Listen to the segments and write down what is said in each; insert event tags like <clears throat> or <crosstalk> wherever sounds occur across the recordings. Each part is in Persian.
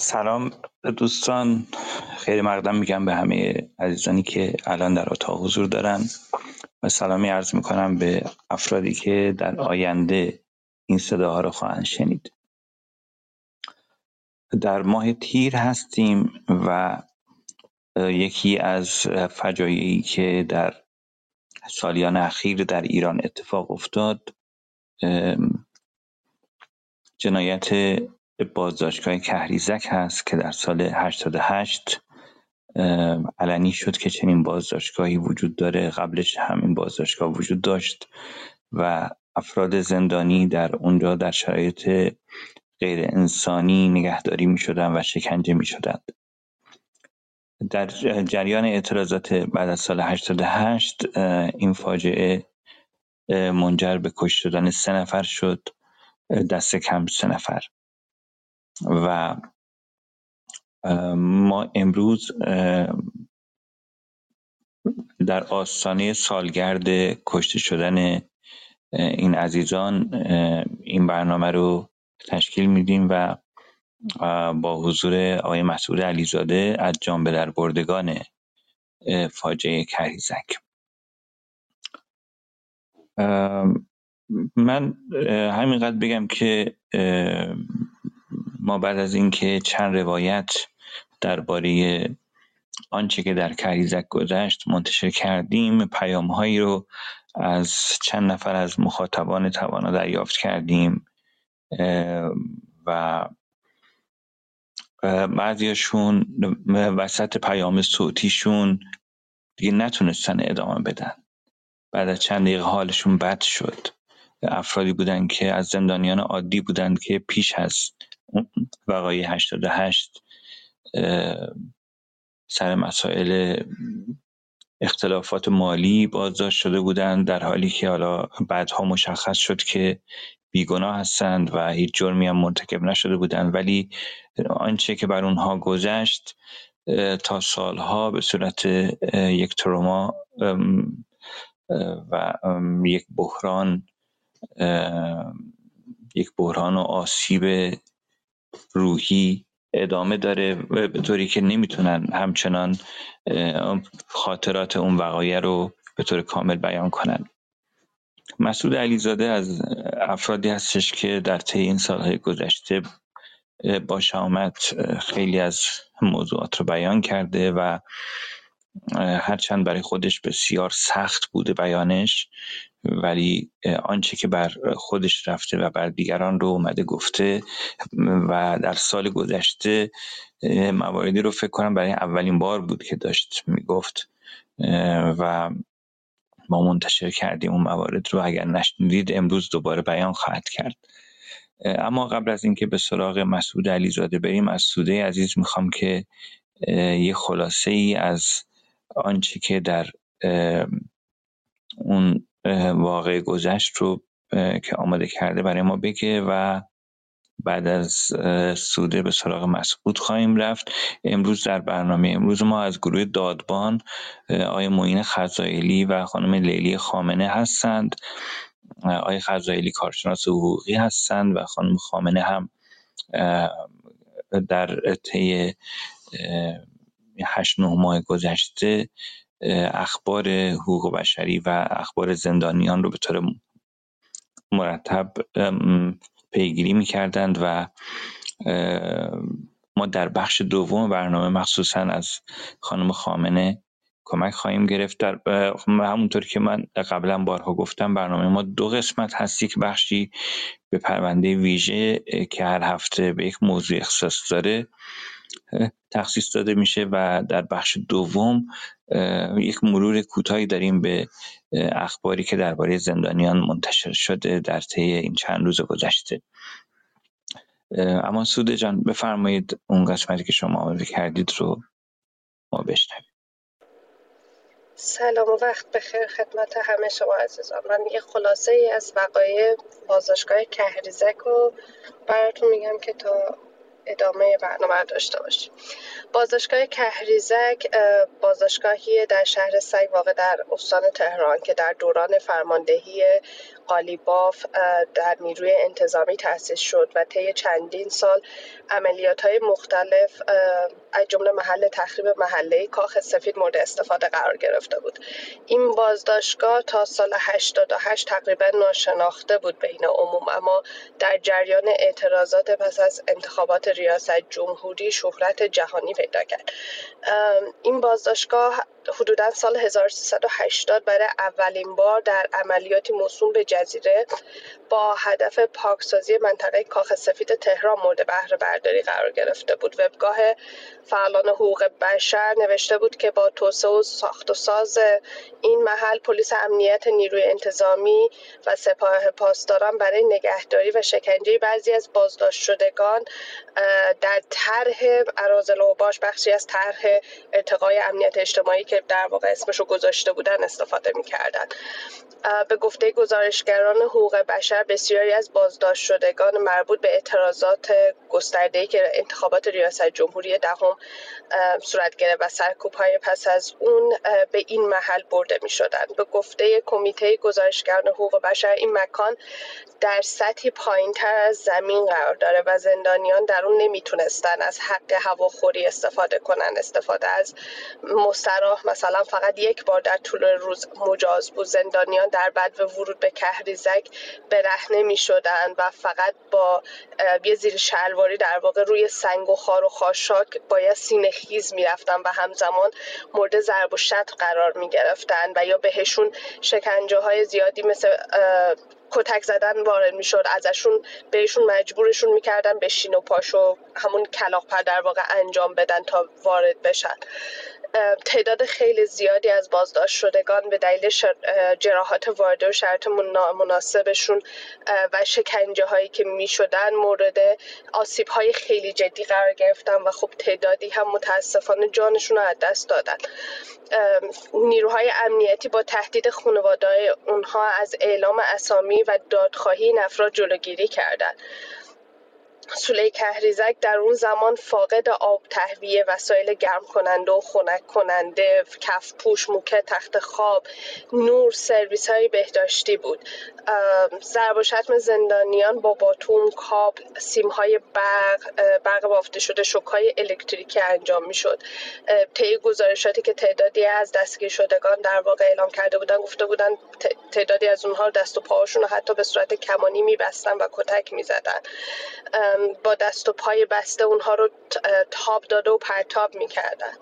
سلام دوستان. خیلی مقدم میگم به همه عزیزانی که الان در اتاق حضور دارن. و سلامی عرض می‌کنم به افرادی که در آینده این صداها رو خواهند شنید. در ماه تیر هستیم و یکی از فجایعی که در سالیان اخیر در ایران اتفاق افتاد جنایت بازداشتگاه کهریزک هست که در سال 88 علنی شد که چنین بازداشتگاهی وجود داره. قبلش همین بازداشتگاه وجود داشت و افراد زندانی در اونجا در شرایط غیر انسانی نگهداری می شدن و شکنجه می شدند. در جریان اعتراضات بعد از سال 88 این فاجعه منجر به کش شدن سه نفر شد. دست کم سه نفر. و ما امروز در آستانه سالگرد کشته شدن این عزیزان این برنامه رو تشکیل میدیم و با حضور آقای مسعود علیزاده از جان در بردگان فاجعه کریزک من همینقدر بگم که ما بعد از اینکه چند روایت درباره آنچه که در کریزک گذشت منتشر کردیم پیامهایی رو از چند نفر از مخاطبان توانا دریافت کردیم و بعضیاشون وسط پیام صوتیشون دیگه نتونستن ادامه بدن. بعد از چند دقیقه حالشون بد شد. افرادی بودن که از زندانیان عادی بودند که پیش از وقایع 88 سر مسائل اختلافات مالی بازداشت شده بودند در حالی که حالا بعدها مشخص شد که بیگناه هستند و هیچ جرمی هم مرتکب نشده بودند. ولی آنچه که بر اونها گذشت تا سالها به صورت یک تروما و یک بحران یک بحران و آسیب روحی ادامه داره به طوری که نمی‌تونن همچنان خاطرات اون وقایع رو به طور کامل بیان کنن. مسعود علیزاده از افرادی هستش که در طی این سالهای گذشته با شامت خیلی از موضوعات رو بیان کرده و هرچند برای خودش بسیار سخت بوده بیانش ولی آنچه که بر خودش رفته و بر دیگران رو اومده گفته و در سال گذشته مواردی رو فکر کنم برای اولین بار بود که داشت می‌گفت. و ما منتشر کردیم اون موارد رو. اگر نشنیدید امروز دوباره بیان خواهد کرد. اما قبل از اینکه به سراغ مسعود علیزاده بریم از سوده عزیز می‌خوام که یه خلاصه ای از آنچه که در اون واقع گذشت رو که آماده کرده برای ما بگه و بعد از سوده به سراغ مسعود خواهیم رفت. امروز در برنامه امروز ما از گروه دادبان آقای معین خزائلی و خانم لیلی خامنه هستند. آقای خزائلی کارشناس حقوقی هستند و خانم خامنه هم در طی هشت نه ماه گذشته اخبار حقوق بشری و اخبار زندانیان رو به طور مرتب پیگیری می‌کردند و ما در بخش دوم برنامه مخصوصا از خانم خامنه کمک خواهیم گرفت. در همونطور که من قبلا بارها گفتم برنامه ما دو قسمت هستی که بخشی به پرونده ویژه که هر هفته به یک موضوع اختصاص داره تخصیص داده میشه و در بخش دوم یک مرور کوتاهی داریم به اخباری که درباره زندانیان منتشر شده در طی این چند روز گذشته. اما سوده جان بفرمایید اون قسمتی که شما آماده کردید رو ما بشنویم. سلام و وقت بخیر خدمت همه شما عزیزان. من یه خلاصه ای از وقایع بازداشتگاه کهریزک رو براتون میگم که تا ادامه برنامه داشته باشیم. بازداشتگاه کهریزک بازداشتگاهی در شهر سگ واقع در استان تهران که در دوران فرماندهی قالیباف در نیروی انتظامی تأسیس شد و طی چندین سال عملیات های مختلف از جمله محل تخریب محله کاخ سفید مورد استفاده قرار گرفته بود. این بازداشتگاه تا سال 88 تقریبا ناشناخته بود بین عموم اما در جریان اعتراضات پس از انتخابات ریاست جمهوری شهرت جهانی پیدا کرد. این بازداشتگاه حدودا سال 1380 برای اولین بار در عملیاتی موسوم به جزیره با هدف پاکسازی منطقه کاخ سفید تهران مورد بهره برداری قرار گرفته بود. وبگاه فعالان حقوق بشر نوشته بود که با توسعه و ساخت و ساز این محل پلیس امنیت نیروی انتظامی و سپاه پاسداران برای نگهداری و شکنجه بعضی از بازداشت شدگان در طرح ارازل و باش بخشی از طرح ارتقای امنیت اجتماعی که در واقع اسمشو گذاشته بودن استفاده می‌کردن. به گفته گزارشگران حقوق بشر بسیاری از بازداشت شدگان مربوط به اعتراضات گسترده‌ای که انتخابات ریاست جمهوری دهم صورت گرفت و سرکوب های پس از اون به این محل برده می شدن. به گفته کمیته گزارشگران حقوق بشر این مکان در سطحی پایین تر از زمین قرار داره و زندانیان در اون نمی‌تونستن از حق هواخوری استفاده کنن استفاده از مستراح مثلا فقط یک بار در طول روز مجاز بود زندانیان در بعد ورود به کهریزک به رهنه می شدن و فقط با یه زیر شلواری در واقع روی سنگ و خار و خاشاک باید سینه خیز می رفتن و همزمان مورد ضرب و شتم قرار می گرفتن و یا بهشون شکنجه های زیادی مثل کتک زدن وارد می‌شد ازشون بهشون مجبورشون می‌کردن بشین و پاشو همون کلاق در واقع انجام بدن تا وارد بشن. تعداد خیلی زیادی از بازداشت شدگان به دلیل جراحات وارده و شرط مناسبشون و شکنجه هایی که می شدن مورد آسیب های خیلی جدی قرار گرفتن و خب تعدادی هم متاسفانه جانشون رو از دست دادن. نیروهای امنیتی با تهدید خانواده اونها از اعلام اسامی و دادخواهی این افراد جلوگیری کردند سوله کهریزک در اون زمان فاقد آب تهویه وسایل گرم کننده و خنک کننده کف پوش موکه تخت خواب نور سرویس های بهداشتی بود. ضرب و شتم زندانیان با باتون کابل سیم های برق برق بافته شده شک های الکتریکی انجام می شد طی گزارشاتی که تعدادی از دستگیر شدگان در واقع اعلام کرده بودن گفته بودن تعدادی از اونها دست و پاهاشون حتی به صورت کمانی می بستن و کتک می زدن با دست و پای بسته اونها رو تاب داده و پرتاب می‌کردن.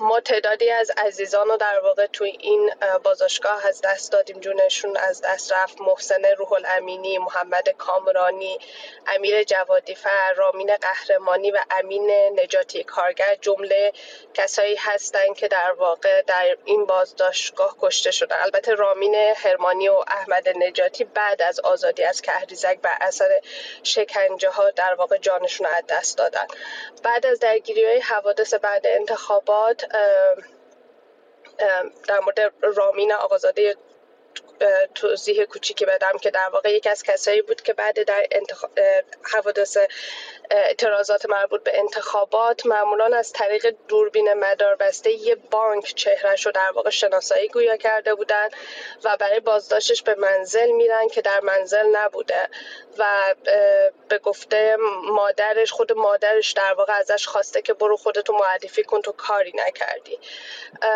ما تعدادی از عزیزان رو در واقع توی این بازاشگاه از دست دادیم. جونشون از دست رفت. محسن روح الامینی محمد کامرانی امیر جوادی فر رامین قهرمانی و امین نجاتی کارگر جمله کسایی هستند که در واقع در این بازداشتگاه کشته شدن. البته رامین هرمانی و احمد نجاتی بعد از آزادی از کهریزک بر اثر شکنجه ها در واقع جانشون رو از دست دادن. بعد از درگیری های حوادث بعد انتخابات در مورد رامین آقازاده توضیح کوچیکی بدم که در واقع یکی از کسایی بود که بعد در انتخ... حوادث اعتراضات مربوط به انتخابات معمولا از طریق دوربین مداربسته یه بانک چهرش رو در واقع شناسایی گویا کرده بودن و برای بازداشتش به منزل میرن که در منزل نبوده و به گفته مادرش خود مادرش در واقع ازش خواسته که برو خودتو معرفی کن تو کاری نکردی.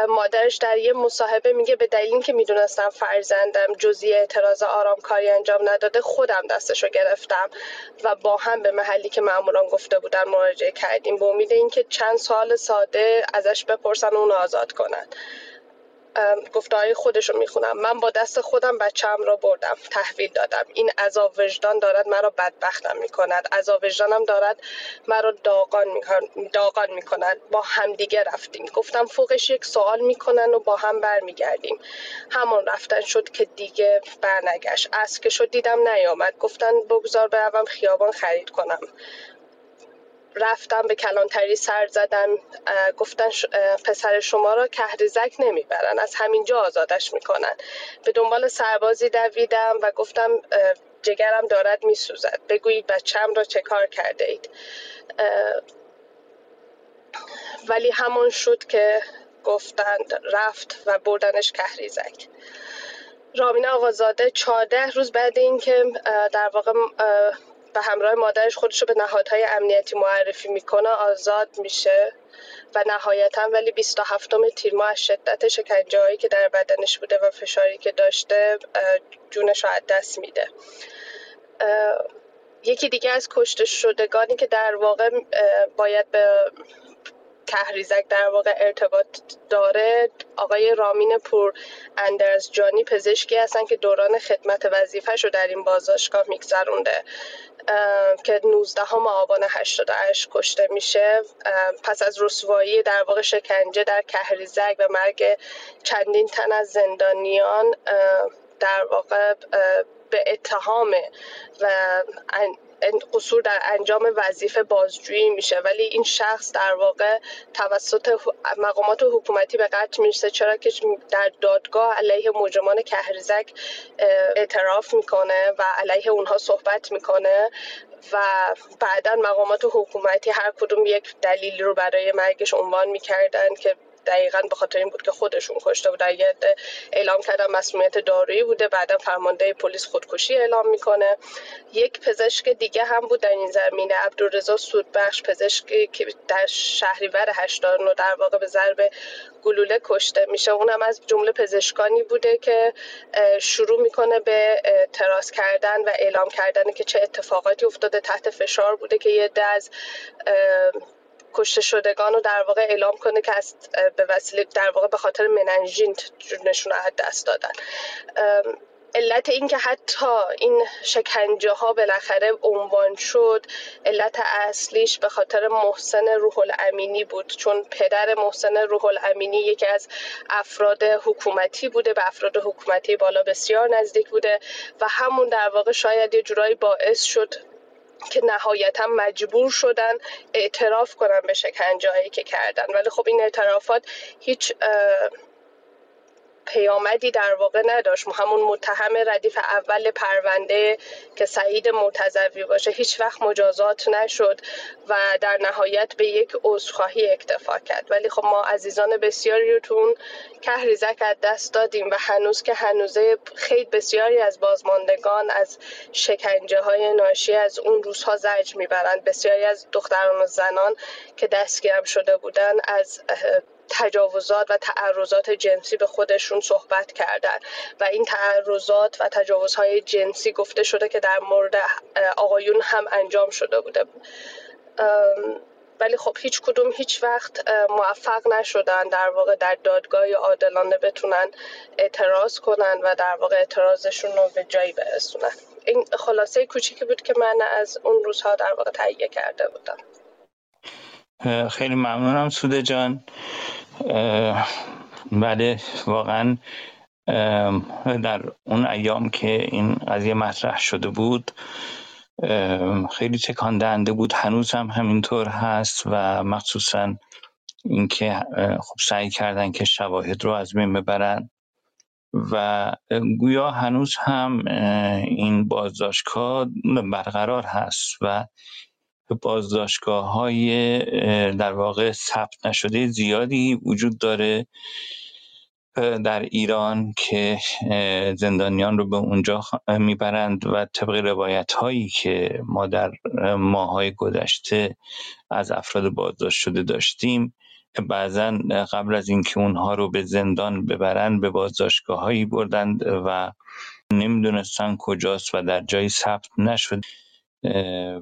مادرش در یه مصاحبه میگه به دلیل که می‌دونستم فرزندم جزئی اعتراض آرام کاری انجام نداده خودم دستشو گرفتم و با هم به محلی که معمولا گفته بودن مراجعه کردیم. به امید اینکه چند سال ساده ازش بپرسن و اون آزاد کنن. گفته های خودش رو می‌خونم. من با دست خودم بچم را بردم. تحویل دادم. این عذاب وجدان دارد مرا بدبختم می‌کند. عذاب وجدانم دارد مرا داغان داغان می‌کند. با همدیگه رفتیم. گفتم فوقش یک سوال می‌کنن و با هم برمیگردیم. همون رفتن شد که دیگه برنگشت. از که شد دیدم نیامد. گفتن بگذار بروم خیابان خرید کنم. رفتم به کلانتری سر زدم گفتن پسر شما را کهریزک نمی‌برن از همینجا آزادش می‌کنن. به دنبال سربازی دویدم و گفتم جگرم دارد میسوزد. بگویید بچم را چه کار کرده اید؟ ولی همون شد که گفتند رفت و بردنش کهریزک رامین آقازاده چهارده روز بعد اینکه در واقع به همراه مادرش خودش رو به نهادهای امنیتی معرفی می‌کنه آزاد میشه و نهایتا ولی 27 تیر ماه از شدت شکنجه هایی که در بدنش بوده و فشاری که داشته جونش رو از دست میده. یکی دیگه از کشته شدگانی که در واقع باید به تحریزک در واقع ارتباط داره آقای رامین پور اندرز جانی پزشکی هستن که دوران خدمت وظیفهش رو در این بازداشتگاه میگذرونده. که 19 آبان 88 کشته میشه. پس از رسوایی در واقع شکنجه در کهریزک و مرگ چندین تن از زندانیان در واقع به اتهام و قصور در انجام وظیفه بازجویی میشه ولی این شخص در واقع توسط مقامات حکومتی به قتل می‌رسه چرا که در دادگاه علیه مجرمان کهریزک اعتراف می‌کنه و علیه اونها صحبت می‌کنه و بعدا مقامات حکومتی هر کدوم یک دلیلی رو برای مرگش عنوان می‌کردن که دقیقا به خاطر این بود که خودشون کشته بود اعلام کردن مسئولیت دارویی بوده بعدا فرمانده پلیس خودکشی اعلام می‌کنه. یک پزشک دیگه هم بود در این زمینه عبدالرضا سودبخش پزشکی که در شهریور 89 در واقع به ضرب گلوله کشته میشه. اونم از جمله پزشکانی بوده که شروع می‌کنه به تراس کردن و اعلام کردن که چه اتفاقاتی افتاده. تحت فشار بوده که یه از کشته شدگان رو در واقع اعلام کنه که از به وسیله در واقع به خاطر مننژین جونشون رو دست دادن. علت اینکه حتی این شکنجه ها بالاخره عنوان شد علت اصلیش به خاطر محسن روح الامینی بود. چون پدر محسن روح الامینی یکی از افراد حکومتی بوده به افراد حکومتی بالا بسیار نزدیک بوده و همون در واقع شاید یه جورایی باعث شد که نهایتا مجبور شدن اعتراف کنن به شکنجه که کردن. ولی خب این اعترافات هیچ پیامدی در واقع نداشت. همون متهم ردیف اول پرونده که سعید مرتضوی باشه هیچ وقت مجازات نشد و در نهایت به یک عذرخواهی اکتفا کرد. ولی خب ما عزیزان بسیاری رو تون کهریزک از دست دادیم و هنوز که هنوزه خیلی بسیاری از بازماندگان از شکنجه های ناشی از اون روزها زرج می‌برند. بسیاری از دختران و زنان که دستگیرم شده بودن از تجاوزات و تعرضات جنسی به خودشون صحبت کردن. و این تعرضات و تجاوزهای جنسی گفته شده که در مورد آقایون هم انجام شده بوده. ولی خب هیچ کدوم هیچ وقت موفق نشدن در واقع در دادگاه عادلانه بتونن اعتراض کنن و در واقع اعتراضشون رو به جایی برسونن. این خلاصه کوچیکی بود که من از اون روزها در واقع تهیه کرده بودم. خیلی ممنونم سوده جان. بله واقعا در اون ایام که این قضیه مطرح شده بود خیلی تکان دهنده بود. هنوز هم همینطور هست و مخصوصا اینکه خب سعی کردن که شواهد رو از بین ببرن و گویا هنوز هم این بازداشتگاه برقرار هست و بازداشتگاه های در واقع ثبت نشده زیادی وجود داره در ایران که زندانیان رو به اونجا می‌برند و طبق روایت هایی که ما در ماهای گذشته از افراد بازداشت شده داشتیم بعضا قبل از اینکه اونها رو به زندان ببرند به بازداشتگاه هایی بردند و نمی‌دونستن کجاست و در جایی ثبت نشد.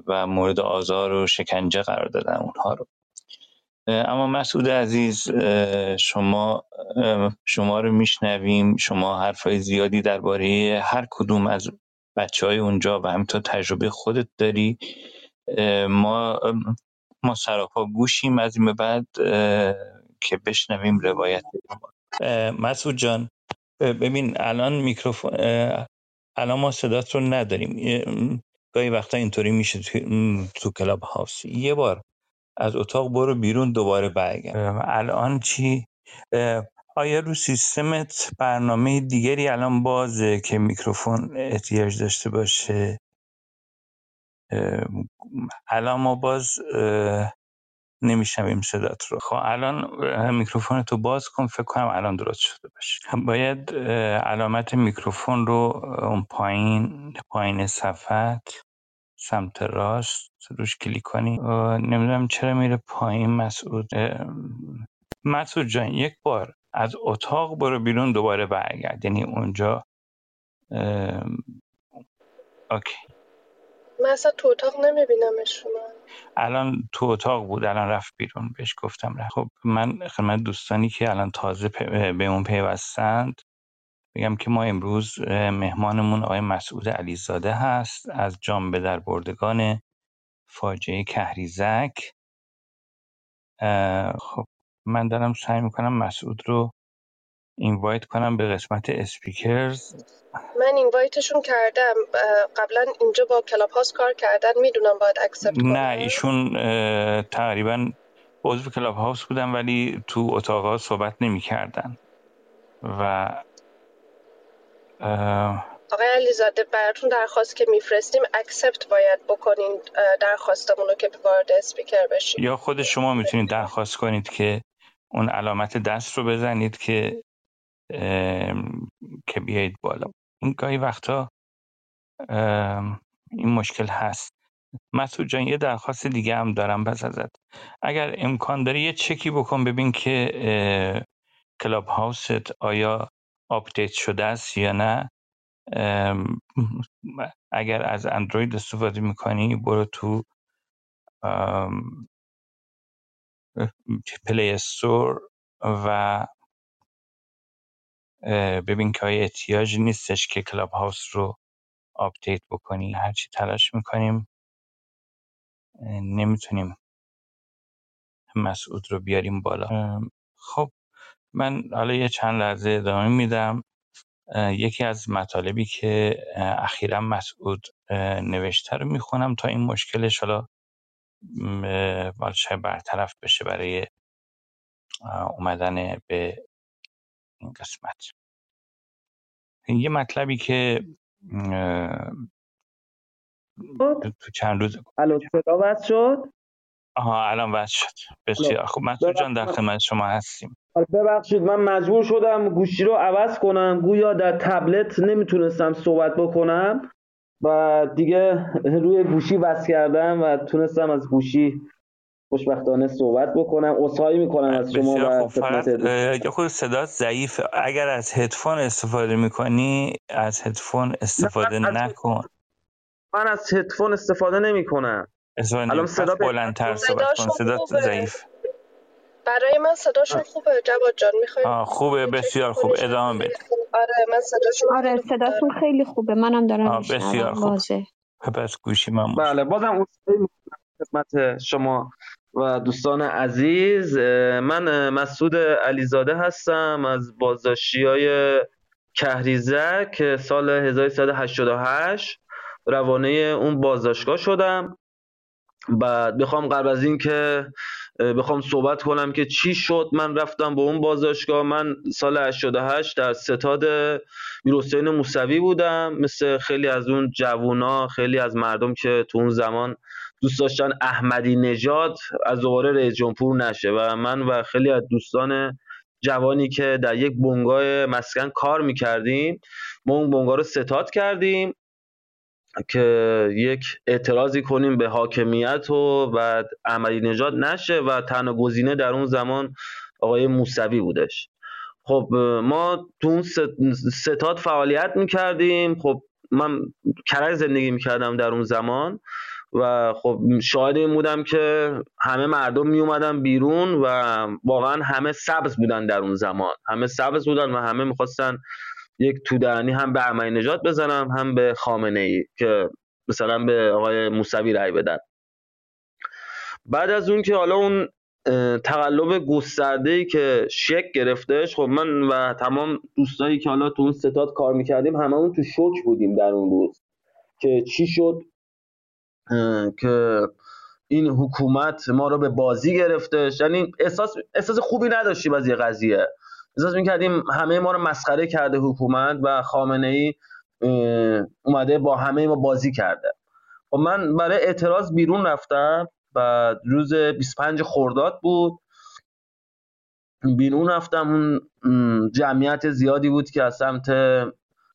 و مورد آزار و شکنجه قرار دادن اونها رو. اما مسعود عزیز شما شما رو میشنویم. شما حرفای زیادی درباره هر کدوم از بچه های اونجا و همینطور تجربه خودت داری. ما ما سراپا گوشیم. از این بعد که بشنویم روایت. مسعود جان ببین الان میکروفون الان ما صدات رو نداریم. گاهی وقتا اینطوری میشه تو, تو کلاب هاوس یه بار از اتاق برو بیرون دوباره برگرد. الان چی؟ آیا رو سیستمت برنامه دیگری الان بازه که میکروفون احتیاج داشته باشه؟ الان ما باز نمیشنویم صدات رو. خب الان میکروفون تو باز کن فکر کنم الان درست شده باشه. باید علامت میکروفون رو اون پایین پایین صفحت سمت راست روش کلیک کنی. نمی‌دونم چرا میره پایین مسعود. مسعود جان یک بار از اتاق برو بیرون دوباره برگرد. یعنی اونجا OK. من اصلا تو اتاق نمیبینمشون. الان تو اتاق بود الان رفت بیرون بهش گفتم رفت. خب من خدمت دوستانی که الان تازه بهمون پیوستند بگم که ما امروز مهمانمون آقای مسعود علیزاده هست از جان به در بردگان فاجعه کهریزک. خب من دارم سعی می‌کنم مسعود رو invite کنم به قسمت speakers. من invite شون کردم. قبلا اینجا با کلاب هاوس کار کردن. می‌دونم باید accept کنم. نه ایشون تقریبا عضو کلاب هاوس بودن ولی تو اتاقا صحبت نمی کردن و آقای علیزاده براتون درخواست که میفرستیم accept باید بکنین درخواستمون رو که وارد اسپیکر بشین. یا خود شما می‌تونید درخواست کنید که اون علامت دست رو بزنید که که بیایید بالا. این گاهی وقتا این مشکل هست. مسعود جان یه درخواست دیگه هم دارم پس ازت. اگر امکان داره یه چکی بکن ببین که کلاب هاوست آیا update شده است یا نه. اگر از اندروید استفاده می‌کنی برو تو Play Store و ببین که آیا احتیاجی نیستش که کلاب هاوس رو update بکنی؟ هرچی تلاش می‌کنیم نمی‌تونیم مسعود رو بیاریم بالا. خب من حالا یه چند لحظه ادامه میدم. یکی از مطالبی که اخیرا مسعود نوشته رو می‌خونم تا این مشکلش حالا شاید برطرف بشه برای اومدن به این قسمت. یه مطلبی که تو چند روز الان صدا شد؟ آها الان وصل شد. بسیار خب مسعود جان در خدمت شما هستیم. ببخشید من مجبور شدم گوشی رو عوض کنم. گویا در تبلت نمی‌تونستم صحبت بکنم و دیگه روی گوشی وصل کردم و تونستم از گوشی خوشبختانه صحبت بکنم. اصحایی می‌کنم از شما و خب خود صدا ضعیف اگر از هدفون استفاده می‌کنی از هدفون استفاده نکن. من از هدفون استفاده نمی‌کنم. الان صدا بلندتر صحبت کن. صدا ضعیف. برای من صداشون خوبه جواد جان. می‌خوای خوبه. بسیار خوب. ادامه بده. آره من صداشون آره صداتون خیلی خوبه. منم دارم بسیار خوب. پس گوشی من بله بازم خدمت شما. و دوستان عزیز من مسعود علیزاده هستم از بازداشتی های کهریزک سال 1388 روانه اون بازداشتگاه شدم. بعد بخوام قبل از این که بخوام صحبت کنم که چی شد من رفتم به اون بازداشتگاه. من سال 88 در ستاد میرحسین موسوی بودم. مثل خیلی از اون جوونا خیلی از مردم که تو اون زمان دوست داشتن احمدی نژاد از دوباره رئیس جمهور نشه و من و خیلی از دوستان جوانی که در یک بنگاه مسکن کار می‌کردیم ما اون بنگاه رو ستاد کردیم که یک اعتراضی کنیم به حاکمیت و بعد عملی نجات نشه و تنها گزینه در اون زمان آقای موسوی بودش. خب ما تو اون ستاد فعالیت می‌کردیم. خب من کرج زندگی می‌کردم در اون زمان. و خب شاهد این بودم که همه مردم می اومدن بیرون و واقعا همه سبز بودن در اون زمان. همه سبز بودن و همه می‌خواستن یک تودنی هم به عملی نجات بزنم هم به خامنه ای که مثلا به آقای موسوی رأی بدن. بعد از اون که حالا اون تقلب گسترده ای که شک گرفتش خب من و تمام دوستایی که حالا تو اون ستاد کار می‌کردیم هممون تو شوک بودیم در اون روز که چی شد؟ که این حکومت ما رو به بازی گرفتش یعنی احساس احساس خوبی نداشتیم از یه قضیه. احساس می‌کردیم همه ما رو مسخره کرده حکومت و خامنه ای اومده با همه ما بازی کرده. و خب من برای اعتراض بیرون رفتم و روز 25 خرداد بود. بیرون رفتم. اون جمعیت زیادی بود که از سمت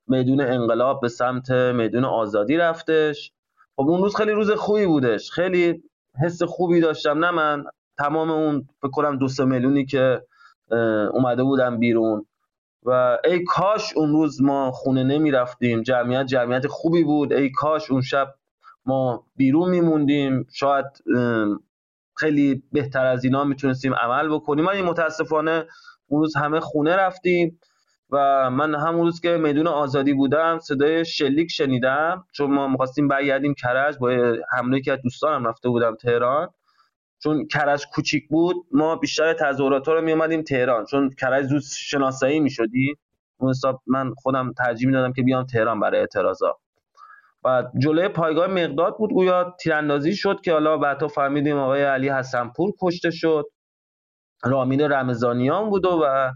میدون انقلاب به سمت میدون آزادی رفتش. خب اون روز خیلی روز خوبی بودش. خیلی حس خوبی داشتم. نه من تمام اون فکر کنم دو سه میلیونی که اومده بودم بیرون. و ای کاش اون روز ما خونه نمی رفتیم جمعیت جمعیت خوبی بود. ای کاش اون شب ما بیرون میموندیم. شاید خیلی بهتر از اینا می‌تونستیم عمل بکنیم. من متاسفانه اون روز همه خونه رفتیم. و من همون روز که میدون آزادی بودم صدای شلیک شنیدم چون ما می‌خواستیم برگردیم کرج با حمله که دوستانم رفته بودم تهران. چون کرج کوچیک بود ما بیشتر تظاهرات رو می اومدیم تهران. چون کرج زود شناسایی می شدی اون حساب من خودم ترجیح می‌دادم که بیام تهران برای اعتراضا و جلوی پایگاه مقداد بود گویا تیراندازی شد که حالا بعدا فهمیدیم آقای علی حسنپور کشته شد. رامین رمضانیان بود و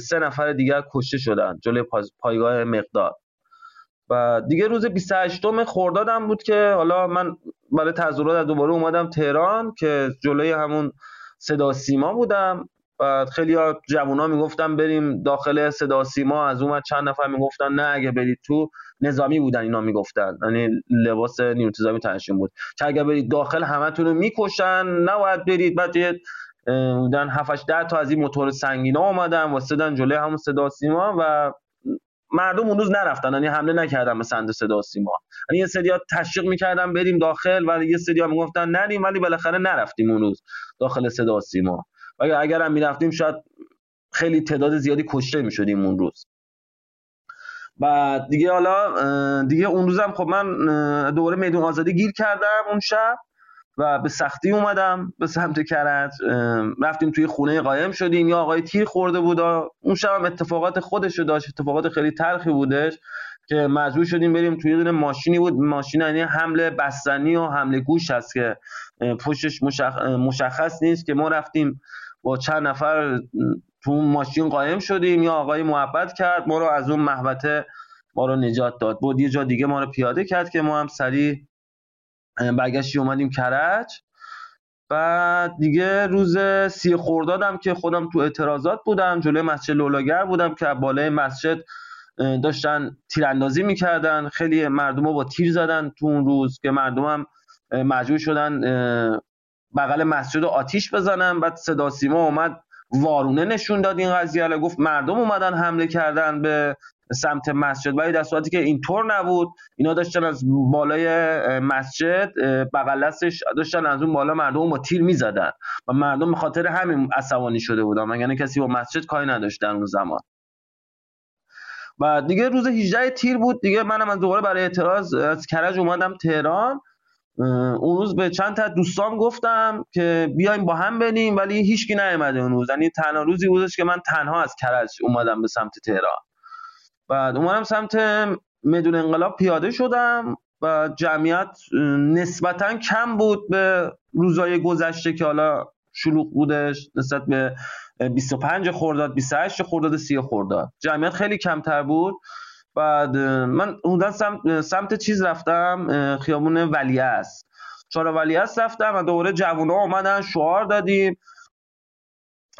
سه نفر دیگر کشته شدن جلوی پایگاه مقداد و دیگه روز 28 خردادم بود که حالا من برای تظاهرات دوباره اومدم تهران که جلوی همون صدا سیما بودم. و خیلی ها جوونا می‌گفتن بریم داخل صدا سیما. از اومد چند نفر می‌گفتن نه اگه برید تو نظامی بودن اینا می‌گفتن. یعنی لباس نیروی انتظامی تنشون بود. که اگه برید داخل همتون رو می‌کشن نباید برید. بعد بودن 7 10 تا از این موتور سنگینا اومدن واسدن جلوی همون صدا سیما و مردم اون روز نرفتن. یعنی حمله نکردن به سند صدا سیما. یعنی یه سریا تشویق می‌کردن بریم داخل ولی یه سریا می‌گفتن نریم ولی بالاخره نرفتیم اون روز داخل صدا سیما. و اگر هم می‌رفتیم شاید خیلی تعداد زیادی کشته می‌شدیم اون روز. و دیگه حالا دیگه اون روزم خب من دوباره میدون آزادی گیر کردم اون شب. و به سختی اومدم به سمت کرج. رفتیم توی خونه قایم شدیم. یا آقای تیر خورده بود اون شب اتفاقات خودش داشت. اتفاقات خیلی تلخی بودش که مجبور شدیم بریم توی دونه ماشینی بود. ماشین یعنی حمله بستنی و حمله گوش هست که پشتش مشخص نیست که ما رفتیم با چند نفر تو ماشین قایم شدیم. یا آقای محبت کرد ما رو از اون محبته ما رو نجات داد. بود یه جا دیگه ما رو پیاده کرد که ما هم سریع برگشتی اومدیم کرج. بعد دیگه روز سی خوردادم که خودم تو اعتراضات بودم جلوی مسجد لولاگر بودم که بالای مسجد داشتن تیراندازی می‌کردن. خیلی مردم با تیر زدن تو اون روز که مردم هم مجبور شدن بغل مسجد آتیش بزنن. بعد صدا سیما اومد وارونه نشون داد این قضیه گفت مردم اومدن حمله کردن به سمت مسجد. ولی در صورتی که اینطور نبود اینا داشتن از بالای مسجد بغل داشتن از اون بالا مردم با تیر می‌زدن. و مردم به خاطر همین عصبانی شده بودن مگر کسی با مسجد کاری نداشتن اون زمان. و دیگه روز 18 تیر بود. دیگه منم از دوباره برای اعتراض از کرج اومدم تهران. اون روز به چند تا دوستان گفتم که بیایم با هم بریم ولی هیچکی نیومده اون روز. یعنی تنها روزی بودش که من تنها از کرج اومدم به سمت تهران. بعد اومدم سمت میدون انقلاب پیاده شدم و جمعیت نسبتا کم بود به روزای گذشته که حالا شلوغ بودش نسبت به 25 خرداد 28 خرداد 30 خرداد. جمعیت خیلی کمتر بود. بعد من حدودا سمت, سمت چیز رفتم خیابون ولیعصر. چهار ولیعصر رفتم و دوباره جوونا اومدن شعار دادیم.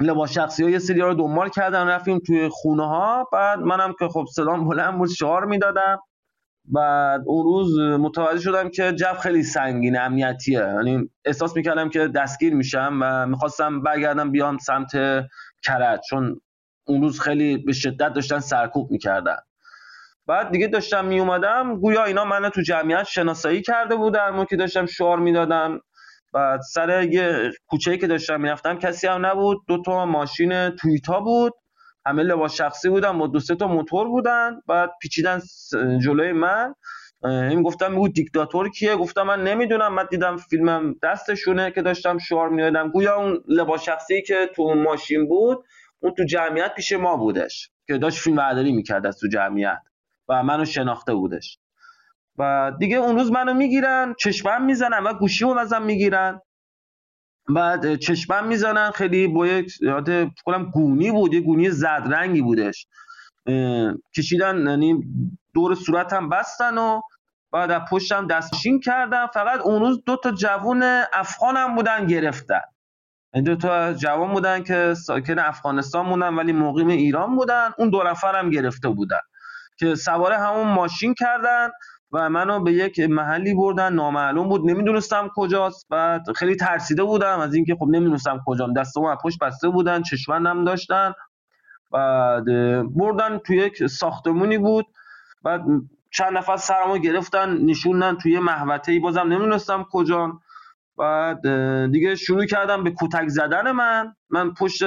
لباس شخصی ها یه سری رو دنبال کردن رفتیم توی خونه ها بعد منم که خب سلام بلند بود شعار می‌دادم. بعد اون روز متوجه شدم که جو خیلی سنگین امنیتیه. یعنی احساس می‌کردم که دستگیر میشم و می‌خواستم برگردم بیام سمت کرج. چون اون روز خیلی به شدت داشتن سرکوب می‌کردن. بعد دیگه داشتم میومدم گویا اینا من تو جمعیت شناسایی کرده بودن که داشتم شعار می‌دادم. بعد سر یه کوچه که داشتم می‌رفتم کسی هم نبود. دو تا ماشین تویتا بود. همه لباس شخصی بودن. با دو سه تا موتور بودن. بعد پیچیدن جلوی من. این گفتم میگو دیکتاتور کیه؟ گفتم من نمی‌دونم. من دیدم فیلمم دستشونه که داشتم شعار می‌دادم. گویا اون لباس شخصی که تو اون ماشین بود اون تو جمعیت پیش ما بودش. که داشت فیلم برداری می‌کرد از تو جمعیت. و منو شناخته بودش. و دیگه اون روز منو می‌گیرن چشمم می‌زنن و گوشیمو ازم می‌گیرن. بعد چشمم می‌زنن خیلی با یک کنم گونی بود یه گونی زد رنگی بودش کشیدن یعنی دور صورتم بستن و بعد از پشتم دستشین کردم. فقط اون روز دو تا جوون افغان هم بودن گرفتن. دو تا جوان بودن که ساکن افغانستان بودن ولی مقیم ایران بودن. اون دو نفر هم گرفته بودن که سوار همون ماشین کردن. و منو به یک محلی بردن نامعلوم بود. نمی‌دونستم کجاست بعد خیلی ترسیده بودم از اینکه خب نمی‌دونستم کجام. دستمو از پشت بسته بودن چشمندم داشتن بعد بردن توی یک ساختمونی بود. بعد چند نفر سرمو گرفتن نشوندن توی محوطه ای بازم نمی‌دونستم کجا بعد دیگه شروع کردم به کتک زدن من. من پشت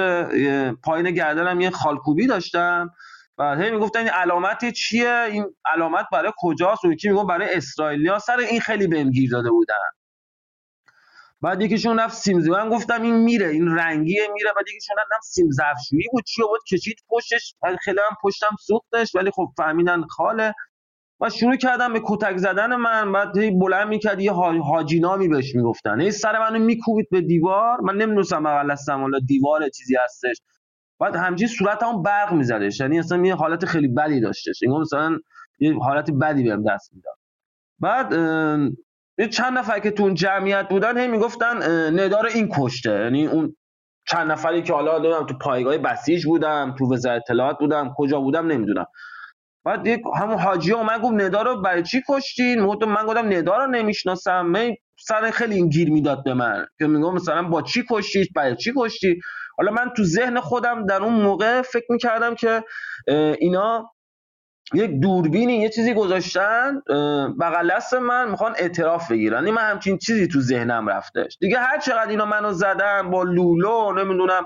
پایین گردنم یه خالکوبی داشتم. بعد هی می‌گفتن این علامت چیه؟ این علامت برای کجاست؟ اون یکی می‌گفت برای اسرائیلیا. سر این خیلی بهم گیر داده بودن. بعد یکیشون رفت سیم من گفتم این میره این رنگیه میره. بعد یکیشون رفت سیم ظرفشویی بود. چی بود؟ کشید پشتش. خیلی هم پشتم سوختش ولی خب فهمیدن خاله. و شروع کردم به کتک زدن من. بعد هی بلند می‌کرد یه حاجی نامی بهش می‌گفتن. هی سر منو میکوبید به دیوار. من نمی‌دونستم بغل حالا دیوار چیزی هستش. بعد همچین صورتمو برق میزدش. یعنی اصلا یه حالت خیلی بدی داشتش. انگار مثلا یه حالت بدی بهم دست می‌داد. بعد یه چند نفر که تو اون جمعیت بودن هی می‌گفتن ندار این کشته. یعنی اون چند نفری که حالا دادم تو پایگاه بسیج بودم تو وزارت اطلاعات بودم کجا بودم نمی‌دونم. بعد یک همون حاجی من گفت ندا رو برای چی کشتین؟ من گفتم ندا رو نمی‌شناسم. من سر خیلی این گیر می‌داد به من. که میگم مثلا با چی کشتید برای چی کشتی؟ حالا من تو ذهن خودم در اون موقع فکر می‌کردم که اینا یک دوربینی یه چیزی گذاشتن بغل دست من می‌خوان اعتراف بگیرن. این یعنی من همچین چیزی تو ذهنم رفتش. دیگه هر چقدر اینا منو زدن با لولو نمی‌دونم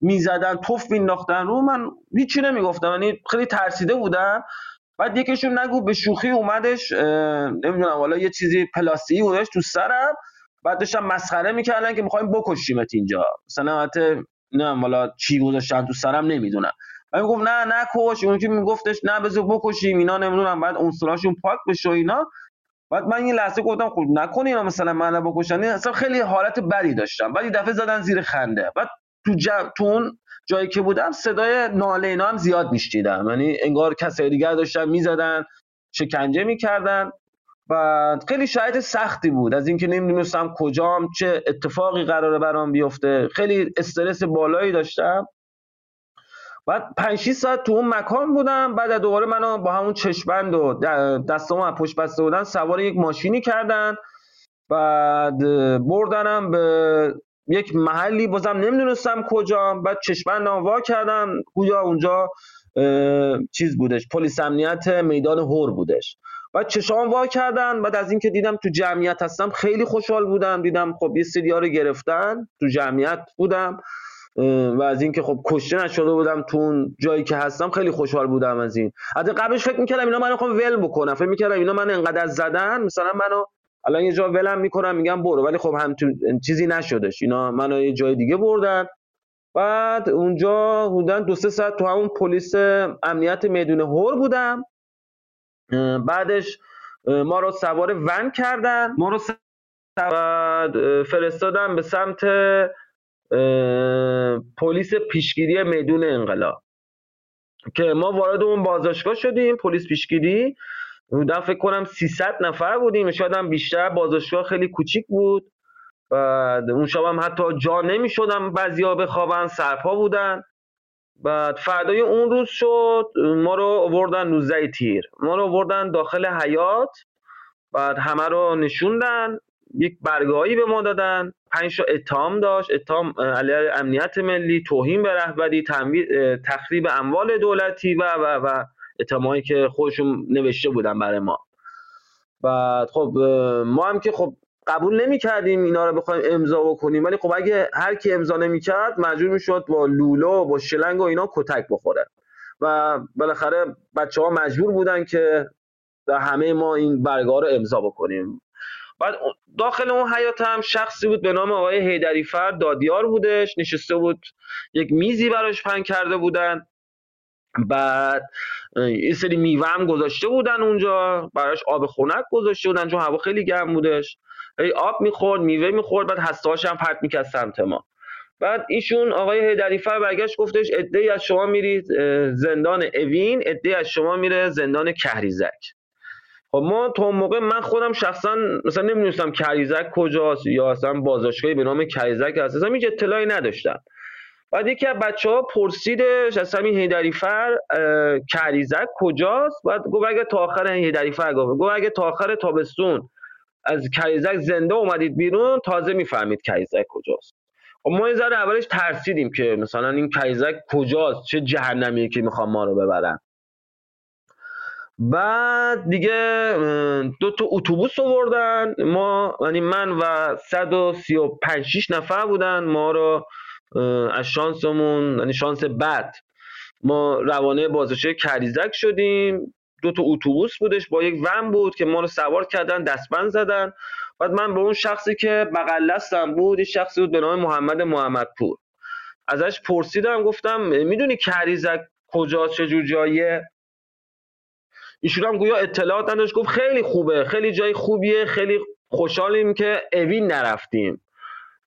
می‌زدن توف مینداختن رو من هیچی نمی‌گفتم. یعنی خیلی ترسیده بودم. بعد یکیشون نگو به شوخی اومدش نمی‌دونم حالا یه چیزی پلاستیکی بودش تو سرم. بعد داشتم مسخره می‌کردن که می‌خوایم بکشیمت اینجا. مثلا نه حالا چی گذاشتن تو سرم نمی‌دونم. من می‌گفت نه نکش اون که میگفتش نه بذار بکشیم اینا نمی‌دونم. بعد عنصراشون پاک بشه اینا. بعد من یه لحظه گفتم خب نکنی اینا مثلا منو بکشن. اصلا خیلی حالت بدی داشتم. بعد دفعه زدن زیر خنده. بعد تو, جم... تو اون جایی که بودم صدای ناله اینا هم زیاد میشنیدم. یعنی انگار کسای دیگر داشتن می‌زدن شکنجه می‌کردن. و خیلی شاید سختی بود. از اینکه نمی‌دونستم کجام چه اتفاقی قراره برام بیفته. خیلی استرس بالایی داشتم. بعد 5 ساعت تو اون مکان بودم. بعد دوباره منو با همون چشمند و دستامو از پشت بسته بودن سوار یک ماشینی کردن. بعد بردنم به یک محلی. بازم نمی‌دونستم کجا بعد چشمند وا کردم. گویا اونجا چیز بودش. پلیس امنیت میدان هور بودش. بعد چشام وا کردن. بعد از اینکه دیدم تو جمعیت هستم خیلی خوشحال بودم. دیدم خب یه سری رو گرفتن. تو جمعیت بودم. و از اینکه خب کشته نشده بودم تو اون جایی که هستم خیلی خوشحال بودم از این. حتی قبلش فکر می‌کردم اینا منو خب ول بکنم فکر می‌کردم اینا من انقدر زدن مثلا منو الان یه جا ولم می‌کنم میگم برو. ولی خب هم چیزی نشدش. اینا منو یه جای دیگه بردن. بعد اونجا بودن دو سه ساعت تو همون پلیس امنیت میدون هور بودم. بعدش ما رو سوار ون کردن. ما رو سوار فرستادن به سمت پلیس پیشگیری میدون انقلاب. که ما وارد اون بازداشتگاه شدیم پلیس پیشگیری. بودن فکر کنم 300 نفر بودیم. شاید هم بیشتر. بازداشتگاه خیلی کوچیک بود. و اون شب هم حتی جا نمی‌شدم. بعضیا بخوابن سرپا بودن. بعد فردای اون روز شد ما رو آوردن 19 تیر. ما رو آوردن داخل حیات بعد همه رو نشوندن. یک برگاهی به ما دادن. پنج تا اتهام داشت. اتهام علیه امنیت ملی توهین به رهبری تخریب اموال دولتی و و و اتهامایی که خودشون نوشته بودن برای ما. بعد خب ما هم که خب قبول نمی کردیم اینا رو بخوایم امضا بکنیم. ولی خب اگه هر کی امضا نمی‌کرد مجبور می‌شد با لولو با شلنگ و اینا کتک بخوره. و بالاخره بچه ها مجبور بودن که همه ما این برگاه رو امضا بکنیم. بعد داخل اون حیات هم شخصی بود به نام آقای هیدری فرد دادیار بودش. نشسته بود یک میزی براش پنگ کرده بودن. بعد یه سری میوه هم گذاشته بودن اونجا. براش آب خنک گذاشته بودن چون هوا خیلی گرم بودش. آب می‌خورد میوه می‌خورد بعد هستهاش هم پرت می‌کرد سمت ما. بعد ایشون آقای هیدریفر برگشت گفتش ای از شما میرید زندان اوین ای از شما میره زندان کهریزک. خب ما تا موقع من خودم شخصا مثلا نمی‌دونستم کریزک کجاست یا اصلا بازداشتگاهی به نام کریزک هست. اصلا هیچ اطلاعی نداشتم. بعد یکی از بچه ها پرسیدش از همین هیدری فر کریزک کجاست؟ بعد گفت اگه تا آخر هیدری فر گفت گفت اگه تا آخر تابستون از کریزک زنده اومدید بیرون تازه می‌فهمید کریزک کجاست. خب ما این اولش ترسیدیم که مثلا این کریزک کجاست چه جهنمیه که می‌خوام ما رو ببرن. بعد دیگه دو تا اتوبوس آوردن. ما یعنی من و 135 6 نفر بودن. ما رو از شانسمون یعنی شانس بد ما روانه بازشه کریزک شدیم. دو تا اتوبوس بودش با یک ون بود که ما رو سوار کردن دستبند زدن. بعد من به اون شخصی که بغل دستم بود این شخصی بود به نام محمد محمدپور. ازش پرسیدم گفتم می‌دونی کریزک کجاست؟ چه جور جاییه؟ ایشون هم گویا اطلاعات نداشت. گفت خیلی خوبه خیلی جای خوبیه خیلی خوشحالیم که اوین نرفتیم.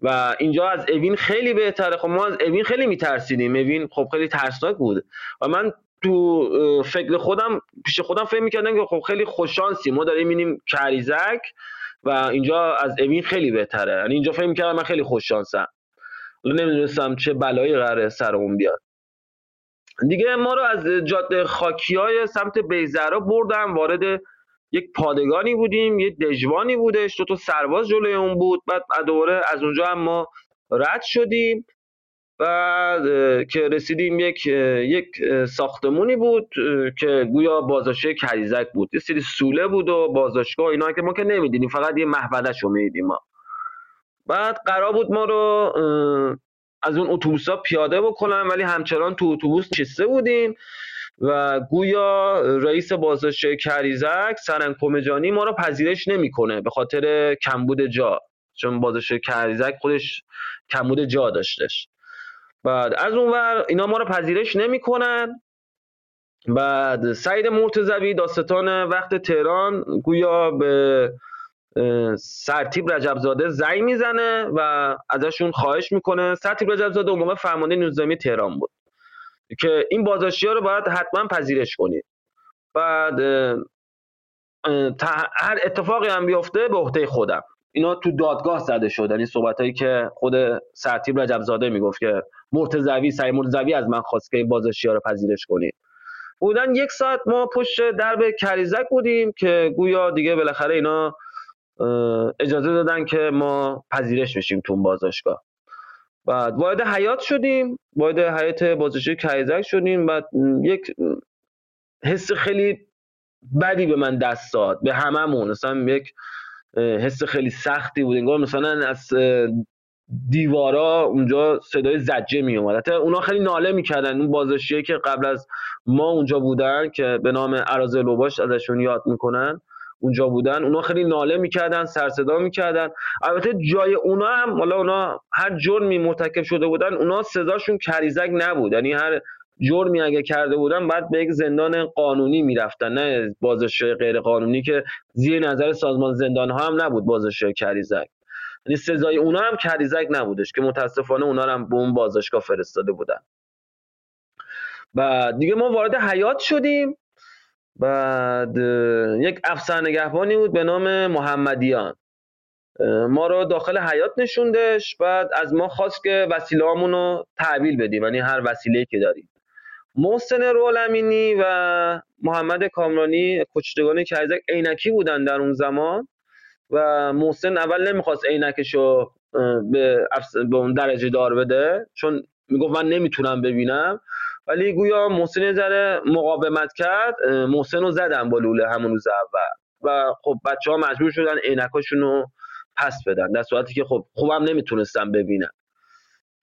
و اینجا از اوین خیلی بهتره. خب ما از اوین خیلی میترسیدیم. اوین خب خیلی ترسناک بود. و من تو فکر خودم پیش خودم فکر می‌کردم که خب خیلی خوششانسی ما داریم می‌بینیم کریزک و اینجا از اوین خیلی بهتره. یعنی اینجا فکر می‌کردم من خیلی خوششانسم. حالا نمی‌دونستم چه بلایی قراره سر اون بیاد. دیگه ما رو از جاده خاکی های سمت بیزرا بردم. وارد یک پادگانی بودیم یک دژوانی بودش. دو تا سرباز جلوی اون بود. بعد دوباره از اونجا هم ما رد شدیم. بعد که رسیدیم یک یک ساختمونی بود که گویا بازداشته کریزک بود. یه سری سوله بود و بازداشتگاه اینا که ما که نمی‌دیدیم فقط یه محبدش رو می‌دیدیم ما. بعد قرار بود ما رو از اون اتوبوس ها پیاده بکنن ولی همچنان تو اتوبوس نشسته بودیم و گویا رئیس بازداشت کریزک سرن کمجانی ما رو پذیرش نمی‌کنه به خاطر کمبود جا. چون بازداشت کریزک خودش کمبود جا داشتش. بعد از اونور اینا ما رو پذیرش نمی‌کنن. بعد سعید مرتضوی داستان وقت تهران گویا به سرتیب رجبزاده زنگ می‌زنه و ازشون خواهش می‌کنه. سرتیب رجبزاده اون موقع فرمانده نظامی تهران بود که این بازداشتی ها رو باید حتما پذیرش کنید بعد هر اتفاقی هم بیفته به عهده خودم. اینا تو دادگاه زده شد. یعنی صحبت هایی که خود سرتیب رجبزاده می‌گفت که مرتضوی سعی مرتضوی از من خواست که این بازداشتی ها رو پذیرش کنید بودن یک ساعت ما پشت درب کریزک بودیم که گویا دیگه بالاخره اینا اجازه دادن که ما پذیرش بشیم تو بازداشتگاه. بعد وارد حیات شدیم وارد حیات بازداشتی کریزک شدیم. بعد یک حس خیلی بدی به من دست داد به هممون. مثلا یک حس خیلی سختی بود. انگار مثلا از دیوارا اونجا صدای زجه می اومد حتی اونا خیلی ناله می‌کردن. اون بازداشتیه که قبل از ما اونجا بودن که به نام عراض لوباش ازشون یاد می‌کنن اونجا بودن اونا خیلی ناله می‌کردن سر صدا می‌کردن. البته جای اونا هم حالا اونا هر جرمی مرتکب شده بودن اونا سزاشون کریزک نبود. یعنی هر جرمی اگه کرده بودن بعد به یک زندان قانونی می‌رفتن. نه بازداشت غیر قانونی که زیر نظر سازمان زندان ها هم نبود بازداشت کریزک. یعنی سزای اونا هم کریزک نبودش که متاسفانه اونا هم به اون بازداشتگاه فرستاده بودن. و دیگه ما وارد حیات شدیم. بعد یک افسر نگهبانی بود به نام محمدیان. ما رو داخل حیات نشوندش. بعد از ما خواست که وسیله رو تحویل بدیم. یعنی هر وسیله که داریم. محسن رولمینی و محمد کامرانی کچتگان کرزک عینکی بودن در اون زمان. و محسن اول نمی‌خواست عینکش رو به, به اون درجه دار بده چون می‌گفت من نمی‌تونم ببینم. ولی گویا محسن یه ذره مقاومت کرد. محسن رو زدن با لوله همون روز اول. و خب بچه ها مجبور شدن عینکاشون رو پس بدن در صورتی که خب خوبم نمی‌تونستم ببینم.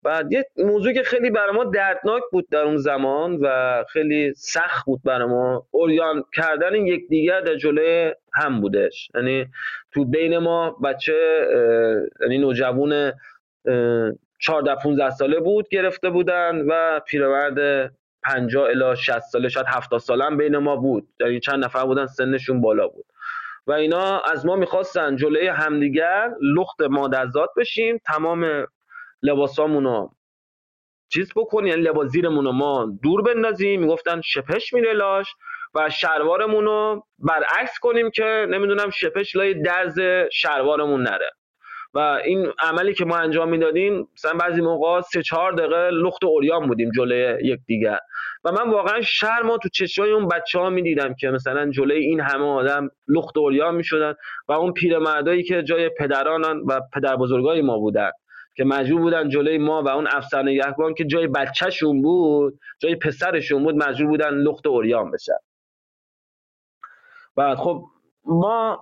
بعد یه موضوعی که خیلی برای ما دردناک بود در اون زمان و خیلی سخت بود برای ما اوریان کردن یکدیگر در جلوی هم بودش. یعنی تو بین ما بچه یعنی نوجوان 14 15 ساله بود گرفته بودن و پیرمرد 50 الی 60 ساله شاید 70 ساله هم بین ما بود. یعنی چند نفر بودن سنشون بالا بود. و اینا از ما می‌خواستن جلوی همدیگر لخت مادرزاد بشیم تمام لباسامونو. چیز بکنیم یعنی لباس زیرمون ما دور بندازیم می‌گفتن شپش میره لاش و شلوارمون رو برعکس کنیم که نمی‌دونم شپش لای درز شلوارمون نره. و این عملی که ما انجام می‌دادیم مثلا بعضی موقع سه چهار دقیقه لخت اوریان بودیم جلوی یکدیگر و من واقعا شرم تو چشای اون بچه ها می‌دیدم که مثلا جلوی این همه آدم لخت اوریان می‌شدن و اون پیرمردایی که جای پدرانان و پدر بزرگای ما بودن. که مجبور بودن جلوی ما و اون افسر نگهبان که جای بچهشون بود جای پسرشون بود مجبور بودن لخت اوریان بشن. بعد خب ما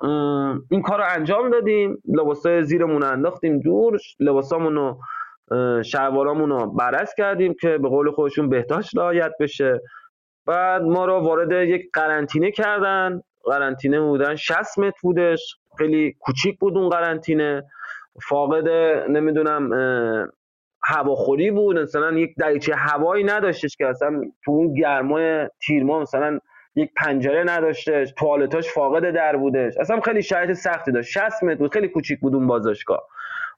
این کار رو انجام دادیم لباسای زیرمون رو انداختیم دور لباسامون رو رو برس کردیم که به قول خودشون بهداشت رعایت بشه. بعد ما رو وارد یک قرنطینه کردن. قرنطینه بودن 60 متر بودش. خیلی کوچیک بود اون قرنطینه. فاقد نمی‌دونم هواخوری بود. مثلا یک دریچه هوایی نداشتش که اصلا تو اون گرمای تیرما مثلا یک پنجره نداشتش. توالتاش فاقد در بودش. اصلا خیلی شرایط سختی داشت. 60 متر بود. خیلی کوچیک بود اون بازاشگاه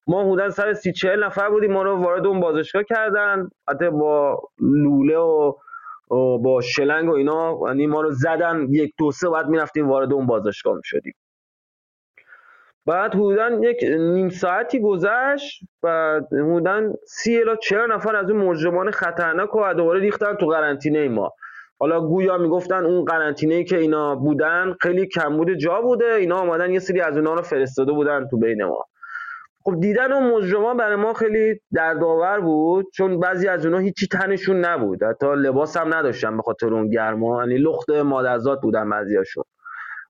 ما حدودا سر سی چهل نفر بودیم. ما رو وارد اون بازاشگاه کردن. حتی با لوله و با شلنگ و اینا یعنی ما رو زدن. یک دو سه بعد می‌رفتیم وارد اون بازاشگاه شدیم بعد حدودا یک نیم ساعتی گذشت و حدودا سی الا نفر از اون مجرمان خطرناک و دوباره ریختن تو قرنطینه ما. حالا گویا می‌گفتن اون قرنطینه که اینا بودن خیلی کمبود جا بوده اینا آمدن یه سری از اونها رو فرستاده بودن تو بین ما. خب دیدن اون مجرمان برای ما خیلی دردآور بود چون بعضی از اونها هیچی تنشون نبود. حتی لباس هم نداشتن به خاطر اون گرما یعنی لخت مادرزاد بودن بعضیاشون.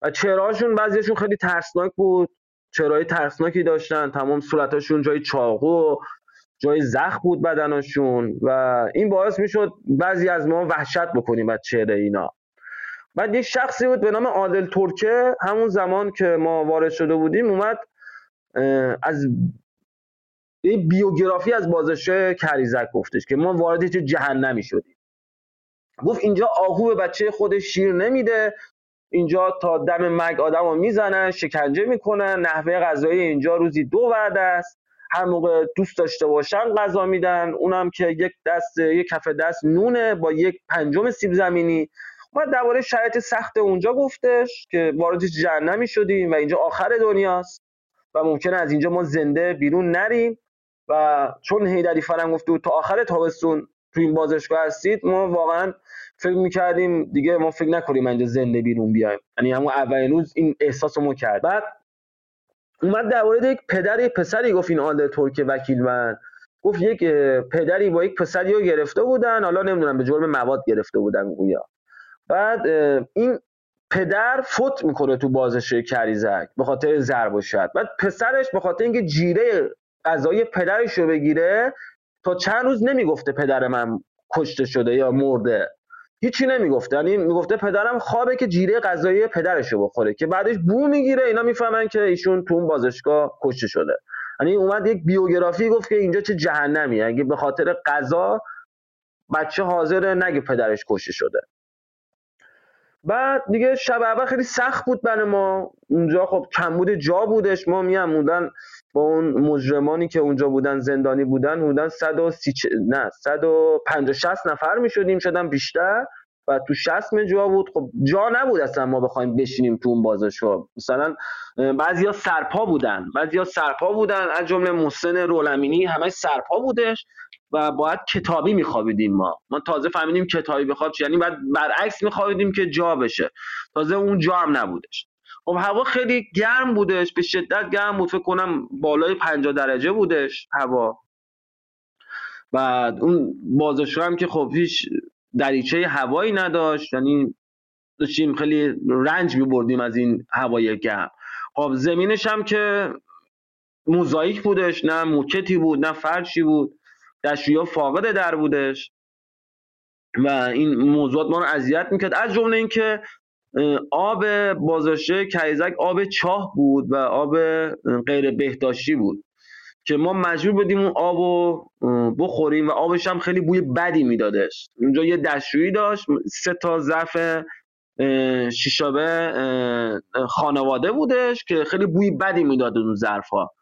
و چهرهاشون بعضیاشون خیلی ترسناک بود. چهرهای ترسناکی داشتن تمام صورتاشون جای چاقو جای زخم بود بدنشون و این باعث می‌شد بعضی از ما وحشت بکنیم از چهره اینا. بعد یک شخصی بود به نام عادل ترکه همون زمان که ما وارد شده بودیم اومد از بیوگرافی از بازشه کریزک گفتش که ما وارد چه جهنمی شدیم. گفت اینجا آهو به بچه خودش شیر نمیده اینجا تا دم مرگ آدم رو می‌زنن شکنجه می‌کنن نحوه غذایی اینجا روزی دو وعده است. هر موقع دوست داشته باشن غذا میدن. اونم که یک دست یک کف دست نونه با یک پنجم سیب زمینی. ما درباره شرایط سخت اونجا گفتش که وارد جهنمی شدیم و اینجا آخر دنیاست و ممکنه از اینجا ما زنده بیرون نریم. و چون هیدری فرنگ گفته تا آخر تابستون تو این بازشگاه هستید ما واقعا فکر می‌کردیم دیگه ما فکر نکنیم اینجا زنده بیرون بیایم. یعنی همون اولین روز این احساس ما کرد. بعد اومد در مورد یک پدر پسری گفت این آل ترک وکیل من. گفت یک پدری با یک پسری رو گرفته بودن حالا نمی‌دونم به جرم مواد گرفته بودن گویا. بعد این پدر فوت می‌کنه تو بازش کریزک به خاطر ضرب و شد. بعد پسرش به خاطر اینکه جیره غذای پدرش رو بگیره تا چند روز نمی‌گفته پدر من کشته شده یا مرده. هیچی نمی‌گفته. یعنی می‌گفته پدرم خوابه که جیره غذایی پدرش رو بخوره که بعدش بو می‌گیره اینا می‌فهمن که ایشون تو اون بازشگاه کشته شده. یعنی اومد یک بیوگرافی گفت که اینجا چه جهنمی اگه به خاطر غذا بچه حاضر نگه پدرش کشته شده. بعد دیگه شب اول خیلی سخت بود برای ما. اونجا خب کمبود جا بودش. ما میامودن با اون مجرمانی که اونجا بودن زندانی بودن بودن 130 نه 150 60 نفر می‌شدیم شدن بیشتر. و تو 60 جا بود. خب جا نبود اصلا ما بخوایم بشینیم تو اون بازشو مثلا بعضیا سرپا بودن. بعضیا سرپا بودن. از جمله محسن رولمینی همه سرپا بودش. و باید کتابی میخوابیدیم ما. ما تازه فهمیدیم کتابی بخواب یعنی بعد برعکس میخوابیدیم که جا بشه. تازه اون جا هم نبودش. خب هوا خیلی گرم بودش به شدت گرم بود. فکر کنم بالای 50 درجه بودش هوا. بعد اون بازشگاه هم که خب هیچ دریچه هوایی نداشت یعنی داشتیم خیلی رنج میبردیم از این هوای گرم. خب زمینش هم که موزاییک بودش نه موکتی بود نه فرشی بود. دستشویی فاقد در بودش و این موضوعات ما رو اذیت می‌کرد. از جمله اینکه آب بازاشه کریزک آب چاه بود و آب غیر بهداشتی بود که ما مجبور بودیم اون آب رو بخوریم و آبش هم خیلی بوی بدی میدادش. اونجا یه دستشویی داشت سه تا ظرف شیشابه خانواده بودش که خیلی بوی بدی می‌داد اون ظرف ها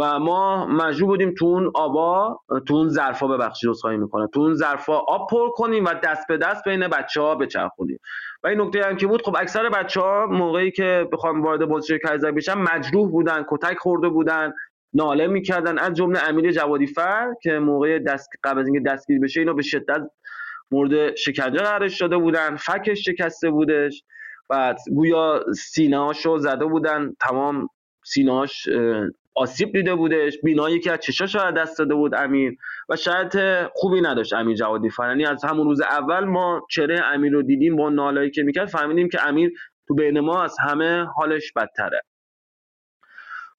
و ما مجبور بودیم تو اون آبا تو اون ظرفا ببخشید عذرخواهی می‌کنه تو اون ظرفا آب پر کنیم و دست به دست بین بچه ها بچرخونیم. و این نکته هم که بود خب اکثر بچه ها موقعی که بخوام وارد بازی کایزر بشن مجروح بودن کتک خورده بودن ناله می‌کردن. از جمله امیر جوادی فر که موقع دست قبل از اینکه دستگیر بشه اینو به شدت مورد شکنجه قرارش داده بودن. فکش شکسته بودش. بعد گویا سینه‌هاشو زده بودن. تمام سینه‌هاش آسیب دیده بودش بینا یکی از چشاش از دست داده بود امیر و شاید خوبی نداشت امیر جوادی فرانی از همون روز اول ما چهره امیر رو دیدیم با نالایی که می‌کرد فهمیدیم که امیر تو بین ما از همه حالش بدتره.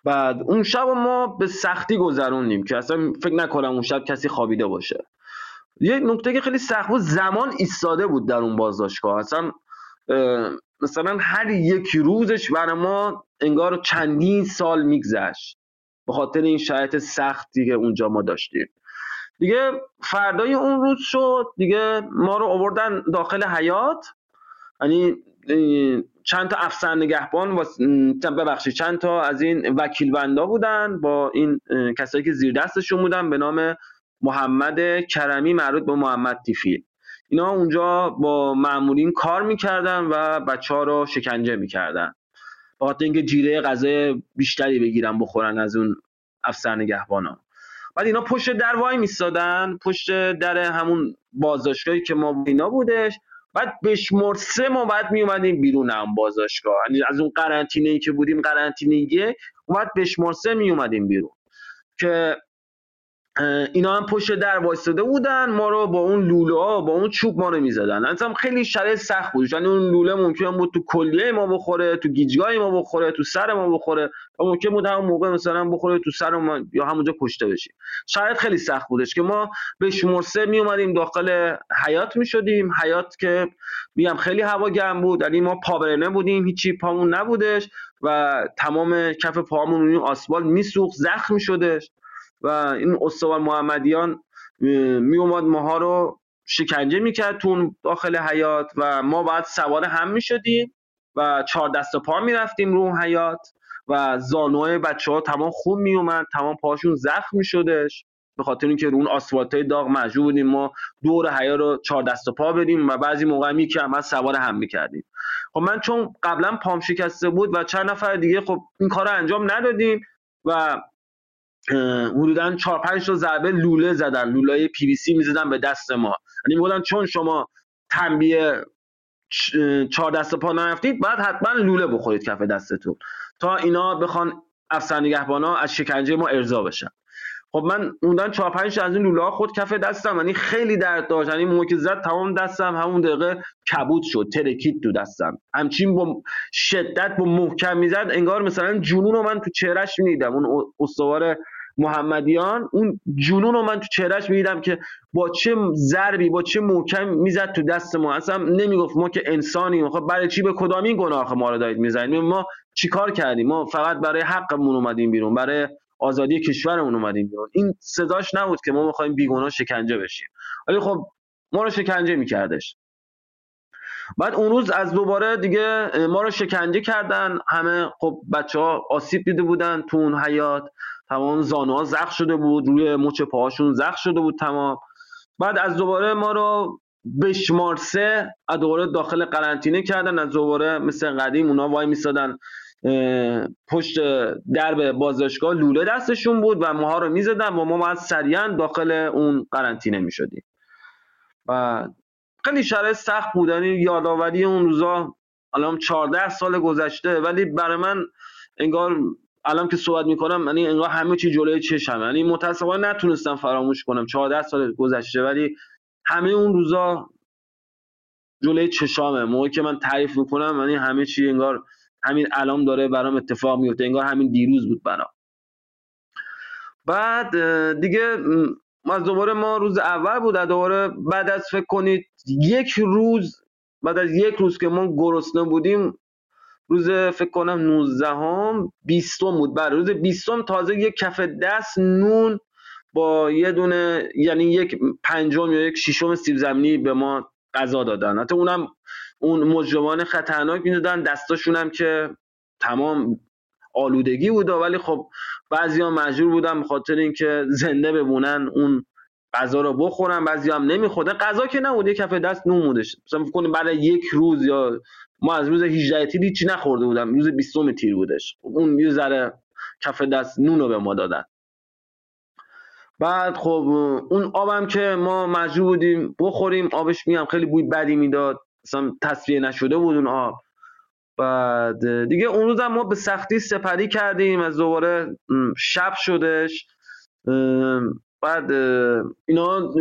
بعد اون شب ما به سختی گذروندیم که اصلا فکر نکنم اون شب کسی خوابیده باشه. یه نکته که خیلی سخت بود زمان ایستاده بود در اون بازداشتگاه. اصلا مثلا هر یک روزش برای ما انگار چندین سال میگذشت. به خاطر این شرایط سختی که اونجا ما داشتیم. دیگه فردای اون روز شد دیگه ما رو آوردن داخل حیات یعنی چند تا افسر نگهبان و ببخشید چند تا از این وکیل بندا بودن با این کسایی که زیر دستشون بودن به نام محمد کرمی مربوط به محمد تیفی. اینا اونجا با معمولین کار می‌کردن و بچه ها رو شکنجه می‌کردن. خاطر اینکه جیره غذای بیشتری بگیرن بخورن از اون افسر نگهبان ها بعد اینا پشت در وای میستادن پشت در همون بازداشتگاهی که ما اینا بودش. بعد بشمر سه ما بعد می اومدیم بیرون هم بازداشتگاه. یعنی از اون قرنطینه ای که بودیم قرنطینه یه بعد بشمر سه می بیرون. که اینا هم پشت در وایستاده بودن ما رو با اون لوله ها با اون چوب ما رو می‌زدن خیلی شرایط سخت بود. یعنی اون لوله ممکن بود تو کلیه ما بخوره تو گیجگاه ما بخوره تو سر ما بخوره. و ممکن بود همون موقع مثلا بخوره تو سر ما یا همونجا کشته بشیم شرایط خیلی سخت بودش که ما به شمار سه می اومدیم داخل حیات می شدیم حیات که میگم خیلی هوا گرم بود. یعنی ما پابرنه بودیم هیچی پامون نبودش و تمام کف پامون اون آسفالت میسوخت زخم شدش و این استوار محمدیان می اومد ماها رو شکنجه می‌کرد تو داخل حیات و ما باید سوار هم می‌شدیم و چهار دست پا می‌رفتیم رو حیات و زانوهای بچه ها تمام خوب میومد تمام پاشون زخم میشدش به خاطر اینکه رو اون آسفالت داغ مجبور بودیم ما دور حیا رو چهار دست و پا بریم و بعضی موقع می که از سوار هم می‌کردیم. خب من چون قبلا پام شکسته بود و چند نفر دیگه خب این کار انجام ندادیم و حدودا 4 5 تا ضربه لوله زدن لولای پی وی سی می‌زدن به دست ما. یعنی می‌گفتن چون شما تنبیه چهار دست پا نرفتید بعد حتما لوله بخورید کف دستتون. تا اینا بخوان افسر نگهبانا از شکنجه ما ارضا بشن. خب من اوندن چهار پنج از این لوله ها خود کف دستم یعنی خیلی درد داشت. یعنی موقع که زد تمام دستم همون دقیقه کبود شد ترکید تو دستم. همچین با شدت با محکم می‌زد انگار مثلا جنون رو من تو چهرش می‌دیدم. اون استوار محمدیان اون جنون رو من تو چهرش می‌دیدم که با چه ضربی با چه محکم می‌زد تو دست ما. اصلا نمی‌گفت ما که انسانیم. خب برای چی به کدام این گناه ما رو دارید می‌زنید؟ ما چیکار کردیم؟ ما فقط برای حقمون اومدیم بیرون برای آزادی کشورمون اومدیم بیرون. این صداش نبود که ما می‌خوایم بیگناه شکنجه بشیم. ولی خب ما رو شکنجه میکردش. بعد اون روز از دوباره دیگه ما رو شکنجه کردن. همه خب بچه ها آسیب دیده بودن تو اون حیات تمام زانوها زخم شده بود. روی مچ پاهاشون زخم شده بود تمام. بعد از دوباره ما رو بشمار سه از دوباره داخل قرنطینه کردن. از دوباره مثل قدیم اونا وای میستادن پشت درب بازداشتگاه لوله دستشون بود و ماها رو می‌زدن و ما باید سریعا داخل اون قرنطینه می‌شدیم. و خیلی شرایط سخت بود. یعنی یادآوری اون روزا الان 14 سال گذشته. ولی برای من انگار الان که صحبت می‌کنم یعنی انگار همه چی جلوی چشم یعنی متاسفانه نتونستم فراموش کنم 14 سال گذشته. ولی همه اون روزا جلوی چشامه. موقعی که من تعریف می‌کنم یعنی همه چی انگار همین الان داره برام اتفاق میفته انگار همین دیروز بود برام. بعد دیگه از دوباره ما روز اول بود دوباره بعد از فکر کنید یک روز بعد از یک روز که ما گرسنه بودیم روز فکر کنم 19 هم 20 بود. بعد روز 20 تازه یک کف دست نون با یه دونه یعنی یک پنجم یا یک ششم سیب زمینی به ما غذا دادن. حتی اونم اون مجرمان خطرناک می‌دادن دستاشون هم که تمام آلودگی بوده ولی خب بعضی ها مجبور بودن به خاطر اینکه زنده بمونن اون غذا رو بخورن بعضی هم نمیخورده غذا که نبود یه کف دست نون بودش. مثلا فکر بعد یک روز یا ما از روز 18 تیر هیچی نخورده بودم. روز 20 تیر بودش. اون یه ذره کف دست نون رو به ما دادن. بعد خب اون آبم که ما مجبور بودیم بخوریم آبش میام خیلی بوی بدی می‌داد. مثلا تصفیه نشده بود اون آب. بعد. دیگه اون روز ما به سختی سپری کردیم از دوباره شب شدش. بعد اینا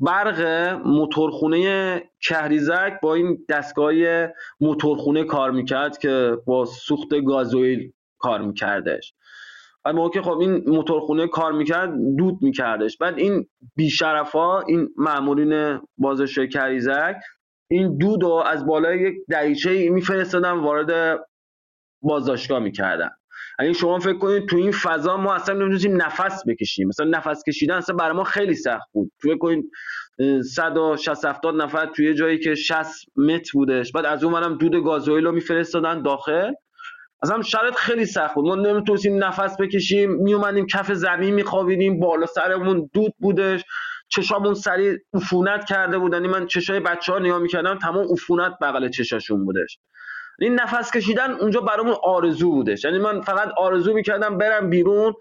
برق موتورخونه کهریزک با این دستگاه موتورخونه کار می‌کرد که با سوخت گازوئیل کار میکردش. بعد موقع که خب این موتورخونه کار می‌کرد دود میکردش. بعد این بیشرفا این مامورین بازش کریزک این دود رو از بالای یک دریچه میفرستادن وارد بازداشتگاه می‌کردن یعنی شما فکر کنید تو این فضا ما اصلا نمی‌تونیم نفس بکشیم. مثلا نفس کشیدن اصلا برای ما خیلی سخت بود. فکر کنید 160 70 نفر توی جایی که 60 متر بودش. بعد از اون منم دود گازوئیل رو میفرستادن داخل. اصلا شرط خیلی سخت بود. ما نمی‌تونستیم نفس بکشیم. میومدیم کف زمین میخوابیدیم. بالا سرمون دود بودش. چشامون سریع عفونت کرده بودن من چشای بچه ها نگاه می‌کردم تمام عفونت بغل چشاشون بودش. این نفس کشیدن اونجا برامون آرزو بودش. یعنی من فقط آرزو می‌کردم برم بیرون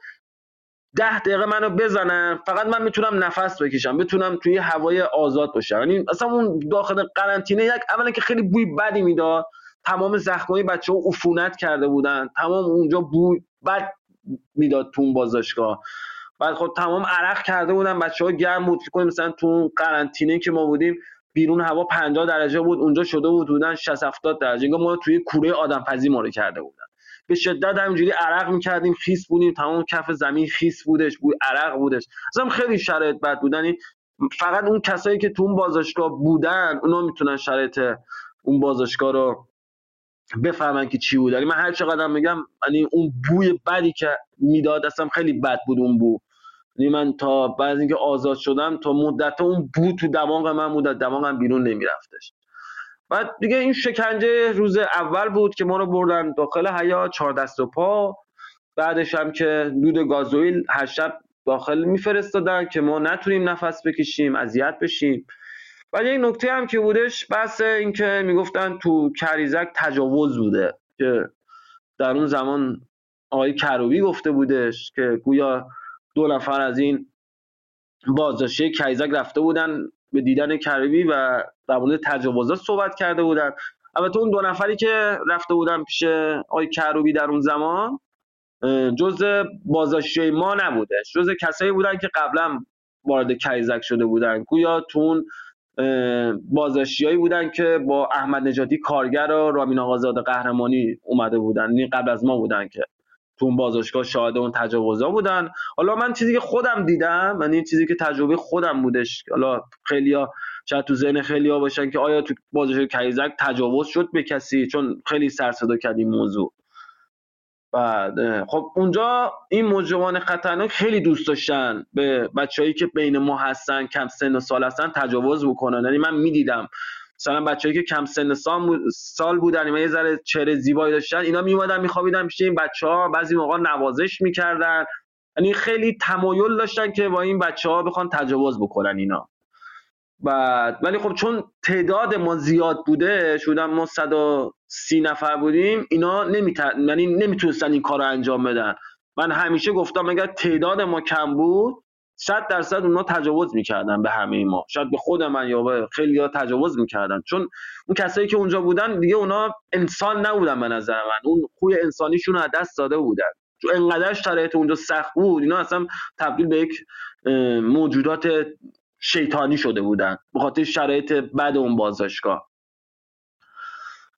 ده دقیقه منو بزنن. فقط من می‌تونم نفس بکشم بتونم توی هوای آزاد باشم. یعنی اصلا اون داخل قرنطینه یک اولا که خیلی بوی بدی می‌داد. تمام زخمای بچه ها عفونت کرده بودن. تمام اونجا بوی بد می‌داد تو اون بازداشتگاه. بعد خب تمام عرق کرده بودن بچه ها گرم بود کنیم مثلا تو قرنطینه که ما بودیم بیرون هوا 50 درجه بود اونجا شده بود بودن 60 70 درجه. انگار ما توی کوره آدم پزی ما کرده بودن. به شدت همینجوری عرق می‌کردیم خیس بودیم تمام کف زمین خیس بودش بوی عرق بودش. اصلا خیلی شرایط بد بودن فقط اون کسایی که تو اون بازداشتگاه بودن اونا می‌تونن شرایط اون بازداشتگاه رو بفهمن که چی بود. یعنی من هر چقدر میگم یعنی اون بوی بدی که می‌داد اصلا خیلی بد بود اون بو. یعنی من تا بعد اینکه آزاد شدم تا مدت اون بو تو دماغ من بود دماغم بیرون نمیرفتش. بعد دیگه این شکنجه روز اول بود که ما رو بردن داخل حیات چهار دست و پا. بعدش هم که دود گازوئیل هر شب داخل میفرستادن که ما نتونیم نفس بکشیم اذیت بشیم. ولی یک نکته هم که بودش بحث اینکه می‌گفتن تو کریزک تجاوز بوده که در اون زمان آقای کروبی گفته بودش که گویا دو نفر از این بازداشته کریزک رفته بودن به دیدن کروبی و در مورد تجاوزات صحبت کرده بودن. البته اون دو نفری که رفته بودن پیش آقای کروبی در اون زمان جز بازداشتی ما نبودش جز کسایی بودن که قبلا وارد کریزک شده بودن. گویا تو بازداشتیایی بودن که با احمد نجاتی کارگر و رامین آقازاد قهرمانی اومده بودن. این یعنی قبل از ما بودن که تو اون بازداشتگاه شاهد اون تجاوزا بودن. حالا من چیزی که خودم دیدم من این چیزی که تجربه خودم بودش. حالا خیلیا شاید تو ذهن خیلیا باشن که آیا تو بازداشتگاه کیزک تجاوز شد به کسی؟ چون خیلی سر صدا کرد این موضوع. بعد خب اونجا این مجرمان خطرناک خیلی دوست داشتن به بچههایی که بین ما هستن کم سن و سال هستن تجاوز بکنن. یعنی من می‌دیدم مثلا بچه‌ای که کم سن سال بودن یعنی یه ذره چهره زیبایی داشتن اینا میومدن میخوابیدن پیش این بچه‌ها بعضی موقع نوازش می‌کردن. یعنی خیلی تمایل داشتن که با این بچه ها بخوان تجاوز بکنن اینا. بعد ولی خب چون تعداد ما زیاد بوده شدن ما 130 نفر بودیم اینا نمیت... یعنی نمی‌تونستن این کار رو انجام بدن. من همیشه گفتم اگر تعداد ما کم بود صد درصد اونا تجاوز می‌کردن به همه ما. شاید به خود من یا به خیلی ها تجاوز می‌کردن. چون اون کسایی که اونجا بودن دیگه اونا انسان نبودن به نظر من. اون خوی انسانیشون از دست داده بودن. چون انقدر شرایط اونجا سخت بود اینا اصلا تبدیل به یک موجودات شیطانی شده بودن. به خاطر شرایط بد اون بازداشتگاه.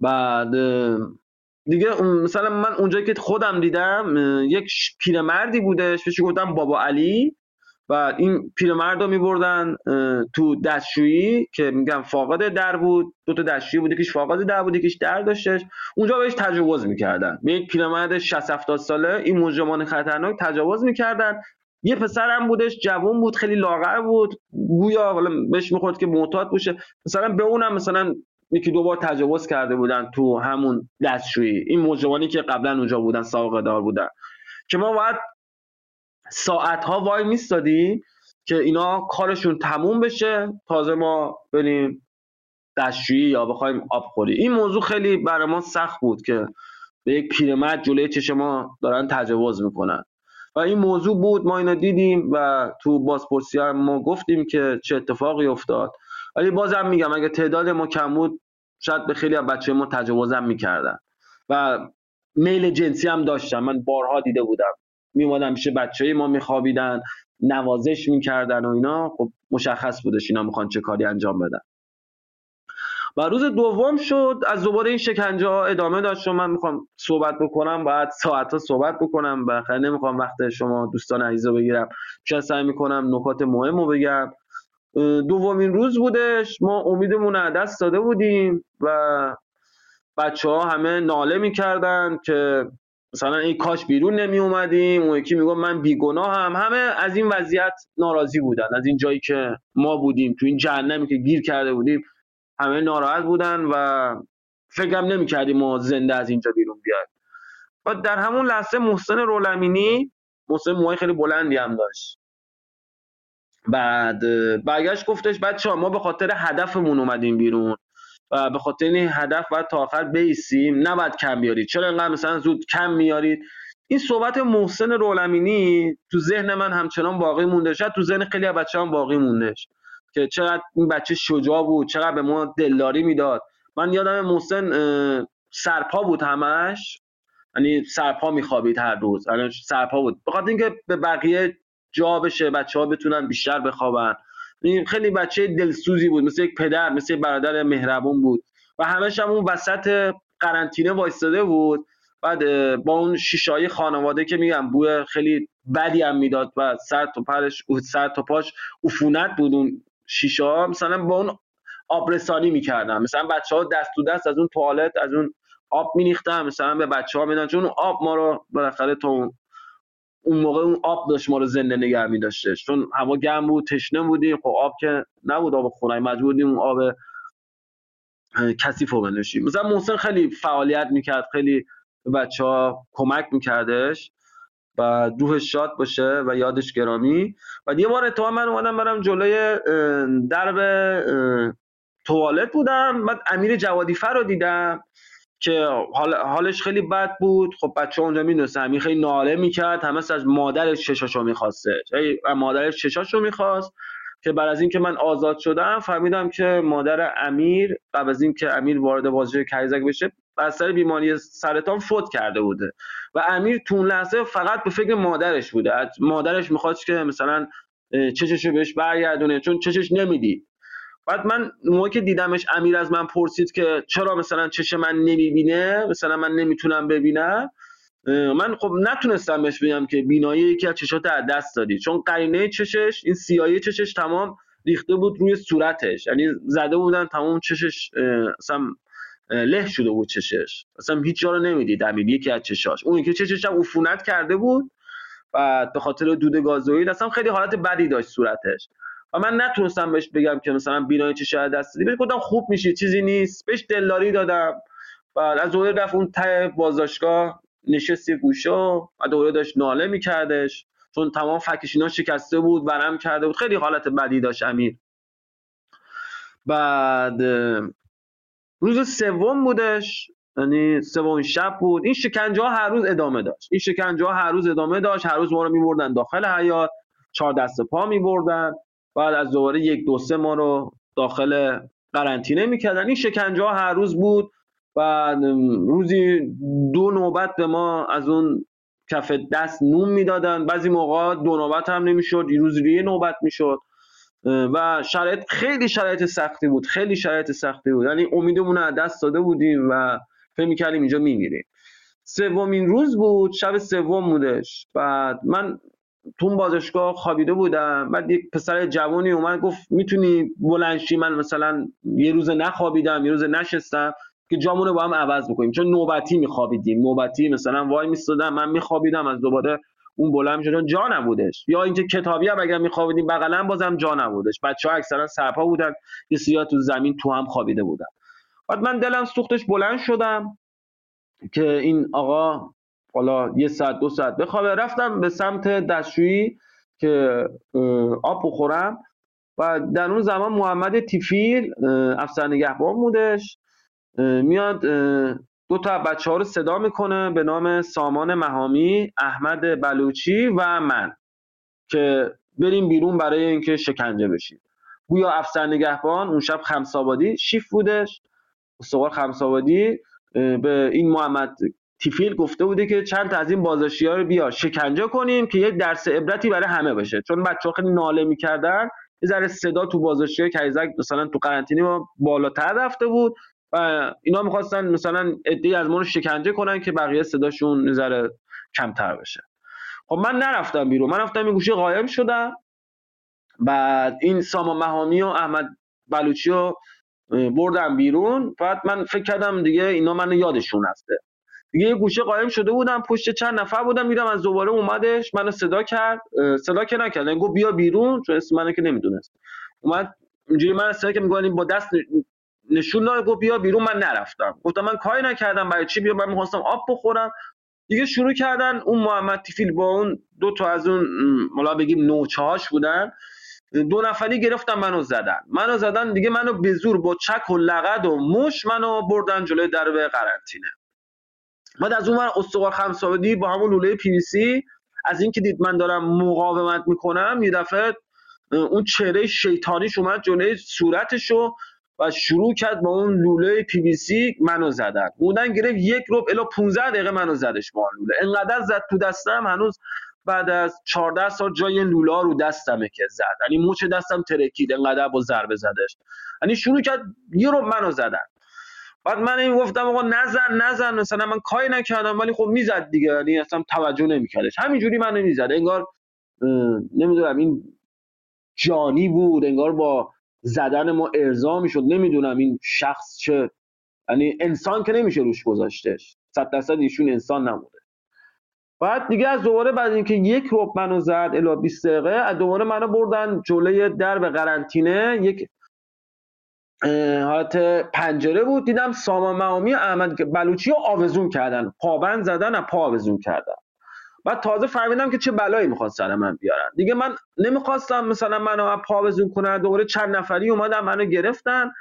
بعد دیگه مثلا من اونجا که خودم دیدم یک پیرمردی بودش. بهش گفتم بابا علی. و این پیرمرد رو میبردن تو دستشویی که میگم فاقد در بود. دو تا دستشویی بود یکیش فاقد در بود یکیش در داشتش. اونجا بهش تجاوز می‌کردن. به یک پیرمرد 60 70 ساله این مجرمان خطرناک تجاوز می‌کردن. یه پسرم بودش جوون بود خیلی لاغر بود. گویا حالا بهش می‌خورد که معتاد باشه مثلا به اونم مثلا یکی دو بار تجاوز کرده بودن تو همون دستشویی. این مجرمانی که قبلا اونجا بودن سابقه دار بودن. که ما باید ساعت ها وای میستادیم که اینا کارشون تموم بشه تازه ما بریم دستشویی یا بخوایم آب خوری. این موضوع خیلی برای ما سخت بود که به یک پیرمرد جلوی چش ما دارن تجاوز می‌کنن. و این موضوع بود ما اینا دیدیم و تو بازپرسی ما گفتیم که چه اتفاقی افتاد. ولی بازم میگم اگه تعداد ما کم بود شاید به خیلی از بچه ما تجاوزم می‌کردن. و میل جنسی هم داشتم. من بارها دیده بودم. میومدم پیش بچه ما میخوابیدن نوازش می‌کردن و اینا. خب مشخص بودش اینا می‌خوان چه کاری انجام بدن. و روز دوم شد از دوباره این شکنجه ها ادامه داشت. و من می‌خوام صحبت بکنم بعد ساعت ها صحبت بکنم. و نمی‌خوام وقت شما دوستان عزیز رو بگیرم. شاید سعی می‌کنم نکات مهم رو بگم. دومین روز بودش. ما امیدمون از دست داده بودیم و بچه ها همه ناله می‌کردن که مثلا این کاش بیرون نمی اومدیم اون یکی میگم من بیگناه هم همه از این وضعیت ناراضی بودن. از این جایی که ما بودیم تو این جهنمی که گیر کرده بودیم همه ناراحت بودن و فکرم نمی‌کردیم ما زنده از اینجا بیرون بیایم. و در همون لحظه محسن رولمینی محسن موهای خیلی بلندی هم داشت. بعد برگشت گفتش بچه ما به خاطر هدفمون اومدیم بیرون. و به خاطر این هدف باید تا آخر بیسیم نباید کم بیارید. چرا اینقدر مثلا زود کم میارید؟ این صحبت محسن رولمینی تو ذهن من همچنان باقی مونده. شاید تو ذهن خیلی بچه هم باقی موندهش که چقدر این بچه شجاع بود چقدر به ما دلداری می‌داد. من یادم محسن سرپا بود همش. یعنی سرپا میخوابید هر روز. یعنی سرپا بود. بخاطر اینکه به بقیه جا بشه بچه ها بتونن بیشتر بخوابن. خیلی بچه دلسوزی بود مثل یک پدر مثل یک برادر مهربون بود. و همش هم اون وسط قرنطینه وایستاده بود. بعد با اون شیشای خانواده که میگم بوی خیلی بدی هم می‌داد و سر تا پرش سر تا پاش عفونت بود اون شیشه ها مثلا با اون آبرسانی می‌کردن. مثلا بچه ها دست تو دست از اون توالت از اون آب میریختن مثلا به بچه ها چون آب ما رو بالاخره تا اون موقع اون آب داشت ما رو زنده نگه می چون هوا گرم بود تشنه بودیم. خب آب که نبود آب خونه مجبور بودیم اون آب کثیف رو بنوشیم. مثلا محسن خیلی فعالیت می‌کرد. خیلی بچه ها کمک میکردش و روحش شاد باشه و یادش گرامی. و یه بار اتفاقا من اومدم برم جلوی درب توالت بودم. بعد امیر جوادی فر رو دیدم. که حال حالش خیلی بد بود. خب بچه اونجا می‌دونست همین خیلی ناله می‌کرد. همه از مادرش چشاشو می‌خواسته. مادرش چشاشو می‌خواست که بعد از اینکه من آزاد شدم فهمیدم که مادر امیر قبل از اینکه امیر وارد بازی کریزک بشه از بیماری سرطان فوت کرده بوده. و امیر تو لحظه فقط به فکر مادرش بوده. مادرش می‌خواست که مثلا چششو بهش برگردونه. چون چشش نمی‌دید. بعد من موقعی که دیدمش امیر از من پرسید که چرا مثلا چش من نمی‌بینه مثلا من نمی‌تونم ببینم من خب نتونستم بهش بگم که بینایی یکی از چشات از دست دادی. چون قرینه چشش این سیایی چشش تمام ریخته بود روی صورتش. یعنی زده بودن تمام چشش اصلا له شده بود چشش. اصلا هیچ جا رو نمی‌دید امیر یکی از چشاش. اون که چشش هم عفونت کرده بود و به خاطر دود گازوئیل اصلا خیلی حالت بدی داشت صورتش. و من نتونستم بهش بگم که مثلا بینایی چه شاید دست بهش گفتم خوب میشی چیزی نیست. بهش دلداری دادم. و از دوره رفت اون ته بازداشتگاه نشست یه گوشه و دوره داشت ناله میکردش. چون تمام فکش اینا شکسته بود ورم کرده بود. خیلی حالت بدی داشت امیر. بعد روز سوم بودش. یعنی سوم شب بود. این شکنجه ها هر روز ادامه داشت. این شکنجه ها هر روز ادامه داشت. هر روز ما رو میبردن داخل حیات چهار دست پا میبردن. بعد از دوباره یک دو سه ما رو داخل قرنطینه می‌کردن. این شکنجه ها هر روز بود و روزی دو نوبت به ما از اون کف دست نوم می‌دادن. بعضی موقع دو نوبت هم نمی‌شد روز یه نوبت می‌شد. و شرایط خیلی شرایط سختی بود خیلی شرایط سختی بود. یعنی امیدمون از دست داده بودیم و فکر می‌کردیم اینجا میمیریم. سومین روز بود شب سوم بودش. بعد من تو بازشگاه خوابیده بودم. بعد یک پسر جوانی اومد گفت می‌تونی بلنشی من مثلا یه روز نخوابیدم یه روز نشستم که جامون رو با هم عوض بکنیم. چون نوبتی میخوابیدیم. نوبتی مثلا وای میستادم من میخوابیدم از دوباره اون بلند می‌شد جا نبودش. یا اینکه کتابی هم اگر میخوابیدیم بغلا بازم جا نبودش. بچه ها اکثرا سرپا بودن. یه سیا تو زمین تو هم خوابیده بودن. بعد من دلم سوختش بلند شدم که این آقا حالا یه ساعت دو ساعت. بخوابه رفتم به سمت دستشویی که آب بخورم. و در اون زمان محمد تیفیل افسر نگهبان بودش. میاد دو تا بچه ها رو صدا می‌کنه به نام سامان مهامی احمد بلوچی و من که بریم بیرون برای اینکه شکنجه بشیم. گویا افسر نگهبان اون شب خمسابادی شیف بودش. استوار خمسابادی به این محمد تیفیل گفته بوده که چند تا از این بازداشتی ها رو بیار شکنجه کنیم که یک درس عبرتی برای همه باشه چون بچه خیلی ناله می‌کردن. یه ذره صدا تو بازداشتی کیزک مثلا تو قرنطینه ما بالاتر رفته بود و اینا می‌خواستن مثلا ادعی از ما رو شکنجه کنن که بقیه صداشون یه ذره کمتر بشه. خب من نرفتم بیرون. من رفتم این گوشه قایم شدم. بعد این ساما مهامی و احمد بلوچی رو بردم بیرون. بعد من فکر کردم دیگه اینا من یادشون هسته دیگه یه گوشه قایم شده بودم پشت چند نفر بودم میدم از دوباره اومدش منو صدا کرد صدا که نکرد یعنی گفت بیا بیرون چون اسم منو که نمی‌دونست. اومد اینجوری من صدا که میگن با دست نشون داد گفت بیا بیرون من نرفتم. گفتم من کاری نکردم برای چی بیا من می‌خواستم آب بخورم. دیگه شروع کردن اون محمد تیفیل با اون دو تا از اون مثلا بگیم نوچه هاش بودن دو نفری گرفتن منو زدن. منو زدن دیگه منو به زور با چک و لگد و مشت منو بردن جلوی درب قرنطینه. بعد از اون من استوار خمس آبادی با همون لوله پی وی سی از اینکه دید من دارم مقاومت می‌کنم یه دفعه اون چهره شیطانیش اومد جلوی صورتشو و شروع کرد با اون لوله پی وی سی منو زدن. بودن گرفت یک ربع الی 15 دقیقه منو زدش با لوله. انقدر زد تو دستم هنوز بعد از 14 سال جای لولا رو دستمه که زد. یعنی مچ دستم ترکید انقدر با ضربه زدش. یعنی شروع کرد یه رو منو زدن. بعد من این گفتم آقا نزن نزن مثلا من کاری نکردم ولی خب می‌زد دیگه. یعنی اصلا توجه نمیکردش. همینجوری منو می‌زد. انگار نمی‌دونم این جانی بود انگار با زدن ما ارضا می‌شد. نمی‌دونم این شخص چه یعنی انسان که نمیشه روش گذاشتش. صد درصد ایشون انسان نبوده. بعد دیگه از دوباره بعد اینکه یک رب منو زد الا 20 دقیقه از دوباره منو بردن جلوی درب قرنطینه. یک حالت پنجره بود. دیدم سامان معامی احمد بلوچی رو آوزون کردن. پابند زدن و پا آوزون کردن. بعد تازه فهمیدم که چه بلایی می‌خواد سر من بیارن. دیگه من نمی‌خواستم مثلا منو پا آوزون کنن. دوباره چند نفری اومدن منو گرفتن.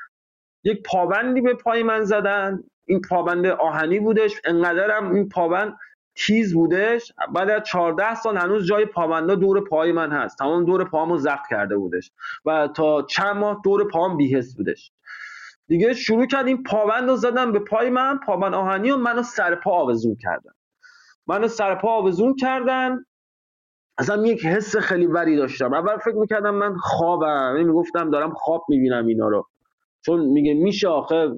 یک پابندی به پای من زدن. این پابند آهنی بودش. انقدرم این پابند تیز بودش بعد از 14 سال هنوز جای پابندا دور پای من هست. تمام دور پاهامو زخم کرده بودش و تا چند ماه دور پاهم بیهست بودش. دیگه شروع کرد این پابند رو زدن به پای من پابند آهنی و منو سر پا آوزون کردن. منو سر پا آوزون کردن. اصلا یک حس خیلی بری داشتم. اول فکر می‌کردم من خوابم می‌گفتم دارم خواب می‌بینم اینا رو. چون میگه میشه آخه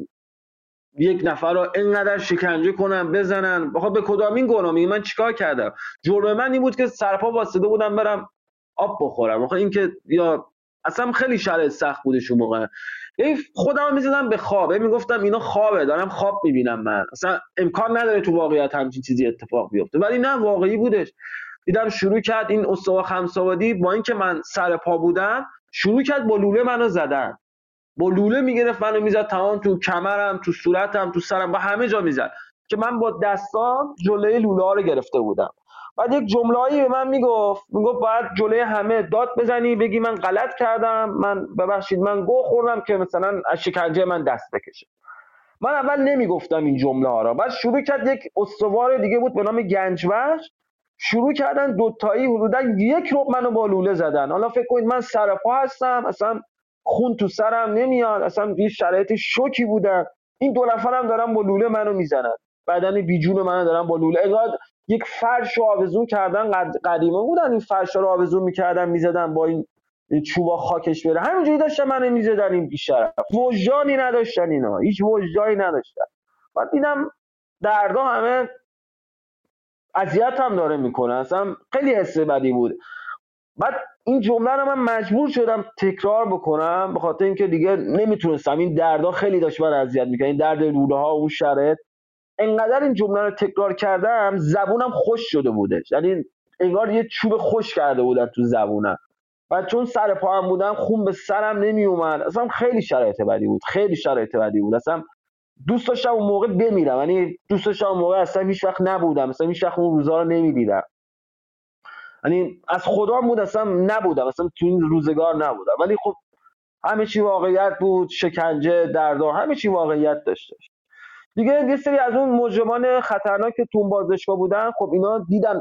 یک نفر رو انقدر شکنجه کنن بزنن. بخواد به کدامین گناه؟ میگه من چیکار کردم؟ جرم من این بود که سرپا واسطه بودم برم آب بخورم. آخه اینکه یا اصلا خیلی شرایط سخت بودش اون موقع. خودم می‌زدم به خواب. می‌گفتم اینا خوابه دارم خواب می‌بینم من. اصلا امکان نداره تو واقعیت همچین چیزی اتفاق بیفته. ولی نه واقعی بودش. دیدم شروع کرد این استوا خمساوادی با اینکه من سر پا بودم شروع کرد با لوله منو زدن. با لوله می‌گرفت منو می‌زد تمام تو کمرم تو صورتم تو سرم با همه جا می‌زد. که من با دستام جلوی لوله ها رو گرفته بودم. بعد یک جمله‌ای به من می‌گفت می‌گفت باید جلوی همه داد بزنی بگی من غلط کردم من ببخشید من گو خوردم که مثلا از شکنجه من دست بکشه. من اول نمی‌گفتم این جمله ها را بعد شروع کرد یک استوار دیگه بود به نام گنجوش شروع کردن دوتایی حدودا یک رو منو با لوله زدن. حالا فکر کنید من سرپا هستم اصلا خون تو سرم نمیاد اصلا یه شرایط شوکی بودم. این دو نفرم دارن با لوله منو می‌زنن. بدن بیجون منو دارن با لوله. اگه یک فرش رو آویزون کردن قدیمه بودن این فرش رو آویزون می‌کردن می‌زدن با این چوبا خاکش بره. همینجوری داشتن منو می‌زدن این بیشتر وجدانی نداشتن اینا. هیچ وجدانی نداشتن. بعد دیدم دردا همه اذیت هم داره می‌کنه. اصلا خیلی حس بدی بود. بعد این جمله رو من مجبور شدم تکرار بکنم به خاطر اینکه دیگه نمی‌تونستم. این دردا خیلی داشت من اذیت می‌کنه این درد لوله ها اون شرط انقدر این جمله رو تکرار کردم زبونم خوش شده بودش یعنی انگار یه چوب خوش کرده بودن تو زبونم. و چون سر پا هم بودم خون به سرم نمی اومد اصلا خیلی شرایط بدی بود. خیلی شرایط بدی بود. اصلا دوست داشتم اون موقع بمیرم. یعنی دوست داشتم اون موقع اصلا هیچ وقت نبودم. اصلا هیچ وقت اون روزا رو نمی‌دیدم. یعنی از خدا بود اصلا نبودم اصلا تو این روزگار نبودم. ولی خب همه چی واقعیت بود شکنجه دردار همه چی واقعیت داشته دیگه یه سری از اون مجرمان خطرناک که تو بازداشتگاه بودن. خب اینا دیدن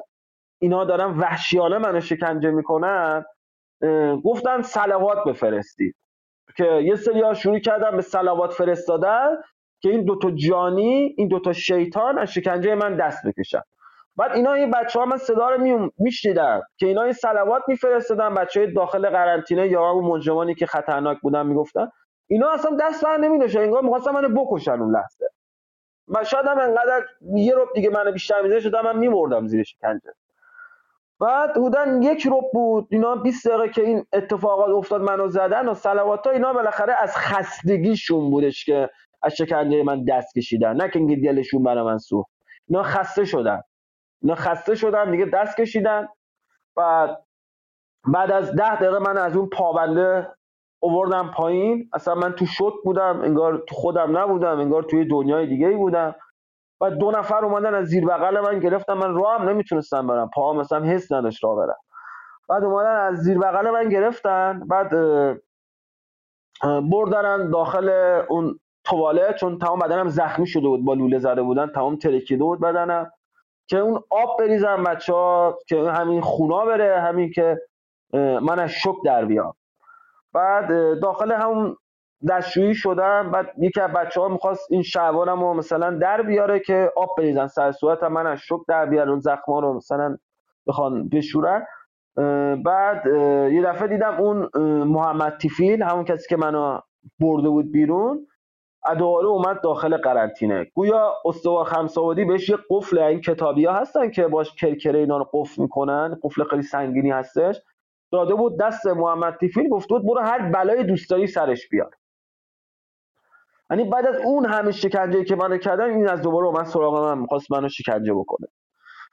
اینا دارن وحشیانه منو شکنجه می‌کنن. گفتن سلوات بفرستید. که یه سری ها شروع کردن به سلوات فرستادن که این دوتا جانی این دوتا شیطان از شکنجه من دست بکشن. بعد اینا این بچه ها من صدا رو میشنیدم که اینا این سلوات میفرستادن بچه های داخل قرنطینه یا اون مجرمانی که خطرناک بودن می‌گفتن. اینا اصلا دست بر نمیداشتن انگار می‌خواستن منو بکشن اون لحظه. من شاید هم انقدر یه رب دیگه منو بیشتر میزه شدم من میمردم زیر شکنجه. بعد بودن یک رب بود اینا 20 دقیقه که این اتفاقات افتاد منو زدن و سلوات اینا بالاخره از خستگیشون بودش که از شکنجه من دست کشیدن. نه که دلشون برای من سو اینا خسته شدن. اینا خسته شدن دیگه دست کشیدن. بعد بعد از ده دقیقه من از اون پابنده اووردم پایین. اصلا من تو شوک بودم انگار تو خودم نبودم انگار توی دنیای دیگه ای بودم. و دو نفر اومدن از زیر بغل من گرفتم من راه هم نمی‌تونستم برم. پاهم مثلا حس نداشت راه برم. بعد اومدن از زیر بغل من گرفتن. بعد بردن داخل اون توالت چون تمام بدنم زخمی شده بود با لوله زده بودن تمام ترکیده بود بدنم. که اون آب بریزن بچه ها که همین خونا بره همین که من از شک در بیام. بعد داخل همون دستشویی شدم. بعد یکی از بچه ها می‌خواست این شلوارم رو مثلا در بیاره که آب بریزن سر صورت من از شک در بیاره اون زخما رو مثلا بخوان بشورن. بعد یه دفعه دیدم اون محمد تیفیل همون کسی که منو برده بود بیرون ادواره اومد داخل قرنطینه. گویا استوار خمساودی بهش یه قفل این کتابی ها هستن که باش کرکره اینا رو قفل می‌کنن. قفل خیلی سنگینی هستش. داده بود دست محمد تیفیل گفته بود برو هر بلای دوست داری سرش بیار. یعنی بعد از اون همه شکنجه که منو کردن این از دوباره من سراغ من می‌خواست منو شکنجه بکنه.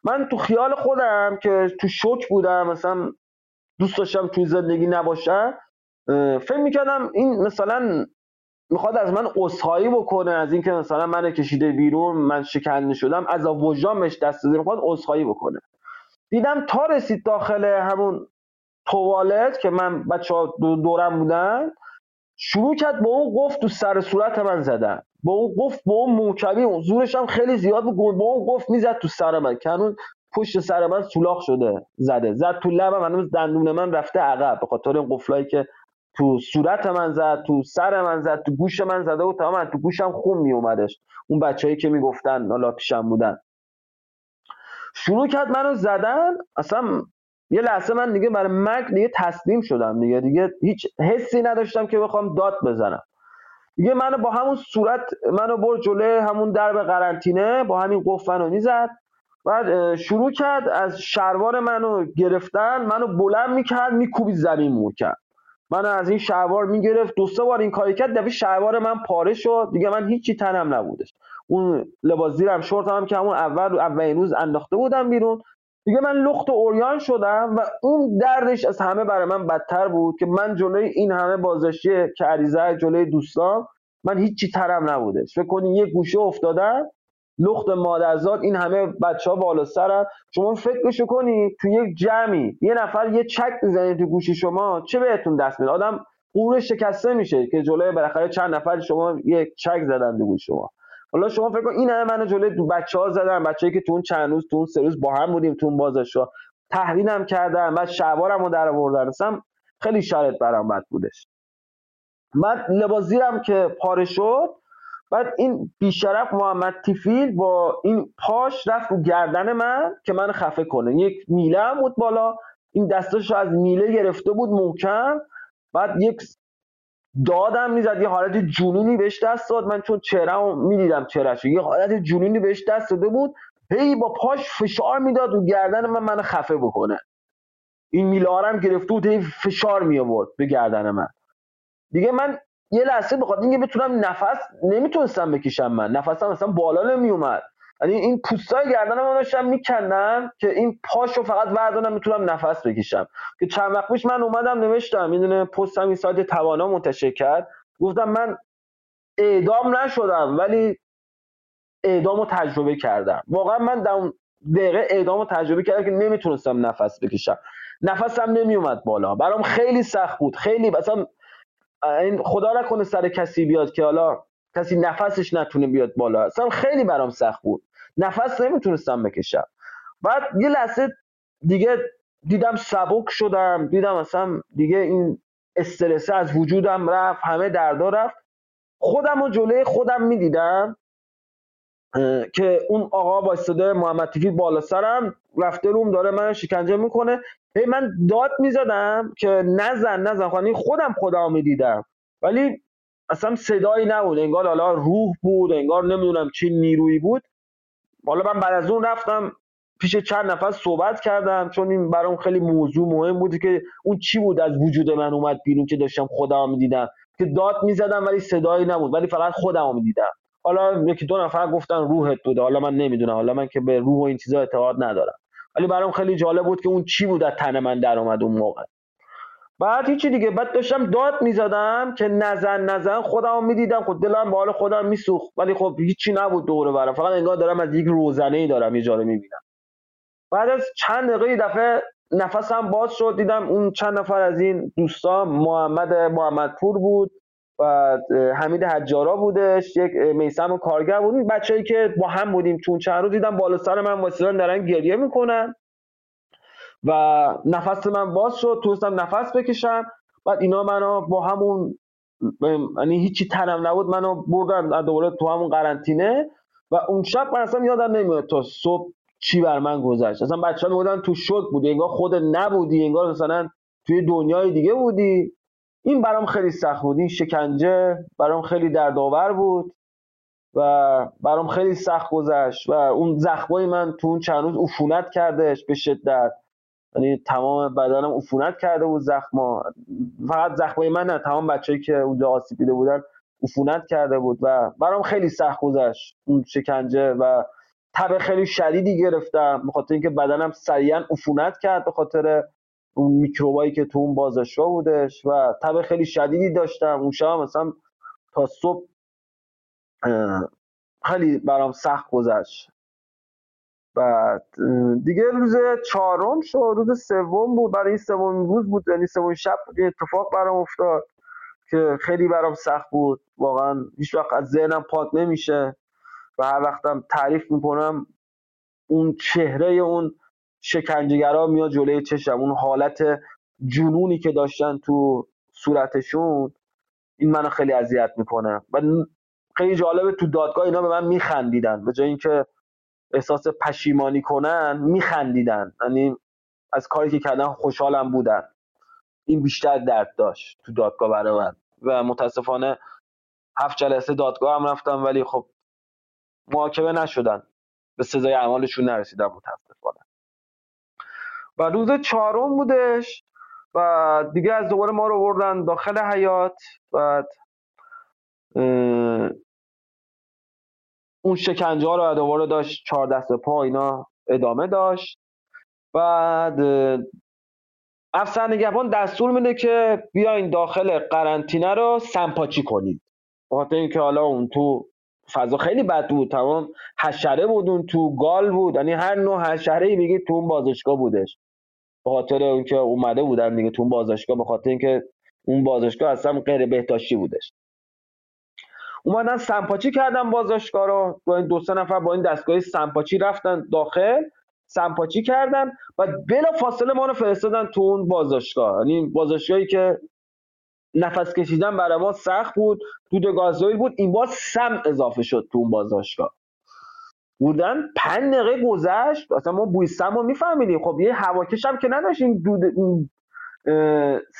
من تو خیال خودم که تو شوک بودم مثلا دوست داشتم توی زندگی نباشم فکر می‌کردم این مثلا می‌خواد از من عذرخواهی بکنه از اینکه مثلا من کشیده بیرون من شکنجه شدم از وجدان بهش دست داده می‌خواد عذرخواهی بکنه. دیدم تا رسید داخل همون توالت که من بچه ها دورم بودن شروع کرد با اون قفل تو سر صورت من زدن. با اون قفل با اون موکبی زورش هم خیلی زیاد بود با اون قفل می‌زد تو سر من که پشت سر من سولاخ شده زده. زد تو لبم هنوز دندون من رفته عقب به خاطر این قفلایی که تو صورت من زد تو سر من زد تو گوش من زده و تمام تو گوشم خون می اومدش اون بچههایی که می‌گفتن حالا پیشم بودن. شروع کرد منو زدن اصلا یه لحظه من دیگه برای مرگ دیگه تسلیم شدم دیگه. دیگه هیچ حسی نداشتم که بخوام داد بزنم. دیگه منو با همون صورت منو برد جلوی همون درب قرنطینه با همین قفل منو می‌زد. بعد شروع کرد از شلوار منو گرفتن منو بلند می‌کرد میکوبید زمین محکم من از این شلوار می‌گرفت. دو سه بار این کاری کرد دفعه شلوار من پاره شد. دیگه من هیچی تنم نبودش. اون لباس زیرم شورت هم که همون اول اولین روز انداخته بودم بیرون. دیگه من لخت و اوریان شدم و اون دردش از همه برای من بدتر بود که من جلوی این همه بازداشتی کریزه جلوی دوستان من هیچی ترم نبودش. فکر کنی یه گوشه افتادم. لخت مادرزاد این همه بچه ها بالا سرن. شما فکرشو کنی تو یک جمعی یه نفر یه چک می‌زنه تو گوشی شما چه بهتون دست میده؟ آدم قورش شکسته میشه که جلوی بالاخره چند نفر شما یک چک زدن تو گوش شما. حالا شما فکر کن این همه منو جلوی دو بچه ها زدن بچه‌ای که تو اون چند روز تو اون سه روز با هم بودیم تو اون بازشا تحویلم کردن بعد شعبارم رو در آوردن خیلی شرط برام بد بودش. بعد لباس که پاره شد بعد این بیشرف محمد تیفیل با این پاش رفت رو گردن من که من خفه کنه. یک میله هم بود بالا. این دستش از میله گرفته بود محکم. بعد یک دادم می‌زد. یه حالت جنونی بهش دست داد. من چون چهرهمو می‌دیدم چهرهش یه حالت جنونی بهش دست داده بود. هی با پاش فشار می‌داد رو گردن من. من خفه بکنه. این میلارم گرفته بود هی فشار می آورد به گردن من. دیگه من یه لحظه بخواد اینکه بتونم نفس نمی‌تونستم بکشم من. نفسم اصلا بالا نمی اومد یعنی این پوستای گردنم رو داشتم میکندم که این پاشو فقط بردارم می‌تونم نفس بکشم. که چند وقت پیش من اومدم نوشتم می‌دونه پستم این سایت توانا منتشر کرد. گفتم من اعدام نشدم ولی اعدام تجربه کردم. واقعا من در اون دقیقه اعدام تجربه کردم که نمی‌تونستم نفس بکشم. نفسم نمیومد بالا. برام خیلی سخت بود. خیلی مثلا این خدا نکنه سر کسی بیاد که حالا کسی نفسش نتونه بیاد بالا. اصلا خیلی برام سخت بود. نفس نمی‌تونستم بکشم. بعد یه لحظه دیگه دیدم سبک شدم. دیدم اصلا دیگه این استرسه از وجودم رفت همه دردا رفت. خودم و جلوی خودم می‌دیدم که اون آقا با استده محمد بالا سرم. رفته روم داره من شکنجه می‌کنه. هی من داد می‌زدم که نزن نزن. خب خودم خودم می‌دیدم. ولی اصلا صدایی نبود. انگار حالا روح بود انگار نمی‌دونم چی نیرویی بود. حالا من بعد از اون رفتم پیش چند نفر صحبت کردم چون این برام خیلی موضوع مهم بود که اون چی بود از وجود من اومد بیرون که داشتم خودم می‌دیدم. که داد می‌زدم ولی صدایی نبود ولی فقط خودم می‌دیدم. حالا یکی دو نفر گفتن روحت بوده. حالا من نمی‌دونم. حالا من که به روح و این چیزا اعتقاد ندارم. ولی برام خیلی جالب بود که اون چی بود از تن من در اومد اون موقع. بعد هیچی دیگه. بعد داشتم داد می‌زدم که نزن نزن. خودم می‌دیدم. خود خب دلم به حال خودم میسوخت. ولی خب هیچی نبود دوره برم. فقط انگار دارم از یک روزنه ای دارم یه جاره می‌بینم. بعد از چند دقیقه دفعه نفسم باز شد. دیدم اون چند نفر از این دوستان محمد محمدپور بود. و حمید حجارا بودش یک میسم کارگر بود. بچه‌ای که با هم بودیم چون چند روز دیدم بالا سر من واسیدن دارن گریه می‌کنن و نفس من باز شد. تونستم نفس بکشم. بعد اینا منو با همون یعنی هیچی تنم نبود منو بردن دوباره تو همون قرنطینه و اون شب من اصلا یادم نمیاد تا صبح چی بر من گذشت. اصلا بچه ها تو شوک بودی انگار خود نبودی انگار مثلا توی دنیای دیگه بودی. این برام خیلی سخت بود. این شکنجه برام خیلی دردآور بود و برام خیلی سخت گذشت و اون زخمای من تو اون چند روز عفونت کردش به شدت. یعنی تمام بدنم عفونت کرده بود زخما. فقط زخمای من نه تمام بچه‌ای که اونجا آسیب دیده بودن عفونت کرده بود و برام خیلی سخت گذشت اون شکنجه و تب خیلی شدیدی گرفتم به خاطر اینکه بدنم سریعا عفونت کرد به خاطر اون میکروبایی که تو اون بازشگاه بودش و تب خیلی شدیدی داشتم. اون شب مثلا تا صبح خیلی برام سخت گذشت. بعد دیگه روز چهارم شد روز سوم بود. برای این سوم روز بود یعنی سوم شب بود اتفاق برام افتاد که خیلی برام سخت بود. واقعا هیچ وقت از ذهنم پاک نمیشه و هر وقتم تعریف می‌کنم اون چهره اون شکنجهگرا میاد جلوی چشم. اون حالت جنونی که داشتن تو صورتشون این منو خیلی اذیت می‌کنه. و خیلی جالبه تو دادگاه اینا به من میخندیدن. به جای اینکه احساس پشیمانی کنن میخندیدن. یعنی از کاری که کردن خوشحالم بودن. این بیشتر درد داشت تو دادگاه برای من. و متاسفانه هفت جلسه دادگاه هم رفتم ولی خب محاکمه نشدن. به سزای اعمالشون نرسیدن متاسفانه. و روز چهارم بودش و دیگه از دوباره ما رو بردن داخل حیات بعد اون شکنجه ها رو دوباره داشت چهار دست پا اینا ادامه داشت. بعد افسر نگهبان دستور میده که بیاین داخل قرنطینه رو سمپاچی کنید. بخاطر اینکه حالا اون تو فضا خیلی بد بود تمام حشره بود اون تو گال بود یعنی هر نوع حشره ای بگید تو اون بازشگاه بودش. به خاطر اینکه اومده بودن دیگه تو اون بازشگاه به خاطر اینکه اون بازشگاه اصلا غیر بهداشتی بودش. اومدن سمپاچی کردن بازشگاه رو با این دو سه نفر با این دستگاه سمپاچی رفتن داخل سمپاچی کردن و بلا فاصله ما رو فرستادن تو اون بازشگاه یعنی بازشگاهی که نفس کشیدن برای ما سخت بود دود گازوئیل بود این بار سم اضافه شد تو اون بازداشتگاه. بودن پنج دقیقه گذشت اصلا ما بوی سم رو میفهمیدیم. خب یه هواکش هم که نداشتیم دود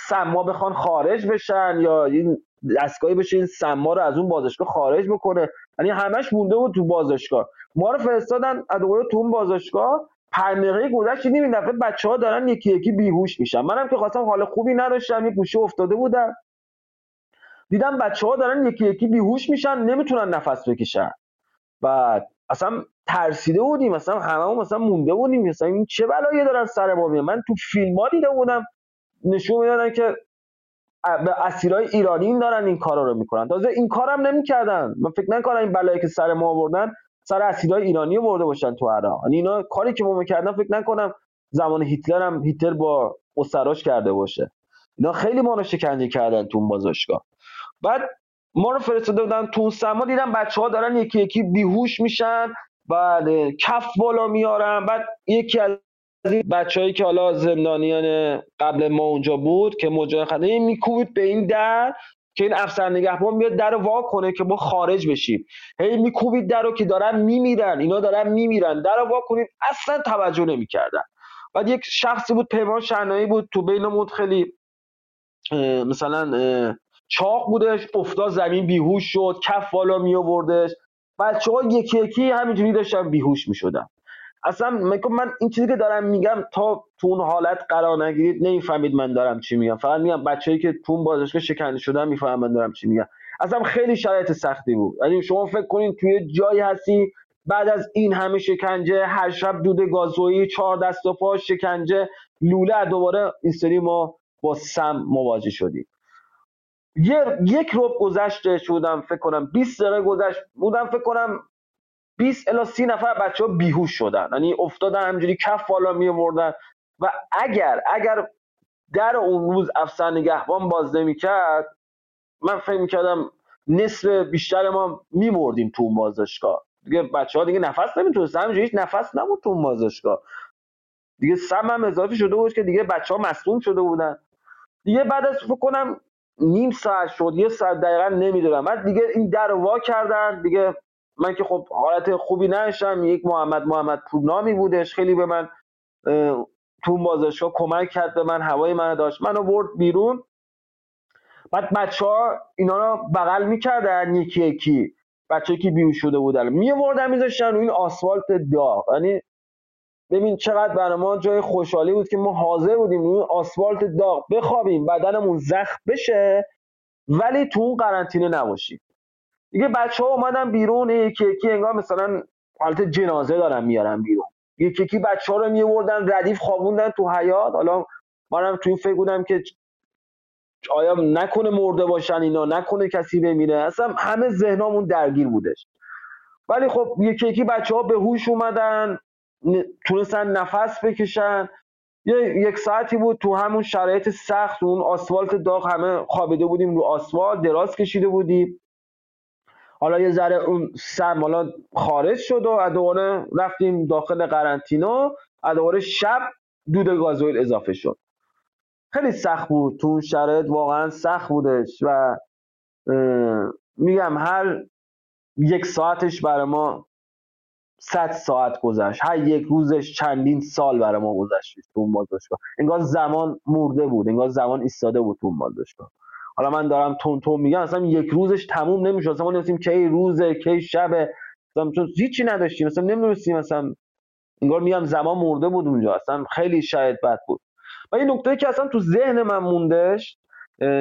سما بخوان خارج بشن یا این دستگاهی بشه این سما رو از اون بازشگاه خارج بکنه. یعنی همش مونده بود تو بازشگاه. ما رو فرستادن از تو اون بازشگاه. پنج دقیقه گذشت دیدیم این دفعه بچه ها دارن یکی یکی بیهوش میشن. منم که خواستم حال خوبی نداشتم یه گوشه افتاده بودم. دیدم بچه ها دارن یکی یکی بیهوش میشن نمی‌تونن نفس بکشن. و اصلا ترسیده بودیم مثلا همه مثلا مونده بودیم مثلا این چه بلایی دارن سر ما من تو فیلم ها دیده بودم نشون می‌دادن که به اسیرای ایرانی دارن این کارا رو می‌کنن. تازه این کارم نمی‌کردن. من فکر نکنم این بلایی که سر ما آوردن سر اسیرای ایرانی برده باشن تو عراق یعنی اینا کاری که ما می‌کردن فکر نکنم زمان هیتلر هم هیتلر با اسراش کرده باشه. اینا خیلی ما رو شکنجه کردن تو اون بعد ما رو فرستاده بودن تو سما دیدم بچه ها دارن یکی یکی بیهوش میشن. بعد کف بالا میارن. بعد یکی از این بچههایی که حالا زندانیان قبل ما اونجا بود که مجاهد خنده میکوبید به این در که این افسر نگهبان میاد در وا کنه که ما خارج بشیم. هی میکوبید در رو که دارن میمیرن اینا دارن میمیرن. در وا کنید اصلا توجه نمی‌کردن. بعد یک شخصی بود پیمان شنایی بود تو بینمون خیلی مثلا چاق بودش افتاد زمین بیهوش شد کف بالا می آوردش بچه ها یکی یکی همینجوری داشتن بیهوش می شدن اصلا من این چیزی که دارم میگم تا تو اون حالت قرار نگیرید نمی‌فهمید من دارم چی میگم. فقط میگم بچه‌ای که تو اون بازداشتگاه شکنجه شدن می‌فهمن من دارم چی میگم. اصلا خیلی شرایط سختی بود. یعنی شما فکر کنید توی جایی هستی بعد از این همه شکنجه هر شب دود گازویی چهار دست و پا شکنجه لوله دوباره این سری ما با سم مواجه شدیم. یک روب گذشته بودم فکر کنم 20 دقیقه گذشت بودم فکر کنم 20 الی 30 نفر بچه ها بیهوش شدن. یعنی افتادن همجوری کف بالا می و اگر اگر در اون روز افسر نگهبان باز کرد من فکر می‌کردم نصف بیشتر ما میمردیم تو اون بازداشتگاه. دیگه بچه ها دیگه نفس نمی‌تونستن همینجوری هیچ نفس نبود تو بازداشتگاه. دیگه سم هم اضافه شده بود که دیگه بچه ها شده بودن. دیگه بعد از فکر کنم نیم ساعت شد یه ساعت دقیقا نمی‌دونم. بعد دیگه این در وا کردن. دیگه من که خب حالت خوبی نشم یک محمد محمد پورنامی بودش خیلی به من تو بازشگاه کمک کرد به من هوای من داشت. منو برد بیرون. بعد بچه ها اینا رو بغل می‌کردن. یکی یکی. بچه که بیو شده بودن. میوردن میذاشتن رو این آسفالت داغ. یعنی ببین چقدر برای ما جای خوشحالی بود که ما حاضر بودیم روی آسفالت داغ بخوابیم بدنمون زخم بشه ولی تو اون قرنطینه نباشیم. دیگه بچه ها اومدن بیرون یکی یکی انگار مثلا حالت جنازه دارن میارن بیرون. یکی یکی بچه ها رو میوردن ردیف خوابوندن تو حیات حالا منم تو این فکر بودم که آیا نکنه مرده باشن اینا نکنه کسی بمیره. اصلا همه ذهنمون درگیر بودش. ولی خب یکی یکی بچه ها به هوش اومدن. تونستن نفس بکشن. یه یک ساعتی بود تو همون شرایط سخت اون آسفالت داغ همه خوابیده بودیم رو آسفالت دراز کشیده بودیم. حالا یه ذره اون سم حالا خارج شد و دوباره رفتیم داخل قرنطینه دوباره شب دود گازوئیل اضافه شد. خیلی سخت بود. تو اون شرایط واقعا سخت بودش و میگم هر یک ساعتش برای ما صد ساعت گذشت. هر یک روزش چندین سال برای ما گذشت تو اون بازداشتگاه. انگار زمان مرده بود انگار زمان ایستاده بود تو اون بازداشتگاه. حالا من دارم تون تون میگم اصلا یک روزش تموم نمیشه اصلا ما نمیستیم کی روزه کی شبه. اصلا چون هیچی نداشتیم اصلا نمی‌دونستیم اصلا. انگار میگم زمان مرده بود اونجا. اصلا خیلی شاید بد بود. و این نکته که اصلا تو ذهن من موندش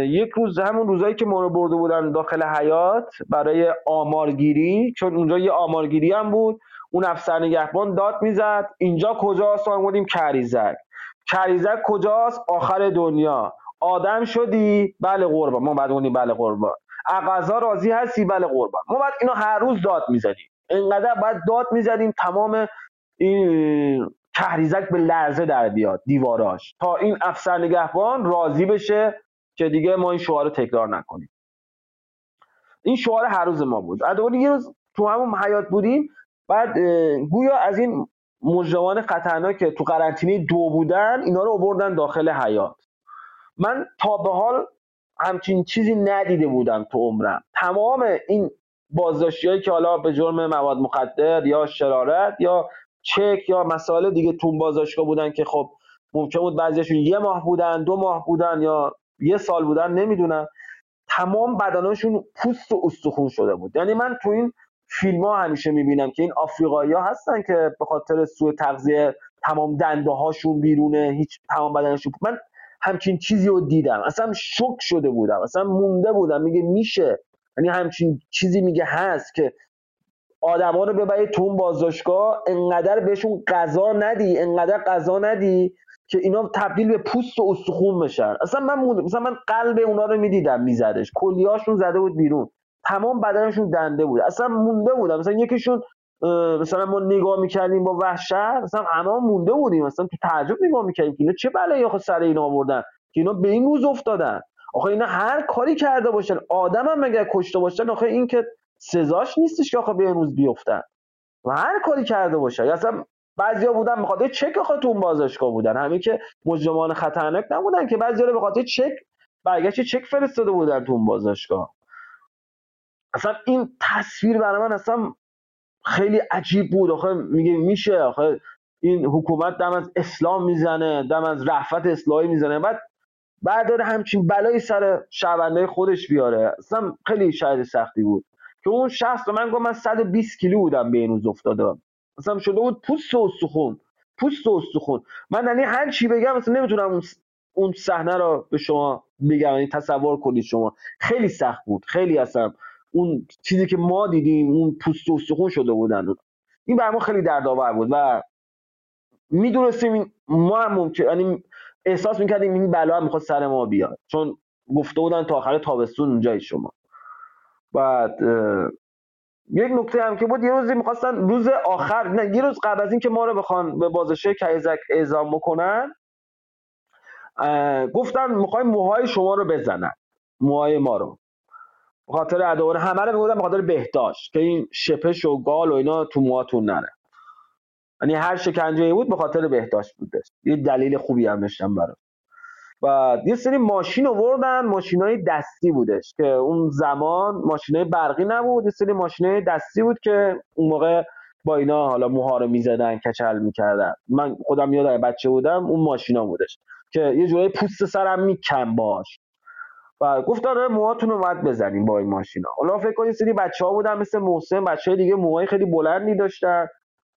یک روز همون روزایی که ما رو برده بودن داخل حیات برای آمارگیری چون اونجا یه آمارگیری هم بود. اون افسر نگهبان داد می‌زد. اینجا کجاست؟ ما بودیم کریزک. کریزک کجاست؟ آخر دنیا. آدم شدی؟ بله قربان. ما بعد اونی بله قربان. اقضا راضی هستی؟ بله قربان. ما بعد اینو هر روز داد می‌زدیم. اینقدر بعد داد می‌زدیم تمام این کهریزک به لرزه در بیاد دیواراش. تا این افسر نگهبان راضی بشه که دیگه ما این شعار رو تکرار نکنیم. این شعار هر روز ما بود. ادوار یه روز تو همون حیات بودیم بعد گویا از این مجرمان خطرناک که تو قرنطینه دو بودن اینا رو آوردن داخل حیات من تا به حال همچین چیزی ندیده بودم تو عمرم. تمام این بازداشتی که حالا به جرم مواد مخدر یا شرارت یا چک یا مسائل دیگه تو بازداشتگاه بودن که خب ممکن بود بعضیشون یه ماه بودن دو ماه بودن یا یه سال بودن نمی‌دونم. تمام بدناشون پوست و استخون شده بود. یعنی من تو این فیلم ها همیشه می‌بینم که این آفریقایی ها هستن که به خاطر سوء تغذیه تمام دنده هاشون بیرونه هیچ تمام بدنشون من همچین چیزی رو دیدم. اصلا شک شده بودم اصلا مونده بودم. میگه میشه. یعنی همچین چیزی میگه هست که آدما رو ببری تو اون بازداشتگاه انقدر بهشون غذا ندی انقدر غذا ندی که اینا تبدیل به پوست و استخون بشن. اصلا من مثلا من قلب اونا رو می‌دیدم میزدش. کلیهاشون زده بود بیرون. تمام بدنشون دنده بود. اصلا مونده بودم مثلا یکیشون مثلا ما نگاه می‌کردیم با وحشت مثلا همه مونده بودیم. مثلا تو تعجب نگاه می‌کردیم که اینا چه بلایی آخه سر اینا آوردن؟ که اینا به این روز افتادن. آخه اینا هر کاری کرده باشن. آدم هم مگر کشته باشن آخه این که سزاش نیستش که آخه به این روز بیفتن. و هر کاری کرده باشن اصلا بعضیا بودن به چک آخه تو بازشگاه بودن. همین که مجرمان خطرناک نبودن که بعضیا به خاطر چک برگشت چک فرستاده بودن تو بازشگاه اصلا این تصویر برای من اصلا خیلی عجیب بود. آخه میگه میشه آخه این حکومت دم از اسلام می‌زنه دم از رحفت اسلامی می‌زنه. بعد بعد داره همچین بلایی سر شهرونده خودش بیاره. اصلا خیلی شاید سختی بود. که اون شخص من گفت من 120 کیلو بودم به این روز افتاده. مثلا شده بود پوست و استخون پوست و استخون. من یعنی هر چی بگم مثلا نمی‌تونم اون صحنه رو به شما بگم. یعنی تصور کنید شما. خیلی سخت بود. خیلی اصلا اون چیزی که ما دیدیم اون پوست و استخون شده بودن. این بر ما خیلی دردآور بود و می‌دونستیم ما هم ممکن یعنی احساس می‌کردیم این بلا هم می‌خواد سر ما بیاد. چون گفته بودن تا آخر تابستون اونجای شما. بعد یک نکته هم که بود یه روزی می‌خواستن روز آخر نه یه روز قبل از اینکه ما رو بخوان به بازشه کیزک اعزام بکنن گفتن می‌خوایم موهای شما رو بزنن. موهای ما رو. خاطر ادوار همه رو می‌گفتن به خاطر بهداشت که این شپش و گال و اینا تو موهاتون نره. یعنی هر شکنجه بود به خاطر بهداشت بوده یه دلیل خوبی هم داشتن برای و یه سری ماشین آوردن ماشین های دستی بودش که اون زمان ماشین های برقی نبود یه سری ماشین های دستی بود که اون موقع با اینا حالا موها رو می‌زدن کچل می‌کردن. من خودم یادم بچه بودم اون ماشینا بودش که یه جوری پوست سرم میکن باش. و گفت داره موهاتون باید بزنیم با این ماشینا. حالا فکر کنید سری بچه ها بودن مثل محسن بچه دیگه موهای خیلی بلندی داشتن.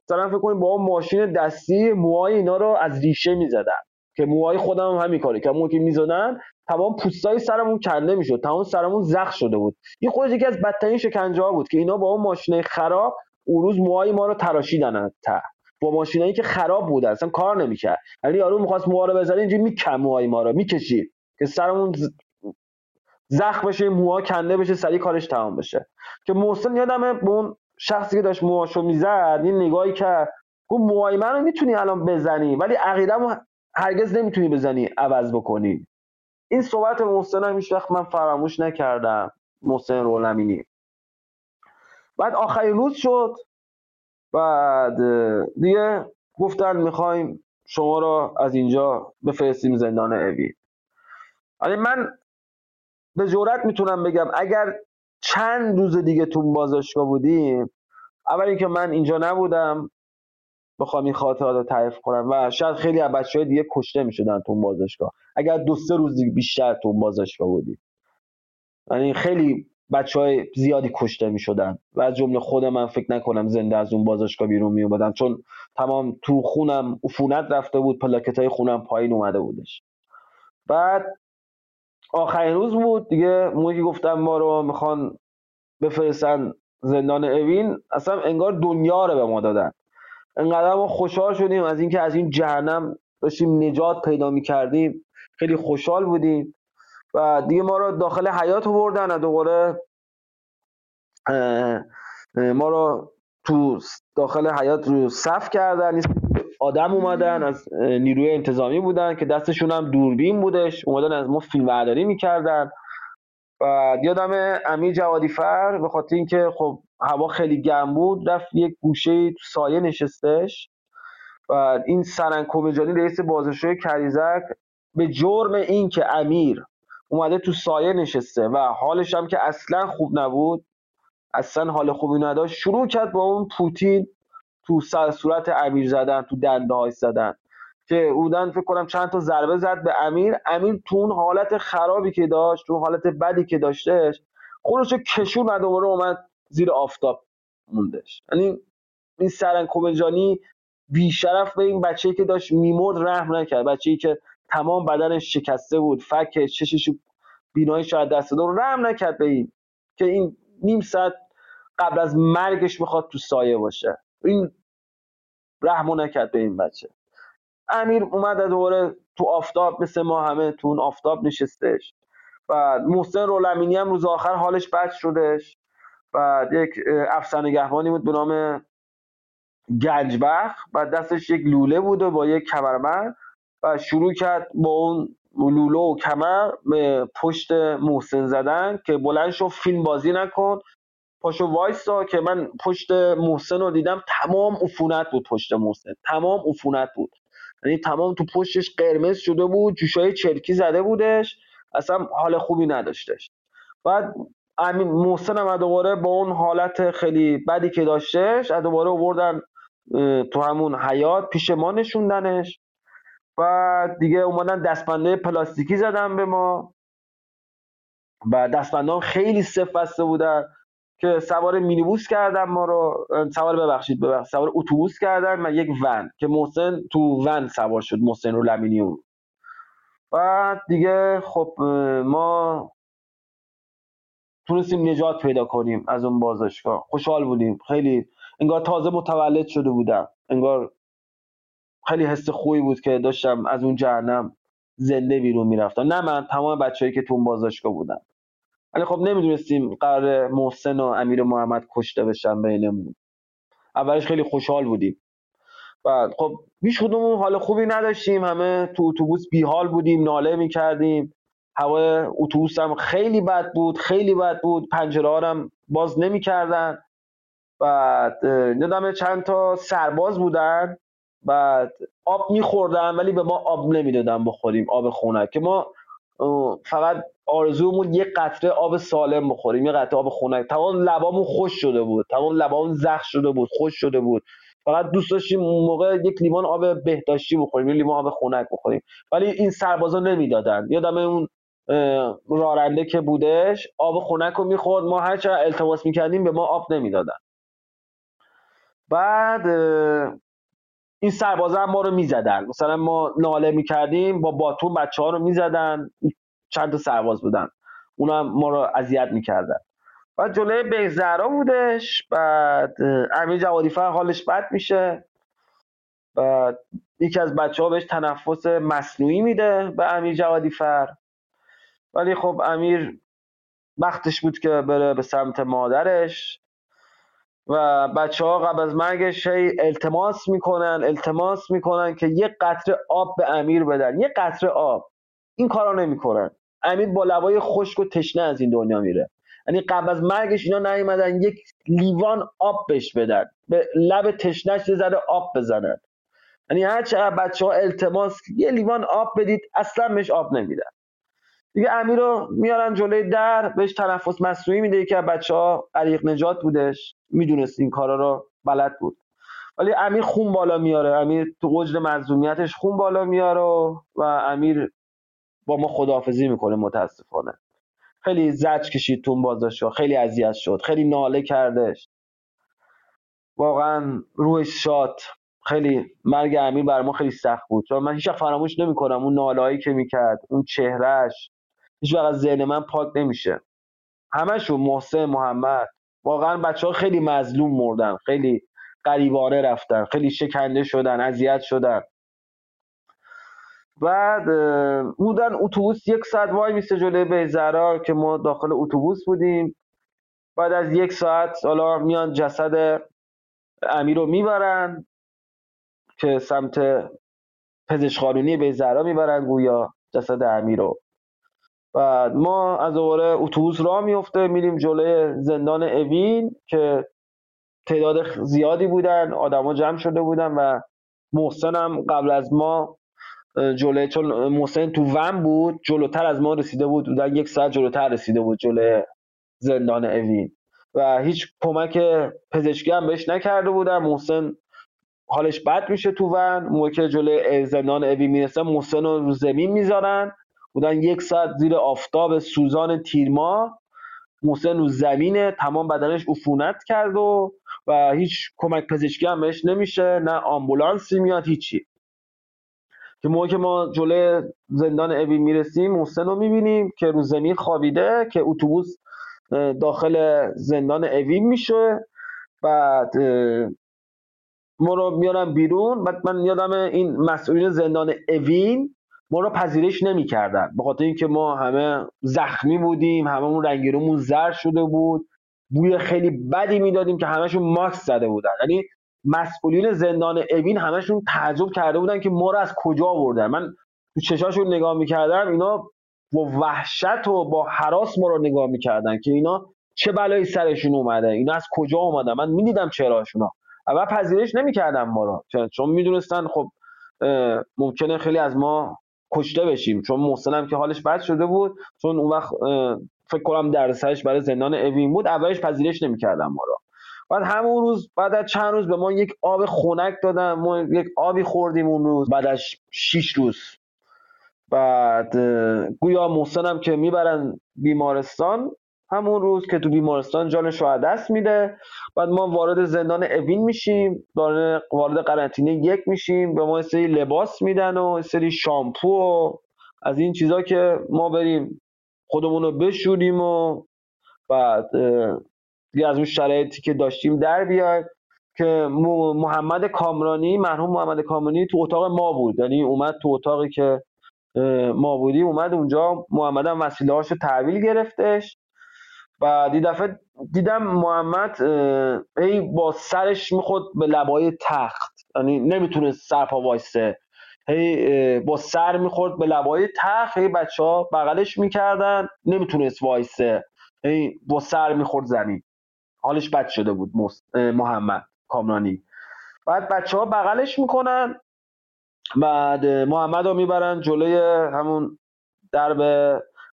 مثلا فکر کنید با اون ماشین دستی موهای اینا رو از ریشه می‌زدن. که موهای خودم هم همین کاری که موقعی می‌زدن تمام پوستای سرمون کنده می‌شد. تمام سرمون زخم شده بود. این خودش یکی از بدترین شکنجه ها بود که اینا با اون ماشین خراب اون روز موهای ما رو تراشیدن تا با ماشینایی که خراب بود اصلا کار نمی‌کرد. یعنی یارو می‌خواست موها رو بزنه اینجوری میکم موهای ما رو می‌کشید. که سرمون زخم بشه موها کنده بشه سریع کارش تمام بشه. که محسن یادمه به اون شخصی که داشت موهاشو می‌زد این نگاهی که گفت موهای منو می‌تونی الان بزنی؟ ولی عقیدمو هرگز نمی‌تونی بزنی عوض بکنی. این صحبت محسن هم وقت من فراموش نکردم. محسن رولمینی. بعد آخرین روز شد. بعد دیگه گفتن می‌خوایم شما را از اینجا بفرستیم زندان اوی. من به جورت می‌تونم بگم. اگر چند روز دیگه تو بازداشتگاه بودیم اول اینکه من اینجا نبودم بخوام این خاطرات رو تعریف کنم و شاید خیلی از بچه های دیگه کشته می‌شدن تو بازداشتگاه. اگر دو سه روز دیگه بیشتر تو بازداشتگاه بودیم. یعنی خیلی بچه های زیادی کشته می‌شدن و از جمله خود من فکر نکنم زنده از اون بازداشتگاه بیرون می اومدم چون تمام تو خونم عفونت رفته بود پلاکت های خونم پایین اومده بودش. بعد آخرین روز بود. دیگه موقعی گفتم ما رو می‌خوان بفرستن زندان اوین اصلا انگار دنیا رو به ما دادن. انقدر ما خوشحال شدیم از اینکه از این جهنم داشتیم نجات پیدا می‌کردیم. خیلی خوشحال بودیم. و دیگه ما رو داخل حیات بردن و دوباره ما رو تو داخل حیات رو صف کردن آدم اومدن از نیروی انتظامی بودن که دستشون هم دوربین بودش اومدن از ما فیلم برداری می‌کردن. و یادم امیر جوادی فر به خاطر اینکه خب هوا خیلی گرم بود رفت یک گوشه تو سایه نشستش. و این سرنگ کومجانی رئیس بازرسوی کریزک به جرم اینکه امیر اومده تو سایه نشسته و حالش هم که اصلا خوب نبود اصلا حال خوبی نداشت. شروع کرد با اون پوتین تو سر صورت امیر زدن تو دنده های زدن. که اودن فکر کنم چند تا ضربه زد به امیر. امیر تو اون حالت خرابی که داشت تو حالت بدی که داشتهش خودش کشون و دوباره اومد زیر آفتاب موندش. یعنی این سرن کومجانی بیشرف به این بچه‌ای که داشت میمرد رحم نکرد. بچه‌ای که تمام بدنش شکسته بود فک چشش بینایی شاید دست دور رحم نکرد به این. که این نیم ساعت قبل از مرگش می‌خواد تو سایه باشه. این رحم نکرد به این بچه. امیر اومد دوباره تو آفتاب مثل ما همه تو اون آفتاب نشستش و محسن رولمینی هم روز آخر حالش بد شدش و یک افسر نگهبانی بود به نام گنجبخ و دستش یک لوله بود و با یک کمربند. و شروع کرد با اون لوله و کمر به پشت محسن زدن که بلند شو فیلم بازی نکن. پاشو وایسا که من پشت محسن رو دیدم تمام عفونت بود پشت محسن. تمام عفونت بود. یعنی تمام تو پشتش قرمز شده بود جوشای چرکی زده بودش. اصلا حال خوبی نداشتش. بعد امین محسن هم دوباره با اون حالت خیلی بدی که داشتش دوباره آوردن تو همون حیات پیش ما نشوندنش. و دیگه اومدن دستبنده پلاستیکی زدن به ما. و دستبنده خیلی صف بسته بودن که سوار مینیبوس کردن ما رو. سوار ببخشید ببخشید. سوار اتوبوس کردن و یک ون که محسن تو ون سوار شد محسن رو لمینی اون. بعد دیگه خب ما تونستیم نجات پیدا کنیم از اون بازشگاه. خوشحال بودیم. خیلی انگار تازه متولد شده بودم. انگار خیلی حس خوبی بود که داشتم از اون جهنم زنده بیرون می‌رفتم. نه من تمام بچههایی که تو اون بازداشتگاه بودن. ولی خب نمی‌دونستیم قرار محسن و امیر محمد کشته بشن بینمون. اولش خیلی خوشحال بودیم. و خب هیچ کدوم حال خوبی نداشتیم. همه تو اتوبوس بیحال بودیم ناله می‌کردیم. هوای اتوبوس هم خیلی بد بود خیلی بد بود. پنجره هم باز نمی‌کردن. بعد یادم چند تا سرباز بودن. بعد آب میخوردن ولی به ما آب نمی‌دادن بخوریم آب خونک که ما فقط آرزومون یه قطره آب سالم بخوریم یه قطره آب خنک. تمام لبامون خوش شده بود تمام لبامون زخم شده بود خوش شده بود. فقط دوست داشتیم موقع یک لیوان آب بهداشتی بخوریم یه لیوان آب خنک بخوریم. ولی این سربازا نمی‌دادن. یادم اون رارنده که بودش آب خنک رو می‌خورد ما هر چقدر التماس می‌کردیم به ما آب نمی‌دادن. بعد این سربازا ما رو می‌زدن. مثلا ما ناله می‌کردیم با باتون بچه ها رو می‌زدن چند تا سرباز بودن. اونا ما رو اذیت می‌کردن. و جلوی بیزهرا بودش بعد امیر جوادی حالش بد میشه. و یکی از بچه ها بهش تنفس مصنوعی میده به امیر جوادی ولی خب امیر وقتش بود که بره به سمت مادرش. و بچه ها قبل از مرگش التماس می‌کنن التماس می‌کنن که یه قطره آب به امیر بدن. یه قطره آب. این کارا نمی‌کنن. امیر با لبای خشک و تشنه از این دنیا میره. یعنی قبل از مرگش اینا نیومدن یک لیوان آب بهش بدن. به لب تشنهش یه ذره آب بزنن. یعنی هر چقدر بچه ها التماس یه لیوان آب بدید اصلا بهش آب نمیدن. دیگه امیر رو میارن جلوی در بهش تنفس مصنوعی میده که بچه ها علیق نجات بودش. می‌دونست این کارا رو بلد بود. ولی امیر خون بالا میاره. امیر تو وجد مظلومیتش خون بالا میاره و امیر با ما خداحافظی می‌کنه متاسفانه. خیلی زج کشید تو بازداشتگاه خیلی اذیت شد. خیلی ناله کردش. واقعا روحش شاد. خیلی مرگ امیر بر ما خیلی سخت بود. چون من هیچ فراموش نمی‌کنم اون نالایی که می‌کرد اون چهرهش هیچ وقت ذهن من پاک نمیشه. همشون محسن محمد. واقعا بچه ها خیلی مظلوم مردن خیلی قریبانه رفتن خیلی شکنده شدن اذیت شدن. بعد بودن اتوبوس یک ساعت وای میسته جلوی بیزرا که ما داخل اتوبوس بودیم. بعد از یک ساعت حالا میان جسد امیر رو می‌برن که سمت پزشخانونی بیزرا می‌برن گویا جسد امیر رو. بعد ما از دوباره اتوبوس راه میفته میریم جلوی زندان اوین که تعداد زیادی بودن آدما جمع شده بودن و محسن هم قبل از ما جلوی چون محسن تو ون بود جلوتر از ما رسیده بود بودن یک ساعت جلوتر رسیده بود جلوی زندان اوین. و هیچ کمک پزشکی هم بهش نکرده بودن. محسن حالش بد میشه تو ون. موقع که جلوی زندان اوین می‌رسن محسن رو زمین می‌ذارن. بودن یک ساعت زیر آفتاب سوزان تیرما. محسن رو زمینه تمام بدنش عفونت کرد و و هیچ کمک پزشکی هم بهش نمیشه نه آمبولانسی میاد هیچی. که موقع ما جلوی زندان اوی می‌رسیم محسن رو می‌بینیم که رو زمین خوابیده که اتوبوس داخل زندان اوی میشه. بعد ما رو میارن بیرون. بعد من یادم این مسئولین زندان اوین ما رو پذیرش نمی‌کردن به خاطر اینکه ما همه زخمی بودیم هممون رنگیرومون زرد شده بود. بوی خیلی بدی می‌دادیم که همشون ماکس زده بودن. یعنی مسئولین زندان اوین همشون تعجب کرده بودن که ما رو از کجا آوردن. من تو چشاشون نگاه می‌کردم اینا با وحشت و با حراس ما رو نگاه می‌کردن که اینا چه بلایی سرشون اومده اینا از کجا اومدن. من می‌دیدم چراشونا اول پذیرش نمی‌کردم ما رو. چون می‌دونستن خب ممکنه خیلی از ما کشته بشیم. چون محسنم که حالش بد شده بود. چون اون وقت فکر کنم درسش برای زندان اوین بود. اولش پذیرش نمی‌کردم ما رو بعد همون روز بعد از چند روز به ما یک آب خنک دادن. ما یک آبی خوردیم اون روز. بعد از 6 روز. بعد گویا محسنم که می‌برن بیمارستان همون روز که تو بیمارستان جانش رو دست میده. بعد ما وارد زندان اوین میشیم. وارد قرنطینه یک میشیم. به ما سری لباس میدن و سری شامپو و از این چیزا که ما بریم خودمون رو بشوریم و بعد دیگه از اون شرایطی که داشتیم در بیایم که محمد کامرانی مرحوم محمد کامرانی تو اتاق ما بود. یعنی اومد تو اتاقی که ما بودیم اومد اونجا. محمد هم وسیله هاشو تحویل گرفتش. و دی دفعه دیدم محمد ای با سرش می‌خورد به لبای تخت. یعنی نمی‌تونه سرپا وایسه. هی با سر می‌خورد به لبای تخت. هی بچه ها بغلش می‌کردن نمی‌تونست وایسه. هی با سر می‌خورد زمین. حالش بد شده بود محمد کامرانی. بعد بچه ها بغلش می‌کنن. بعد محمد رو می‌برن جلوی همون درب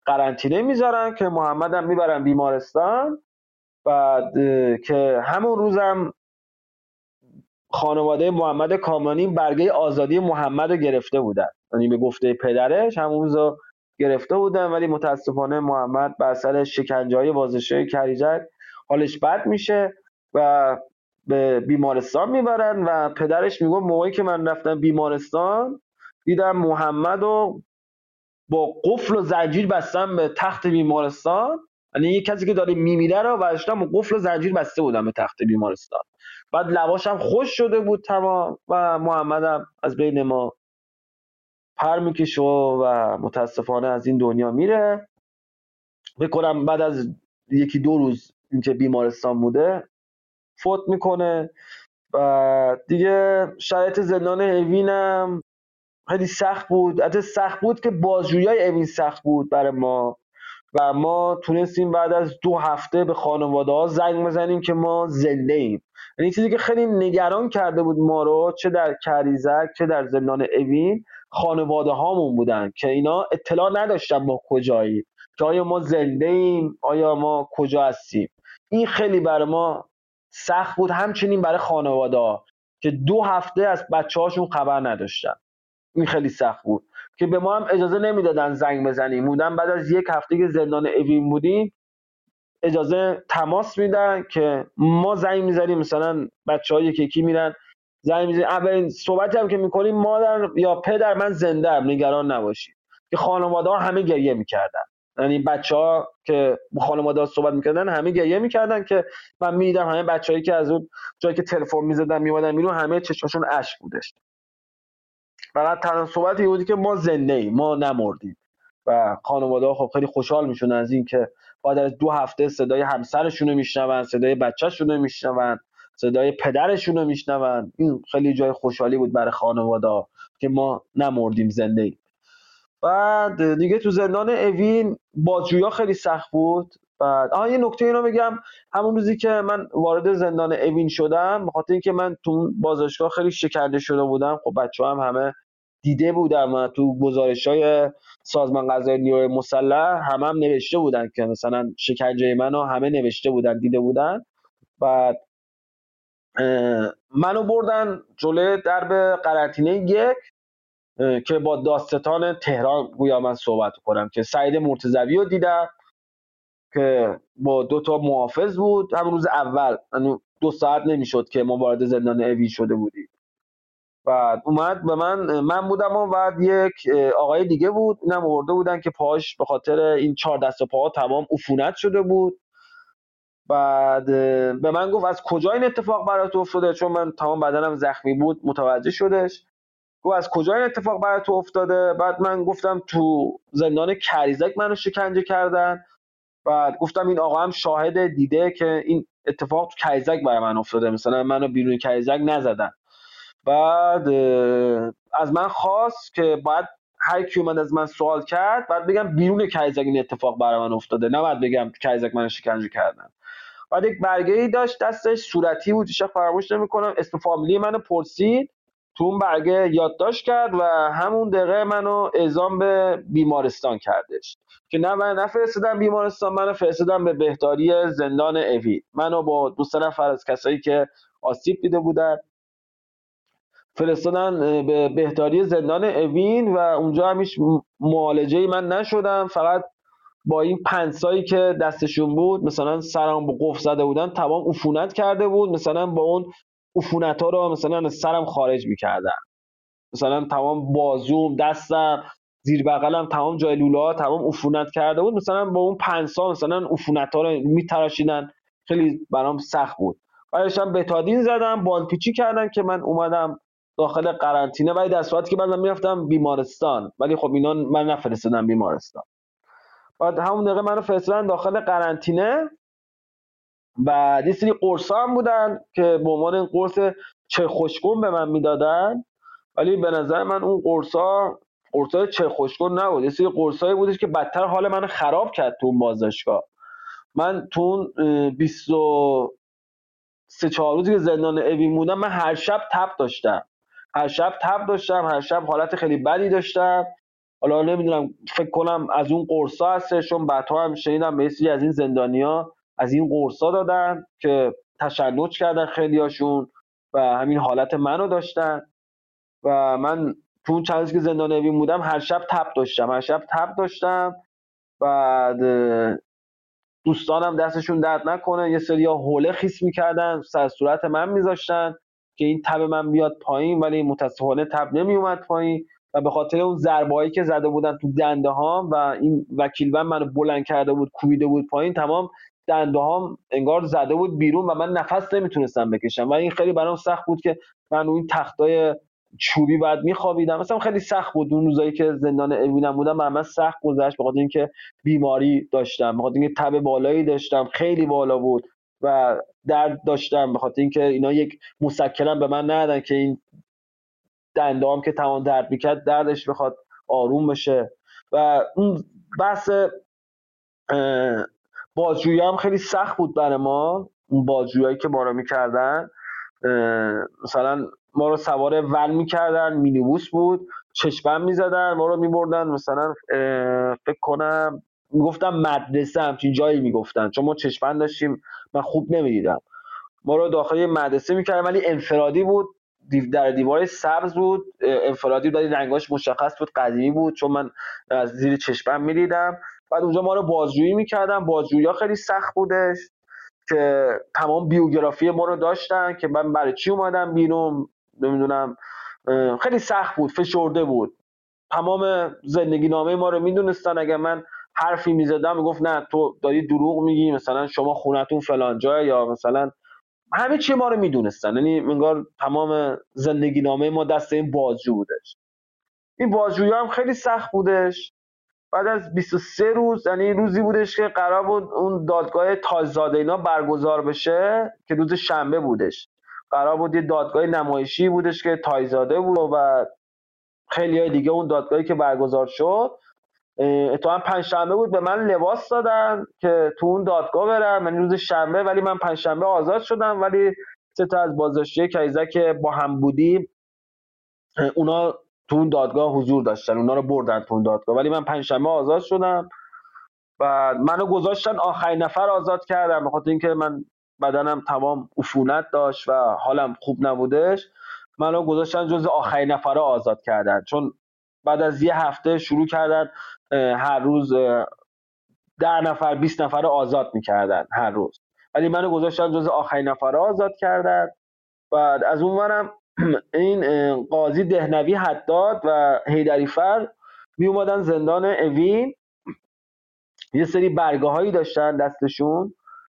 قرنطینه می‌ذارن که محمد هم می‌برن بیمارستان. بعد که همون روزم خانواده محمد کامرانی برگه آزادی محمد رو گرفته بودن. یعنی به گفته پدرش همون روز گرفته بودن ولی متاسفانه محمد بر اثر شکنجه های بازشای کریجک حالش بد میشه و به بیمارستان می‌برن و پدرش میگه موقعی که من رفتم بیمارستان دیدم محمد رو با قفل و زنجیر بستم به تخت بیمارستان. یعنی یه کسی که داره میمیره رو و قفل و زنجیر بسته بودم به تخت بیمارستان. بعد لباشم خوش شده بود تمام و محمدم از بین ما پر می‌کشه و متاسفانه از این دنیا میره. بکنم بعد از یکی دو روز اینکه بیمارستان بوده فوت می‌کنه. و دیگه شرایط زندان اوینم. خیلی سخت بود. حتی سخت بود که بازجویی اوین سخت بود برای ما. و ما تونستیم بعد از دو هفته به خانواده ها زنگ بزنیم که ما زنده ایم. یعنی چیزی که خیلی نگران کرده بود ما رو چه در کریزک چه در زندان اوین خانواده هامون بودن که اینا اطلاع نداشتن ما کجایی که آیا ما زنده ایم؟ آیا ما کجا هستیم؟ این خیلی برای ما سخت بود. همچنین برای خانواده ها که دو هفته از بچه هاشون خبر نداشتن. این خیلی سخت بود که به ما هم اجازه نمی‌دادن زنگ بزنیم. بودن بعد از یک هفته که زندان اوین بودیم اجازه تماس میدن که ما زنگ می‌زنیم. مثلا بچه های یکی میرن زنگ می‌زنیم. اولین صحبتی هم که می‌کنیم مادر یا پدر من زنده هم نگران نباشید. که خانواده ها همه گریه می‌کردن. یعنی بچه ها که خانواده ها صحبت می‌کردن همه گریه می‌کردن که من می‌دیدم همه بچههایی که از اون جایی که تلفن می‌زدن میومدن میرون همه چشمشون اشک بودش. فقط تنها صحبتی بودی که ما زنده ایم ما نمردیم. و خانواده خب خیلی خوشحال میشون از این که بعد از دو هفته صدای همسرشون رو میشنون صدای بچهشون رو میشنون صدای پدرشون رو میشنون. این خیلی جای خوشحالی بود برای خانواده که ما نمردیم زنده ایم. بعد دیگه تو زندان اوین بازجویی خیلی سخت بود. بعد آها یه نکته اینو بگم. همون روزی که من وارد زندان اوین شدم بخاطر اینکه من تو بازداشتگاه خیلی شکنجه شده بودم. خب بچه هم همه دیده بودم و تو گزارش های سازمان قضایی نیروی مسلح همه هم نوشته بودن که مثلا شکنجه منو همه نوشته بودن دیده بودن. بعد منو بردن جلوی درب قرنطینه یک که با داستان تهران گویا من صحبت کنم که سعید مرتضوی رو دیدم که با دو تا محافظ بود. همون روز اول یعنی دو ساعت نمی‌شد که ما وارد زندان اوی شده بودیم. بعد اومد به من من بودم و بعد یک آقای دیگه بود اینم آورده بودن که پاش به خاطر این چهار دست و پاها تمام عفونت شده بود. بعد به من گفت از کجا این اتفاق برات افتاده؟ چون من تمام بدنم زخمی بود متوجه شدش. گفت از کجا این اتفاق برات افتاده؟ بعد من گفتم تو زندان کریزک منو شکنجه کردن. بعد گفتم این آقا هم شاهد دیده که این اتفاق تو کریزک برای من افتاده مثلا منو بیرون کریزک نزدن. بعد از من خواست که باید هر کی اومد از من سوال کرد بعد بگم بیرون کریزک این اتفاق برای من افتاده نه بعد بگم کریزک منو شکنجه کردن. بعد یک برگه ای داشت دستش صورتی بود چه فراموش نمی‌کنم اسم فامیلی منو پرسید تو اون برگه یادداشت کرد و همون دقیقه منو اعزام به بیمارستان کردش. که نه من نفرستادم بیمارستان منو فرستادم به بهداری زندان اوی. منو با دو سه نفر از کسایی که آسیب دیده بودن فرستادن به بهداری زندان اوین و اونجا همیش معالجه من نشدم. فقط با این پنسایی که دستشون بود مثلا سرم با قفل زده بودن تمام عفونت کرده بود. مثلا با اون عفونت ها رو مثلا سرم خارج می‌کردن. مثلا تمام بازوم دستم زیر بغلم تمام جای لوله ها تمام عفونت کرده بود. مثلا با اون پنسا مثلا عفونت ها رو میتراشیدن. خیلی برام سخت بود. بعدش بتادین زدم بالپیچی کردن که من اومدم داخل قرنطینه ولی در صورتی که من می‌رفتم بیمارستان. ولی خب اینا من نفرستادم بیمارستان. بعد همون دقیقه منو فرستادن داخل قرنطینه. و یه سری قرص هم بودن که به عنوان قرص چه خوشگون به من می‌دادن. ولی به نظر من اون قرصا قرصای چه خوشگون نبود. یه سری قرصایی بودش که بدتر حال من خراب کرد تو اون بازداشتگاه. من تو اون 23 4 روزی که زندان اوین بودم من هر شب تب داشتم. هر شب تب داشتم هر شب حالت خیلی بدی داشتم. حالا نمی‌دونم فکر کنم از اون قرصا هستش چون بعدها هم شنیدم به از این زندانیا از این قرصا دادن که تشنج کردن خیلیاشون و همین حالت منو داشتن. و من تو اون چند که زندان اوین بودم هر شب تب داشتم هر شب تب داشتم. بعد دوستانم دستشون درد نکنه یه سری حوله خیس می‌کردن سر صورت من میذاشتن. که این تب من بیاد پایین ولی متاسفانه تب نمیومد پایین و به خاطر اون ضربایی که زده بودن تو دنده ها و این وکیل منو بلند کرده بود کوبیده بود پایین تمام دنده هم انگار زده بود بیرون و من نفس نمی‌تونستم بکشم. و این خیلی برام سخت بود که من اون تختای چوبی بعد میخوابیدم. مثلا خیلی سخت بود. اون روزایی که زندان اوینم بودم من سخت گذشت بخاطر اینکه بیماری داشتم بخاطر اینکه تب بالایی داشتم خیلی بالا بود و درد داشتم بخاطر اینکه اینا یک مسکنم به من ندادن که این دندام که تمام درد می‌کرد دردش بخواد آروم بشه. و اون بحث بازجویی هم خیلی سخت بود برای ما. اون بازجویی که ما رو می‌کردن مثلا ما رو سوار ون می‌کردن مینیبوس بود چشمم می‌زدن ما رو میبردن مثلا فکر کنم می‌گفتم مدرسه همچین جایی می‌گفتن. چون ما چشمن داشتیم من خوب نمی‌دیدم. ما رو داخل مدرسه می‌کردن ولی انفرادی بود. در دیوار سبز بود انفرادی بود رنگاش مشخص بود قدیمی بود. چون من از زیر چشمم می‌دیدم. بعد اونجا ما رو بازجویی می‌کردن. بازجویی خیلی سخت بودش که تمام بیوگرافی ما رو داشتن که من برای چی اومدم بیرون؟ نمی‌دونم. خیلی سخت بود فشرده بود. تمام زندگی نامه ما رو می‌دونستن. اگر من حرفی می‌زدم می‌گفت نه تو داری دروغ میگی مثلا شما خونتون فلان جای یا مثلا همه چی ما رو می‌دونستن. یعنی انگار تمام زندگی نامه ما دست این بازجو بودش. این بازجویی هم خیلی سخت بودش. بعد از 23 روز یعنی روزی بودش که قرار بود اون دادگاه تازاده اینا برگزار بشه که روز شنبه بودش. قرار بود یه دادگاه نمایشی بودش که تایزاده بود و خیلی های دیگه اون دادگاهی که برگزار شد اتفاقا پنج شنبه بود به من لباس دادن که تو اون دادگاه برم. من روز شنبه ولی من پنج شنبه آزاد شدم. ولی سه تا از بازداشتی کیزه که با هم بودیم اونا تو اون دادگاه حضور داشتن. اونا رو بردن تو اون دادگاه. ولی من پنج شنبه آزاد شدم. و منو گذاشتن آخرین نفر آزاد کردم بخاطر اینکه من بدنم تمام عفونت داشت و حالم خوب نبودش منو گذاشتن جز آخرین نفر آزاد کردن. چون بعد از یه هفته شروع کردن هر روز ده نفر 20 نفر آزاد می‌کردن هر روز. ولی منو گذاشتن جز آخرین نفر آزاد کردن. بعد از اون <clears throat> این قاضی دهنوی حداد و هیدریفر می اومدن زندان اوین. یه سری برگه هایی داشتن دستشون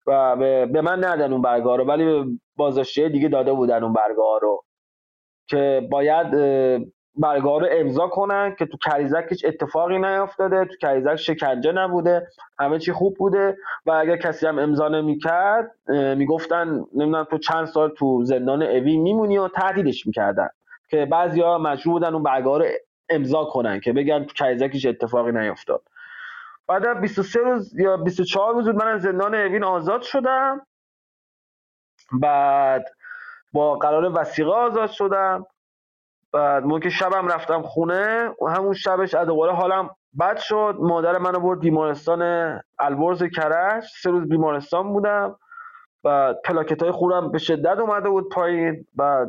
و به من ندن اون برگاه رو ولی به بازداشتی دیگه داده بودن اون برگاه رو. که باید برگاه رو امضا کنن که تو کریزک هیچ اتفاقی نیافتاده تو کریزک شکنجه نبوده همه چی خوب بوده و اگر کسی هم امضا نمی‌کرد می‌گفتن نمی‌دونم تو چند سال تو زندان اوی میمونی و تهدیدش می‌کردن که بعضیا مجبور بودن اون برگاه رو امضا کنن که بگن تو کریزک هیچ اتفاقی نیافتاد. بعد 23 روز یا 24 روز من از زندان اوین آزاد شدم. بعد با قرار وسیقه آزاد شدم. بعد من که شبم رفتم خونه و همون شبش از دوباره حالم بد شد. مادر منو برد بیمارستان البرز کرج. سه روز بیمارستان بودم. و پلاکت های خونم به شدت اومده بود پایین. بعد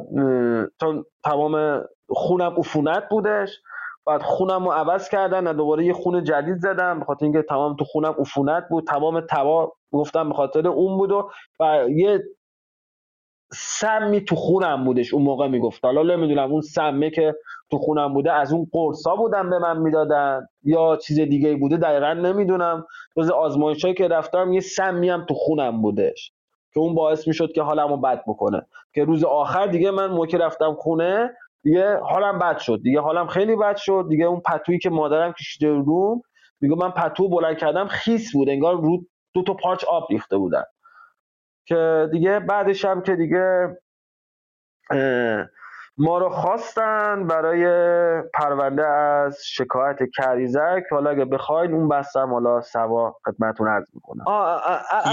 چون تمام خونم عفونت بودش. بعد خونم رو عوض کردن. و دوباره یه خون جدید زدم. بخاطر اینکه تمام تو خونم عفونت بود. تمام توا گفتم به خاطر اون بود و, و یه سمی تو خونم بودش اون موقع می‌گفت. حالا نمی‌دونم اون سمه که تو خونم بوده از اون قرصا بودن به من می‌دادن یا چیز دیگه بوده دقیقا نمی‌دونم. روز آزمایشایی که رفتم یه سمی هم تو خونم بودش که اون باعث می‌شد که حالمو بد بکنه. که روز آخر دیگه من موقع رفتم خونه دیگه حالم بد شد. دیگه حالم خیلی بد شد. دیگه اون پتویی که مادرم کشیده روم میگه من پتو بلند کردم خیس بود. انگار رو دو تا پارچ آب ریخته بودن. که دیگه بعدش هم که دیگه ما رو خواستن برای پرونده از شکایت کریزک. حالا اگه بخواین اون بستم حالا سوا خدمتون عرض می‌کنم.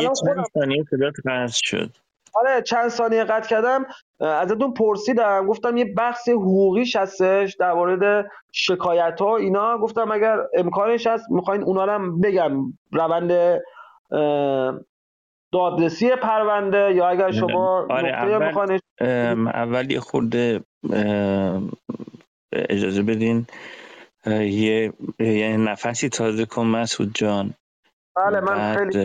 یه چند ثانیه صدات شد. آره چند ثانیه قطع کردم. ازتون پرسیدم. گفتم یه بحث حقوقیش هستش در مورد شکایت ها اینا. گفتم اگر امکانش هست می‌خواین اونا هم بگم. روند دادرسی پرونده یا اگر شما آره اول, اول یه خورده اجازه بدین یه یه نفسی تازه کن مسعود جان. بله من خیلی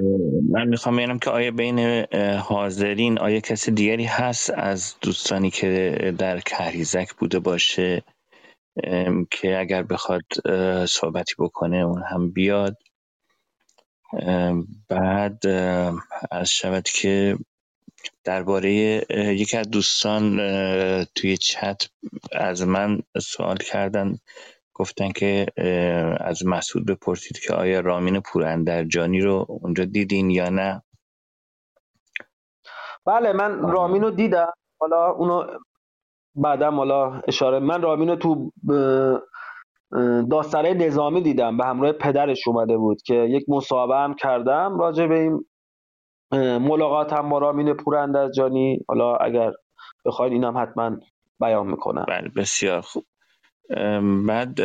من می‌خوام ببینم که آیا بین حاضرین آیا کسی دیگری هست از دوستانی که در کهریزک بوده باشه که اگر بخواد صحبتی بکنه اون هم بیاد. بعد از شود که درباره یکی از دوستان توی چت از من سوال کردن گفتن که از مسعود بپرسید که آیا رامین پوراندرجانی رو اونجا دیدین یا نه؟ بله من رامین رو دیدم. حالا اونو بعدم حالا اشاره من رامین رو تو داستره نظامی دیدم. به همراه پدرش اومده بود که یک مصاحبه هم کردم راجع به این ملاقاتم با رامین پوراندرجانی. حالا اگر بخواید اینم حتما بیان می‌کنم. بله بسیار خوب. بعد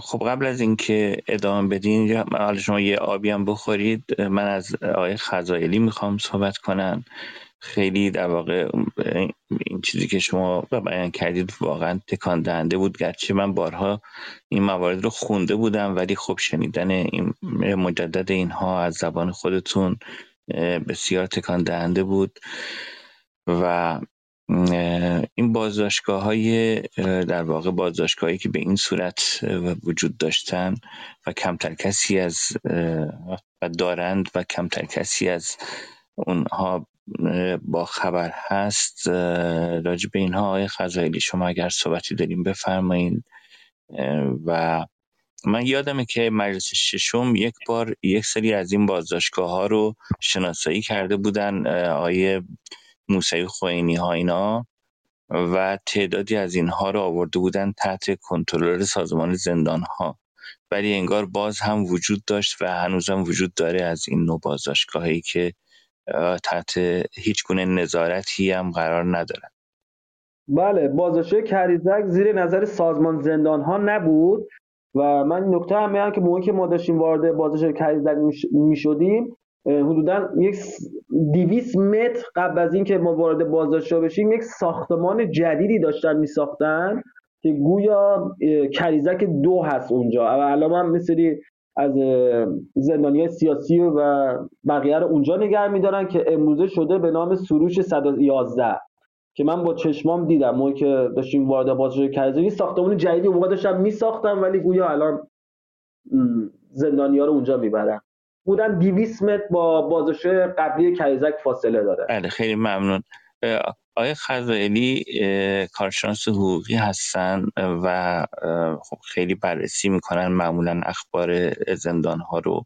خب قبل از اینکه ادامه بدین حالا شما یه آبی هم بخورید. من از آقای خزایلی می‌خوام صحبت کنم. خیلی در واقع این چیزی که شما بیان کردید واقعا تکان دهنده بود. گرچه من بارها این موارد رو خونده بودم ولی خب شنیدن این مجدد اینها از زبان خودتون بسیار تکان دهنده بود. و این بازداشتگاه های در واقع بازداشتگاهی که به این صورت وجود داشتن و کمتر کسی از و دارند و کمتر کسی از اونها با خبر هست راجع به اینها آقای خزایلی شما اگر صحبتی داریم بفرمایید و من یادمه که مجلس ششم یک بار یک سری از این بازداشتگاه ها رو شناسایی کرده بودن آقای موسوی خوینی ها اینا. و تعدادی از اینها رو آورده بودن تحت کنترل سازمان زندان ها. ولی انگار باز هم وجود داشت و هنوز هم وجود داره از این نوع بازداشتگاهی که تحت هیچ گونه نظارتی هم قرار ندارن. بله بازداشتگاه کریزک زیر نظر سازمان زندان ها نبود و من نکته هم میگم که موقعی که ما داشتیم وارد بازداشتگاه کریزک می شدیم حدودا یک 200 متر قبل از اینکه ما وارد بازداشتگاه بشیم یک ساختمان جدیدی داشتن می ساختن که گویا کریزک دو هست اونجا. و الان هم مثلی از زندانی سیاسی و بقیه رو اونجا نگه میدارن که امروزه شده به نام سروش 111 که من با چشمام دیدم. موقعی که داشتیم وارد بازداشت کریزک ساختمان جدیدی اون موقع داشتم میساختم ولی گویا الان زندانی ها رو اونجا می‌برن. بودن 200 متر با بازداشت قبلی کریزک فاصله داره. بله خیلی ممنون. آقای خزائلی کارشناس حقوقی هستن و خب خیلی بررسی می‌کنن معمولا اخبار زندان ها رو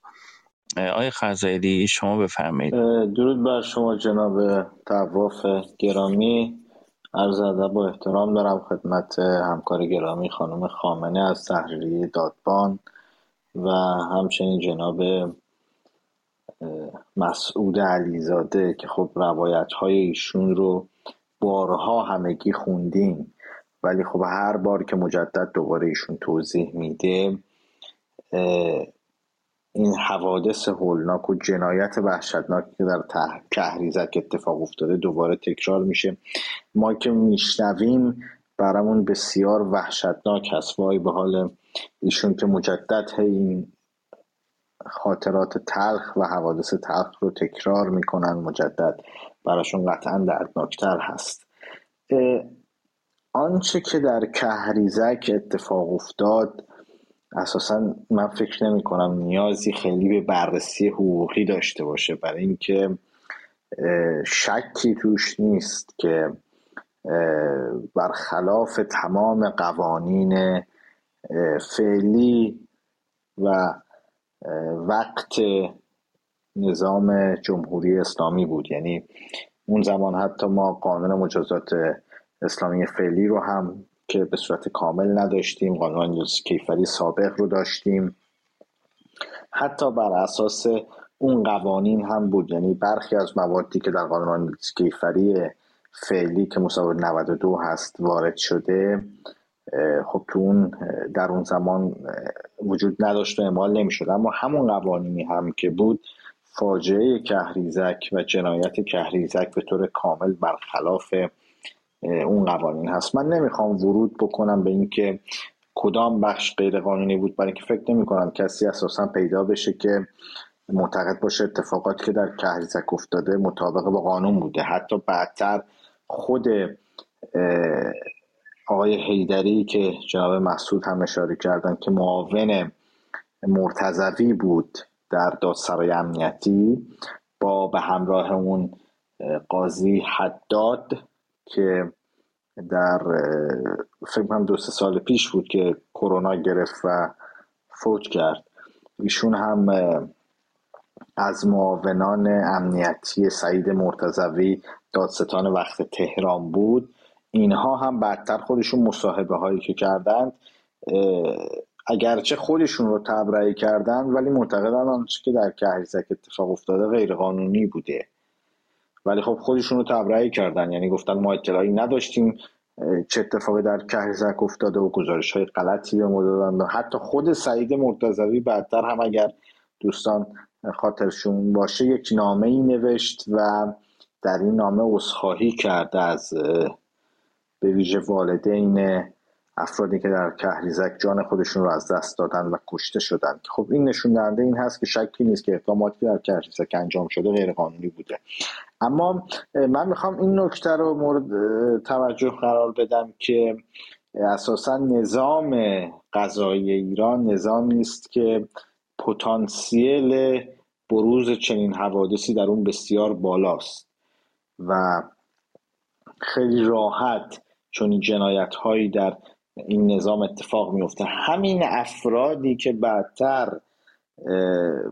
آقای خزائلی شما بفرمایید. درود بر شما جناب تواف گرامی. عرض ادب با احترام دارم خدمت همکار گرامی خانم خامنه از تحریریه دادبان و همچنین جناب مسعود علیزاده که خب روایت های ایشون رو بارها همگی خوندیم. ولی خب هر بار که مجدد دوباره ایشون توضیح میده این حوادث هولناک و جنایت وحشتناکی که در کهریزک اتفاق افتاده دوباره تکرار میشه. ما که میشنویم برامون بسیار وحشتناک هست. وای به حال ایشون که مجدد این خاطرات تلخ و حوادث تلخ رو تکرار می‌کنن مجدد. براشون قطعا دردناکتر هست. آنچه که در کهریزک اتفاق افتاد اساسا من فکر نمی کنم نیازی خیلی به بررسی حقوقی داشته باشه. برای اینکه شکی توش نیست که برخلاف تمام قوانین فعلی و وقت نظام جمهوری اسلامی بود. یعنی اون زمان حتی ما قانون مجازات اسلامی فعلی رو هم که به صورت کامل نداشتیم قانون کیفری سابق رو داشتیم. حتی بر اساس اون قوانین هم بود. یعنی برخی از موادی که در قانون کیفری فعلی که مساوی 92 هست وارد شده خب تو اون در اون زمان وجود نداشت و اعمال نمی‌شد. اما همون قوانینی هم که بود فاجعه کهریزک و جنایت کهریزک به طور کامل برخلاف اون قوانین هست. من نمی‌خوام ورود بکنم به اینکه کدام بخش غیر قانونی بود برای اینکه فکر نمی کنم کسی اساسا پیدا بشه که معتقد باشه اتفاقاتی که در کهریزک افتاده مطابق با قانون بوده. حتی بعدتر خود آقای هیدری که جناب محسود هم اشاره کردن که معاون مرتضوی بود در دادسرای امنیتی با به همراه اون قاضی حداد که در فکر کنم دو سه سال پیش بود که کرونا گرفت و فوت کرد. ایشون هم از معاونان امنیتی سعید مرتضوی دادستان وقت تهران بود. اینها هم بعدتر خودشون مصاحبه هایی که کردند اگرچه خودشون رو تبرئه کردن ولی معتقدن آنچه که در کهریزک اتفاق افتاده غیر قانونی بوده. ولی خب خودشون رو تبرئه کردن. یعنی گفتن ما اطلاعی نداشتیم چه اتفاقی در کهریزک افتاده و گزارش های غلطی به دادن حتی خود سعید مرتضوی بعدتر هم اگر دوستان خاطرشون باشه یک نامه ای نوشت و در این نامه عذرخواهی کرده از به ویژه والدین افرادی که در کهریزک جان خودشون رو از دست دادن و کشته شدن. خب این نشون دهنده این هست که شکی نیست که اقداماتی در کهریزک انجام شده غیر قانونی بوده. اما من می‌خوام این نکته رو مورد توجه قرار بدم که اساسا نظام قضایی ایران نظامی است که پتانسیل بروز چنین حوادثی در اون بسیار بالاست و خیلی راحت چون این جنایت هایی در این نظام اتفاق میفته همین افرادی که بعدتر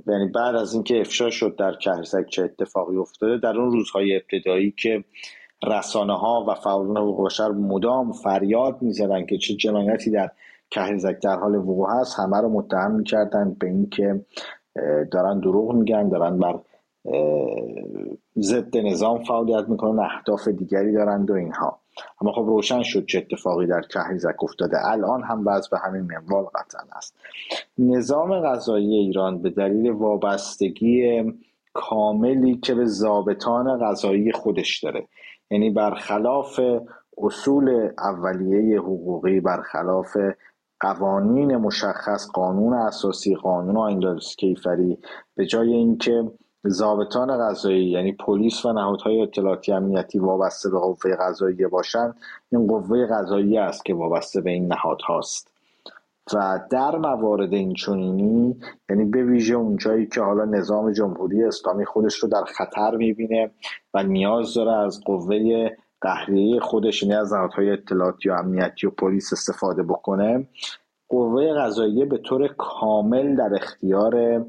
یعنی بعد از اینکه افشا شد در کهرسک چه اتفاقی افتاده در اون روزهای ابتدایی که رسانه ها و فعالان حقوق بشر مدام فریاد می‌زدن که چه جنایتی در کهرزک در حال وقوع هست همه رو متهم می‌کردن به اینکه دارن دروغ میگن دارن بر ضد نظام فعالیت می‌کنن اهداف دیگری دارند و اینها. اما خب روشن شد چه اتفاقی در کهریزک افتاده. الان هم وضع به همین منوال قطعا است. نظام غذایی ایران به دلیل وابستگی کاملی که به ضابطان غذایی خودش داره. یعنی برخلاف اصول اولیه حقوقی برخلاف قوانین مشخص قانون اساسی قانون آین کیفری به جای اینکه ضابطان قضایی یعنی پلیس و نهادهای اطلاعاتی امنیتی وابسته به قوه قضاییه باشند این قوه قضایی است که وابسته به این نهادهاست. و در موارد این چنینی یعنی به ویژه اونجایی که حالا نظام جمهوری اسلامی خودش رو در خطر می‌بینه و نیاز داره از قوه قهریه خودش یعنی از نهادهای اطلاعاتی و امنیتی و پلیس استفاده بکنه قوه قضاییه به طور کامل در اختیار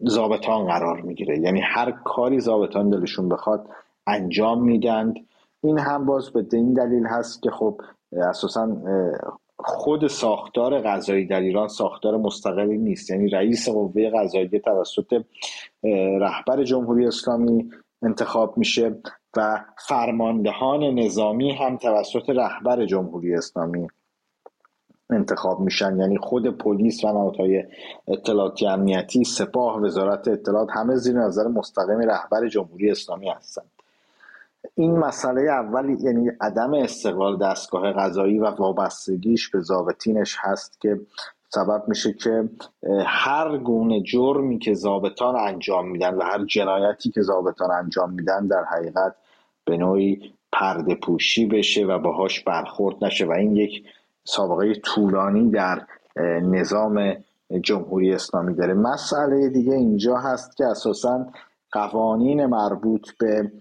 زابطان قرار می‌گیره. یعنی هر کاری زابطان دلشون بخواد انجام میدند. این هم باز به این دلیل هست که خب اساسا خود ساختار غذایی در ایران ساختار مستقلی نیست. یعنی رئیس قوه قضاییه توسط رهبر جمهوری اسلامی انتخاب میشه و فرماندهان نظامی هم توسط رهبر جمهوری اسلامی انتخاب میشن. یعنی خود پلیس و نهادهای اطلاعاتی امنیتی سپاه وزارت اطلاعات همه زیر نظر مستقیم رهبر جمهوری اسلامی هستند. این مسئله اول یعنی عدم استقلال دستگاه قضایی و وابستگیش به ضابطینش هست که سبب میشه که هر گونه جرمی که ضابطان انجام میدن و هر جنایتی که ضابطان انجام میدن در حقیقت به نوعی پرده پوشی بشه و باهاش برخورد نشه. و این یک سابقه طولانی در نظام جمهوری اسلامی داره. مسئله دیگه اینجا هست که اساسا قوانین مربوط به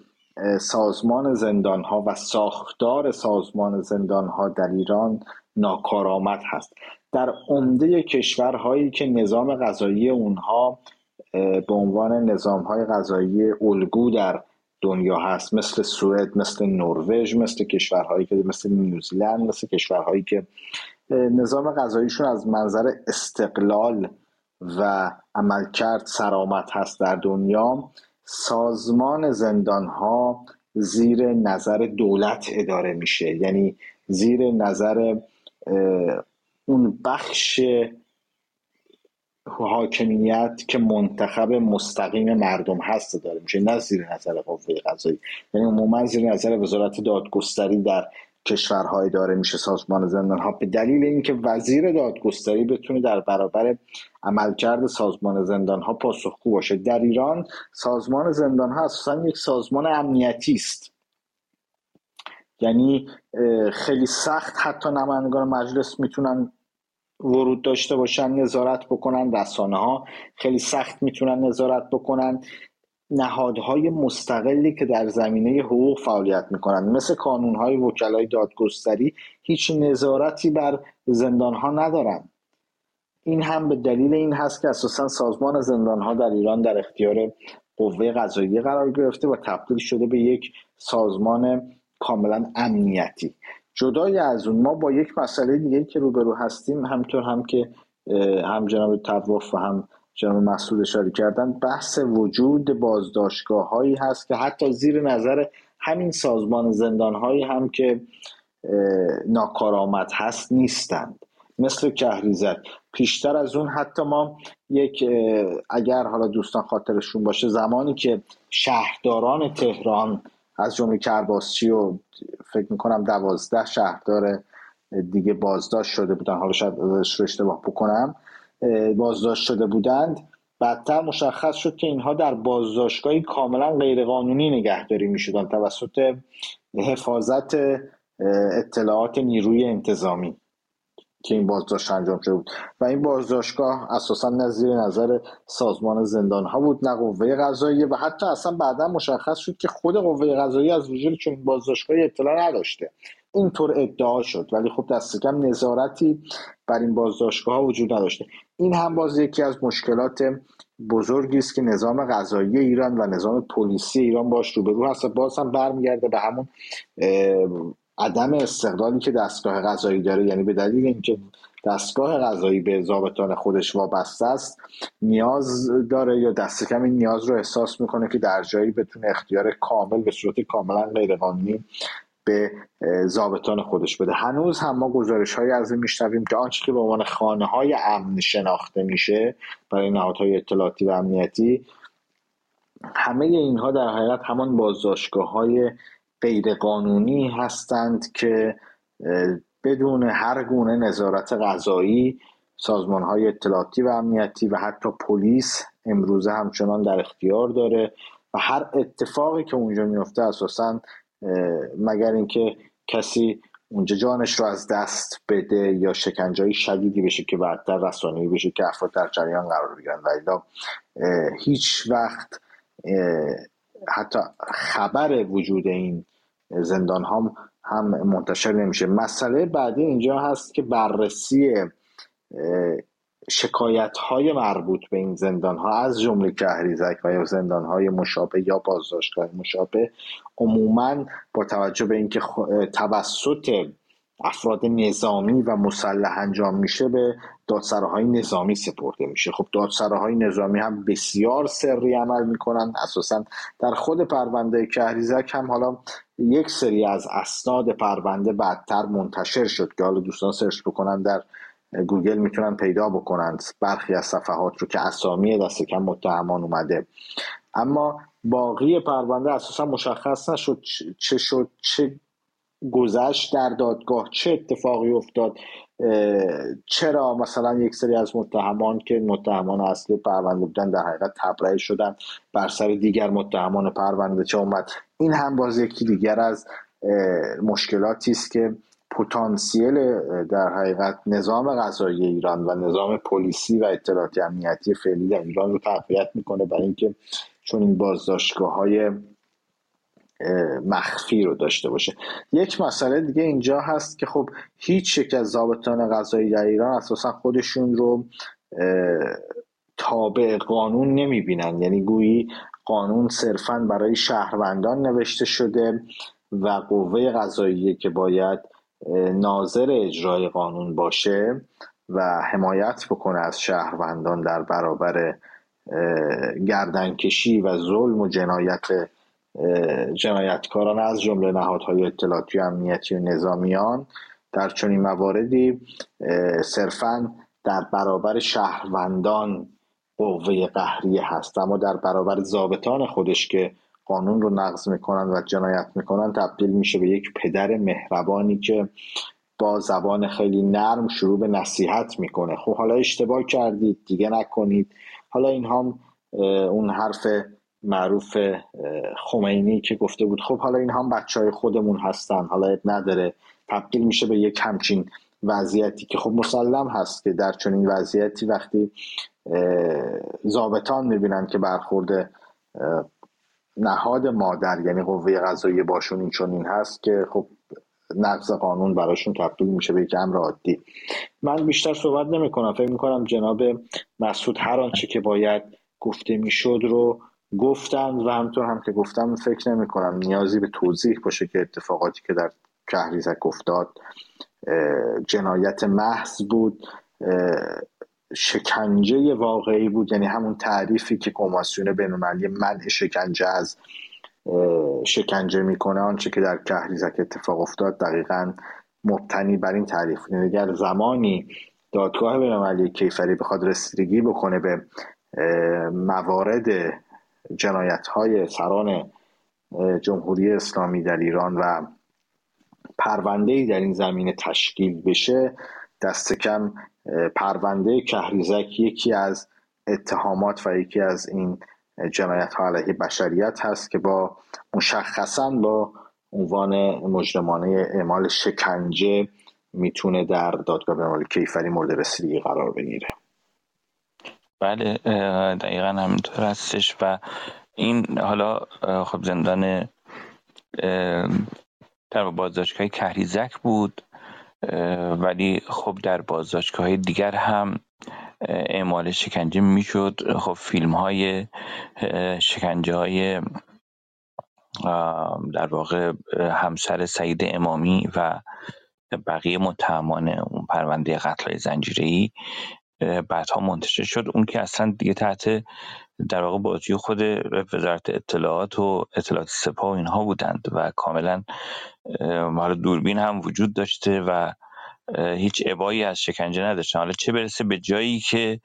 سازمان زندان ها و ساختار سازمان زندان ها در ایران ناکارآمد هست. در عمده کشورهایی که نظام غذایی اونها به عنوان نظام های غذایی الگو در دنیا هست. مثل سوئد مثل نروژ مثل کشورهایی که مثل نیوزیلند مثل کشورهایی که نظام غذاییشون از منظر استقلال و عملکرد سرامت هست در دنیا. سازمان زندان ها زیر نظر دولت اداره میشه. یعنی زیر نظر اون بخش حاکمیت که منتخب مستقیم مردم هست داره. میشه نه زیر نظر قوه قضایی. یعنی عموما زیر نظر وزارت دادگستری در کشورهای داره. میشه سازمان زندان ها به دلیل اینکه وزیر دادگستری بتونه در برابر عملکرد سازمان زندان ها پاسخگو باشه. در ایران سازمان زندان ها اساسا یک سازمان امنیتی است. یعنی خیلی سخت. حتی نمایندگان مجلس می‌تونن ورود داشته باشن نظارت بکنن رسانه ها خیلی سخت می‌تونن نظارت بکنن. نهادهای مستقلی که در زمینه حقوق فعالیت می‌کنن. مثل کانونهای وکلای دادگستری هیچ نظارتی بر زندانها ندارن. این هم به دلیل این هست که اساسا سازمان زندانها در ایران در اختیار قوه قضاییه قرار گرفته و تبدیل شده به یک سازمان کاملا امنیتی. جدای از اون ما با یک مسئله دیگه که روبرو هستیم همطور هم که هم جناب تواف و هم جناب مسئول اشاره کردن بحث وجود بازداشتگاه هایی هست که حتی زیر نظر همین سازمان زندان هایی هم که ناکارآمد هست نیستند. مثل کهریزک. پیشتر از اون حتی ما یک اگر حالا دوستان خاطرشون باشه زمانی که شهرداران تهران از جمله کرباسچی و فکر می‌کنم دوازده شهردار دیگه بازداشت شده بودن. حالا شاید رو اشتباه بکنم. بازداشت شده بودند. بعدتر مشخص شد که اینها در بازداشتگاهی کاملا غیرقانونی نگهداری می‌شدن توسط حفاظت اطلاعات نیروی انتظامی. که این بازداشت انجام شده بود. و این بازداشتگاه اساسا نه زیر نظر سازمان زندان ها بود نه قوه قضاییه و حتی اصلا بعدا مشخص شد که خود قوه قضایی از وجود چون بازداشتگاهی اطلاع نداشته. اینطور ادعا شد ولی خب دست کم نظارتی بر این بازداشتگاه ها وجود نداشته. این هم باز یکی از مشکلات بزرگی است که نظام قضایی ایران و نظام پلیسی ایران باش روبرو هست باز هم برمیگرده به همون عدم استقلالی که دستگاه قضایی داره یعنی به دلیل اینکه دستگاه قضایی به ضابطان خودش وابسته است نیاز داره یا دست کم این نیاز رو احساس می‌کنه که در جایی بتونه اختیار کامل به صورت کاملا غیرقانونی به ضابطان خودش بده. هنوز هم ما گزارش های از این میشنویم که آنچه که به عنوان خانه های امن شناخته میشه برای نهادهای اطلاعاتی و امنیتی همه اینها در حقیقت همان بازداشتگاه های غیرقانونی هستند که بدون هر گونه نظارت غذایی سازمان های اطلاعاتی و امنیتی و حتی پلیس امروزه همچنان در اختیار داره و هر اتفاقی که اونجا میفته اساسا مگر اینکه کسی اونجا جانش رو از دست بده یا شکنجه شدیدی بشه که بعدتر رسانه‌ای بشه که افراد در جریان قرار بگیرن و هیچ وقت حتی خبر وجود این زندان هم هم منتشر نمیشه. مسئله بعدی اینجا هست که بررسی شکایت های مربوط به این زندان ها از جمله کهریزک و یا زندان های مشابه یا بازداشتگاه مشابه عموما با توجه به اینکه توسط افراد نظامی و مسلح انجام میشه به دادسراهای نظامی سپرده میشه. خب دادسراهای نظامی هم بسیار سری عمل می‌کنن. اساسا در خود پرونده کهریزک هم حالا یک سری از اسناد پرونده بعدتر منتشر شد که حالا دوستان سرچ بکنن در گوگل می‌تونن پیدا بکنند برخی از صفحات رو که اسامی دست کم متهمان اومده. اما باقی پرونده اساسا مشخص نشد چه شد چه گذشت در دادگاه چه اتفاقی افتاد؟ چرا مثلا یک سری از متهمان که متهمان اصلی پرونده بودن در حقیقت تبرئه شدن بر سر دیگر متهمان پرونده چه اومد؟ این هم باز یکی دیگر از مشکلاتی است که پتانسیل در حقیقت نظام غذایی ایران و نظام پلیسی و اطلاعاتی امنیتی فعلی در ایران رو تقویت می‌کنه برای اینکه چون این بازداشتگاه های مخفی رو داشته باشه. یک مسئله دیگه اینجا هست که خب هیچ یک از ضابطان غذایی در ایران اساسا خودشون رو تابع قانون نمی‌بینن. یعنی گویی قانون صرفا برای شهروندان نوشته شده و قوه قضاییه که باید ناظر اجرای قانون باشه و حمایت بکنه از شهروندان در برابر گردنکشی و ظلم و جنایت جنایتکاران از جمله نهادهای اطلاعاتی امنیتی و نظامیان در چنین مواردی صرفا در برابر شهروندان قوه قهریه هست. اما در برابر ضابطان خودش که قانون رو نقض می‌کنن و جنایت می‌کنن تبدیل میشه به یک پدر مهربانی که با زبان خیلی نرم شروع به نصیحت می‌کنه. خب حالا اشتباه کردید دیگه نکنید. حالا این هم اون حرف معروف خمینی که گفته بود خب حالا این هم بچه های خودمون هستن حالا نداره. تبدیل میشه به یک همچین وضعیتی که خب مسلم هست که در چنین وضعیتی وقتی زابطان می‌بینن که برخورد نهاد مادر یعنی قوه قضایی باشون این چنین هست که خب نقض قانون براشون تبدیل میشه به یک امر عادی. من بیشتر صحبت نمی کنم فکر می‌کنم جناب مسعود هر آنچه که باید گفته می‌شد رو گفتند و همطور هم که گفتم فکر نمی کنم نیازی به توضیح باشه که اتفاقاتی که در کهریزک افتاد جنایت محض بود شکنجه واقعی بود یعنی همون تعریفی که کمیسیون بینالمللی منع شکنجه از شکنجه می‌کنه آنچه که در کهریزک اتفاق افتاد دقیقا مبتنی بر این تعریف یعنی اگر زمانی دادگاه بینالمللی کیفری بخواد رسیدگی بکنه به موارد جنایت های سران جمهوری اسلامی در ایران و پرونده در این زمینه تشکیل بشه دست کم پرونده کهریزک یکی از اتهامات و یکی از این جنایت ها علیه بشریت هست که با مشخصا با عنوان مجرمانه اعمال شکنجه می‌تونه در دادگاه بینالمللی کیفری مورد رسیدگی قرار بگیره. بله دقیقا همینطور هستش و این حالا خب زندان در بازداشتگاه کهریزک بود ولی خب در بازداشتگاه دیگر هم اعمال شکنجه می‌شد. خب فیلم های شکنجه های در واقع همسر سعید امامی و بقیه متهمان اون پرونده قتل زنجیری بعدها منتشر شد. اون که اصلا دیگه تحت در واقع بازی خود وزارت اطلاعات و اطلاعات سپاه و اینها بودند و کاملا حالا دوربین هم وجود داشته و هیچ عبایی از شکنجه نداشتن. حالا چه برسه به جایی که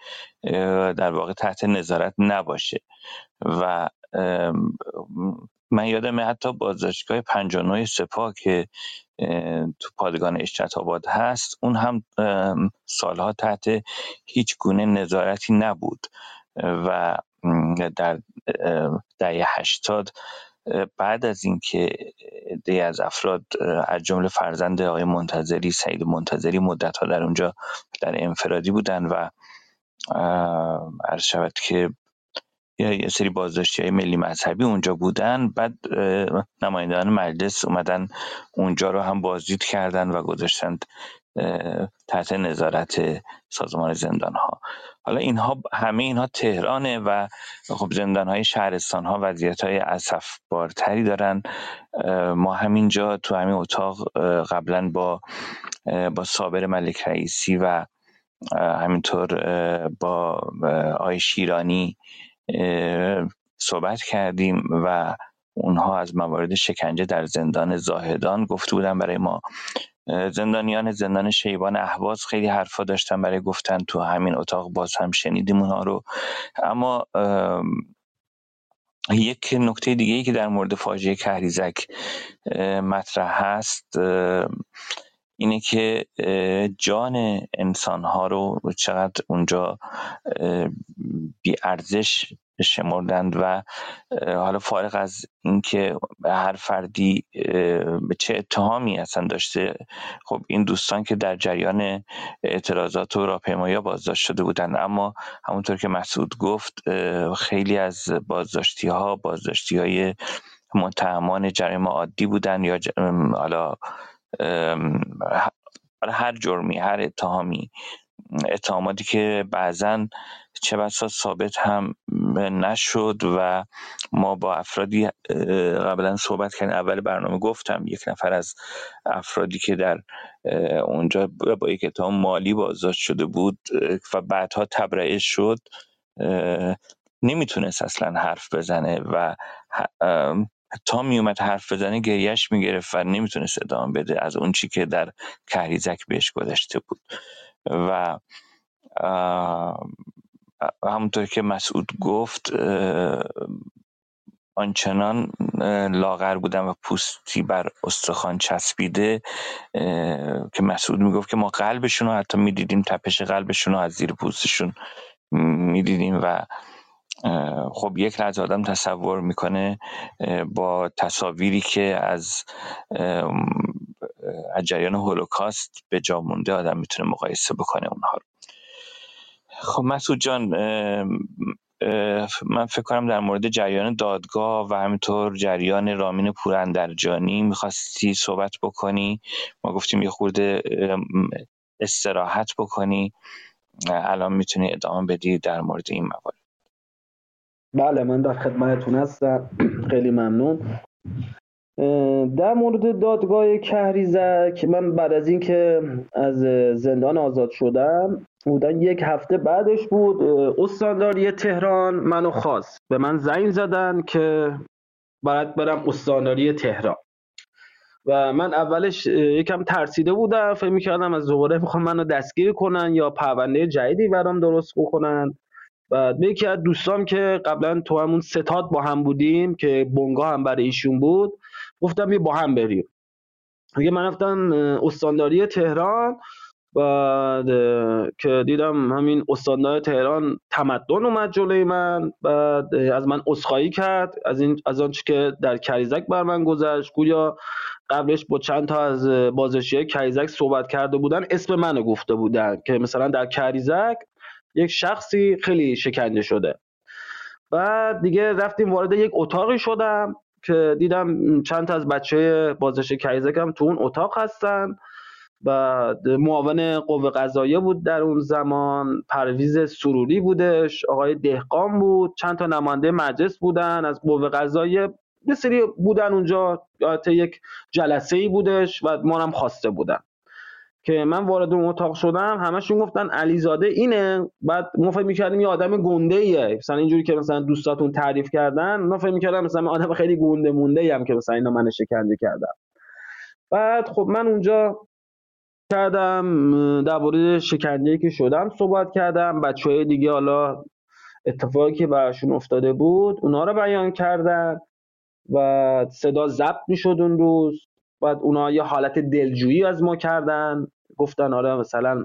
در واقع تحت نظارت نباشه. و من یادم حتی بازداشتگاه 59 سپاه که تو پادگان اشرت آباد هست اون هم سالها تحت هیچ گونه نظارتی نبود و در دهه هشتاد بعد از اینکه عده از افراد از جمله فرزند آقای منتظری سعید منتظری مدت ها در اونجا در انفرادی بودن و عرض شود که یه سری بازداشتی های ملی مذهبی اونجا بودن. بعد نمایندگان مجلس اومدن اونجا رو هم بازدید کردن و گذاشتند تحت نظارت سازمان زندان ها حالا اینها همه اینها تهرانه و خب زندان های شهرستان ها وضعیت های اصف بارتری دارن ما همینجا تو همین اتاق قبلا با با صابر ملک رئیسی و همینطور با آی شیرانی صحبت کردیم و اونها از موارد شکنجه در زندان زاهدان گفته بودن برای ما. زندانیان زندان شیبان اهواز خیلی حرفا داشتن برای گفتن تو همین اتاق باز هم شنیدیم اونها رو. اما یک نکته دیگه ای که در مورد فاجعه کهریزک مطرح هست اینه که جان انسان ها رو چقدر اونجا بی ارزش شمردند و حالا فارغ از اینکه هر فردی به چه اتهامی اصلا داشته خب این دوستان که در جریان اعتراضات و راهپیمایی بازداشت شده بودند اما همونطور که مسعود گفت خیلی از بازداشتی ها بازداشتی های متهمان جرم عادی بودن یا حالا هر جرمی هر اتهامی اتهاماتی که بعضا چه بسا ثابت هم نشد و ما با افرادی قبلا صحبت کردیم اول برنامه گفتم یک نفر از افرادی که در اونجا با یک اتهام مالی بازداشت شده بود و بعدها تبرئه شد نمی‌تونست اصلا حرف بزنه و تا میومد حرف بزنه گریش می‌گرفت و نمی‌تونست ادامه بده از اون چی که در کهریزک بهش گذشته بود. و همونطور که مسعود گفت آنچنان لاغر بودن و پوستی بر استخوان چسبیده که مسعود می‌گفت که ما قلبشون رو حتی می‌دیدیم تپش قلبشون رو از زیر پوستشون می‌دیدیم و خب یک لحظه آدم تصور می‌کنه با تصاویری که از از جریان هولوکاست به جا مونده آدم می‌تونه مقایسه بکنه اونها رو. خب مسعود جان من فکر کنم در مورد جریان دادگاه و همینطور جریان رامین پوراندرجانی می‌خواستی صحبت بکنی. ما گفتیم یه خورده استراحت بکنی. الان می‌تونی ادامه بدی در مورد این موارد. بله من در خدمتتون هستم. خیلی ممنون. در مورد دادگاه کهریزک من بعد از اینکه از زندان آزاد شدم بودن یک هفته بعدش بود استانداری تهران منو خواست. به من زنگ زدن که باید برم استانداری تهران. و من اولش یکم ترسیده بودم فکر می‌کردم از دوباره می‌خوام منو دستگیر کنن یا پرونده جدیدی برام درست بکنن. به یکی از دوستام که قبلا تو همون ستاد با هم بودیم که بونگا هم برای ایشون بود گفتم یه با هم بریم. دیگه من رفتم استانداری تهران بعد که دیدم همین استاندار تهران تمدن اومد جلوی من بعد از من اسخایی کرد از این از آنچه که در کریزک بر من گذشت. گویا قبلش با چند تا از بازشی کریزک صحبت کرده بودن اسم منو گفته بودن که مثلا در کریزک یک شخصی خیلی شکنجه شده. بعد دیگه رفتیم وارد یک اتاقی شدم که دیدم چند تا از بچه بازش کریزک تو اون اتاق هستن. و معاون قوه قضاییه بود در اون زمان پرویز سروری بودش آقای دهقان بود چند تا نماینده مجلس بودن از قوه قضاییه یه سری بودن اونجا یک جلسه ای بودش و ما هم خواسته بودن. که من وارد اون اتاق شدم همشون گفتن علیزاده اینه. بعد ما فکر می‌کردیم یه آدم گنده ایه مثلا اینجوری که مثلا دوستاتون تعریف کردن ما فکر می‌کردم مثلا آدم خیلی گنده مونده هم که مثلا اینا من شکنجه کردم بعد خب من اونجا کردم درباره شکنجه که شدم صحبت کردم. بچه های دیگه حالا اتفاقی که براشون افتاده بود اونا رو بیان کردن. و صدا ضبط می‌شد اون روز. بعد اونا یه حالت دلجویی از ما کردن. گفتن آره مثلا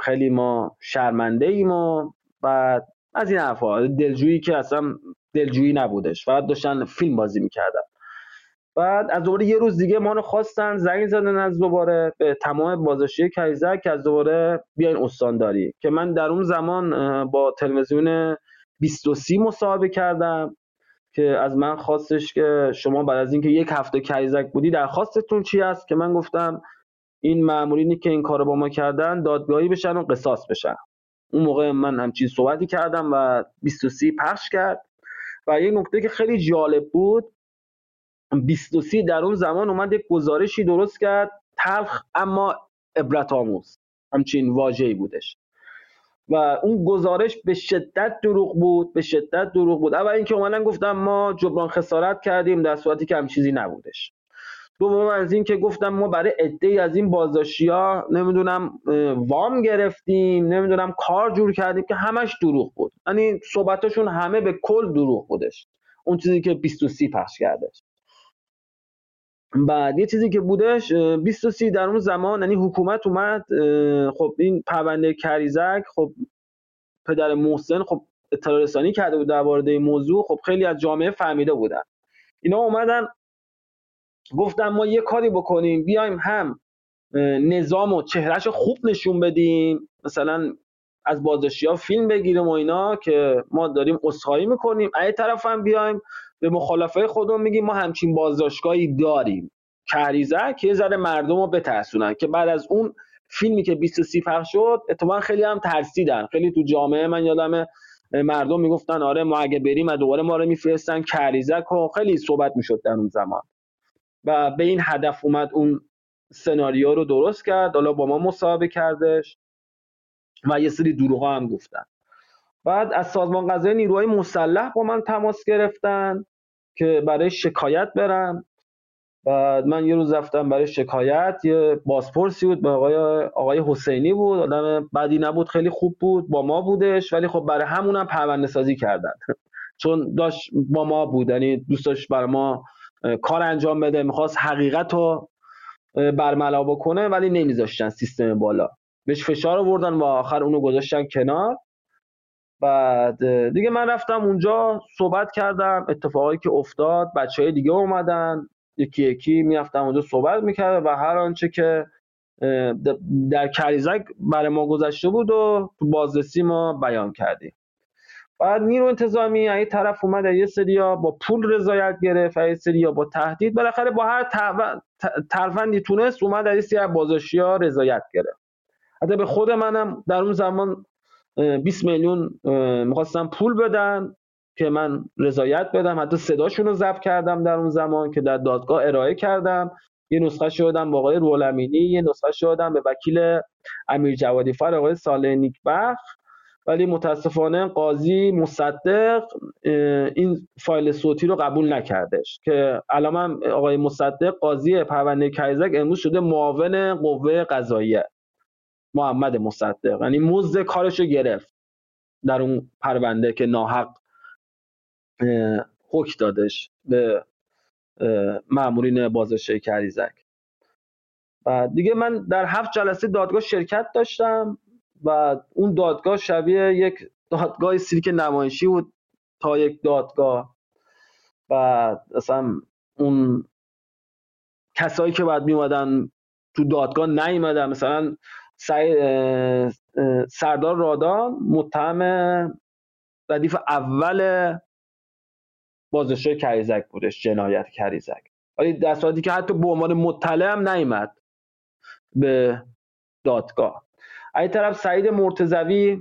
خیلی ما شرمنده ایم و بعد از این حرفا. دلجویی که اصلا دلجویی نبودش. فقط داشتن فیلم بازی می‌کردن. بعد از دوباره یه روز دیگه ما رو خواستن زنگ زدن از دوباره به تمام بازداشتی کیزک که از دوباره بیاین استانداری. که من در اون زمان با تلویزیون 23 مصاحبه کردم که از من خواستش که شما بعد از اینکه یک هفته کیزک بودی درخواستتون چی است که من گفتم این مامورینی که این کارو با ما کردن دادگاهی بشن و قصاص بشن. اون موقع من همچین صحبتی کردم و 23 پخش کرد. و یه نکته که خیلی جالب بود 23 در اون زمان اومد یک گزارشی درست کرد تلخ اما عبرت آموز. همچین واژه‌ای بودش. و اون گزارش به شدت دروغ بود به شدت دروغ بود. اول اینکه اومدن گفتم ما جبران خسارت کردیم در صورتی که هم چیزی نبودش. دوم از این که گفتم ما برای عده از این بازداشتی ها نمی‌دونم وام گرفتیم نمی‌دونم کار جور کردیم که همش دروغ بود. یعنی صحبتاشون همه به کل دروغ بودش. اون چیزی که 23 پخش کردش. بعد یه چیزی که بودش 23 در اون زمان یعنی حکومت اومد خب این پرونده کریزک خب پدر محسن خب اطلاع رسانی کرده بود در این موضوع. خب خیلی از جامعه فهمیده بودن. اینا اومدن گفتم ما یه کاری بکنیم بیایم هم نظام و چهرش خوب نشون بدیم مثلا از بازداشتی ها فیلم بگیریم و اینا که ما داریم اصخایی می‌کنیم. ای طرف هم بیایم به مخالفه خودمون میگیم ما همچین بازداشتگاهی داریم. کریزه که یه ذره مردم رو بترسونن که بعد از اون فیلمی که 23 پخش شد اتفاقا خیلی هم ترسیدن. خیلی تو جامعه من یادم مردم می‌گفتن آره ما اگه بریم و دوباره ما رو میفرستن کریزک و خیلی صحبت می‌شد در اون زمان. و به این هدف اومد اون سناریو رو درست کرد. حالا با ما مصاحبه کردش و یه سری دروغ هم گفتن. بعد از سازمان قضایی نیروهای مسلح با من تماس گرفتن که برای شکایت برم. بعد من یه روز رفتم برای شکایت یه بازپرسی بود به آقای آقای حسینی بود. آدم بدی نبود خیلی خوب بود با ما بودش. ولی خب برای همونم پرونده سازی کردن. چون داشت با ما بود یعنی دوست برای ما کار انجام بده می‌خواست حقیقت رو برملا بکنه ولی نمیذاشتن سیستم بالا. بهش فشار آوردن و آخر اونو گذاشتن کنار. بعد دیگه من رفتم اونجا صحبت کردم اتفاقایی که افتاد بچه های دیگه اومدن یکی یکی می‌رفتم اونجا صحبت می‌کرد و هر آنچه که در کریزک برای ما گذشته بود و تو بازرسی ما بیان کردیم. بعد نیرو انتظامی این طرف اومد یه سریا با پول رضایت گرفت یه سریا با تهدید. بالاخره با هر ترفندی تونست اومد از سری بازشی ها رضایت گرفت. حتی به خود منم در اون زمان 20 میلیون می‌خواستم پول بدن که من رضایت بدم. حتی صداشون رو ضبط کردم در اون زمان که در دادگاه ارائه کردم. یه نسخه شدم با آقای رولمینی یه نسخه شدم به وکیل امیر جوادی فر آقای ساله نیکبخ ولی متاسفانه قاضی مصدق این فایل صوتی رو قبول نکردش. که الان آقای مصدق قاضی پرونده کیزک امروز شده معاون قوه قضاییه. محمد مصدق. یعنی مزد کارش رو گرفت در اون پرونده که ناحق حکم دادش به مامورین بازرسی کریزک و دیگه من در هفت جلسه دادگاه شرکت داشتم. و اون دادگاه شبیه یک دادگاه سیرک نمایشی بود تا یک دادگاه. و اصلا اون کسایی که بعد میومدن تو دادگاه نیومدن. مثلا سردار رادان متهم ردیف اول بازداشت کریزک بودش جنایت کریزک. ولی در که حتی به عنوان مطلع هم نیامد به دادگاه. این طرف سعید مرتزوی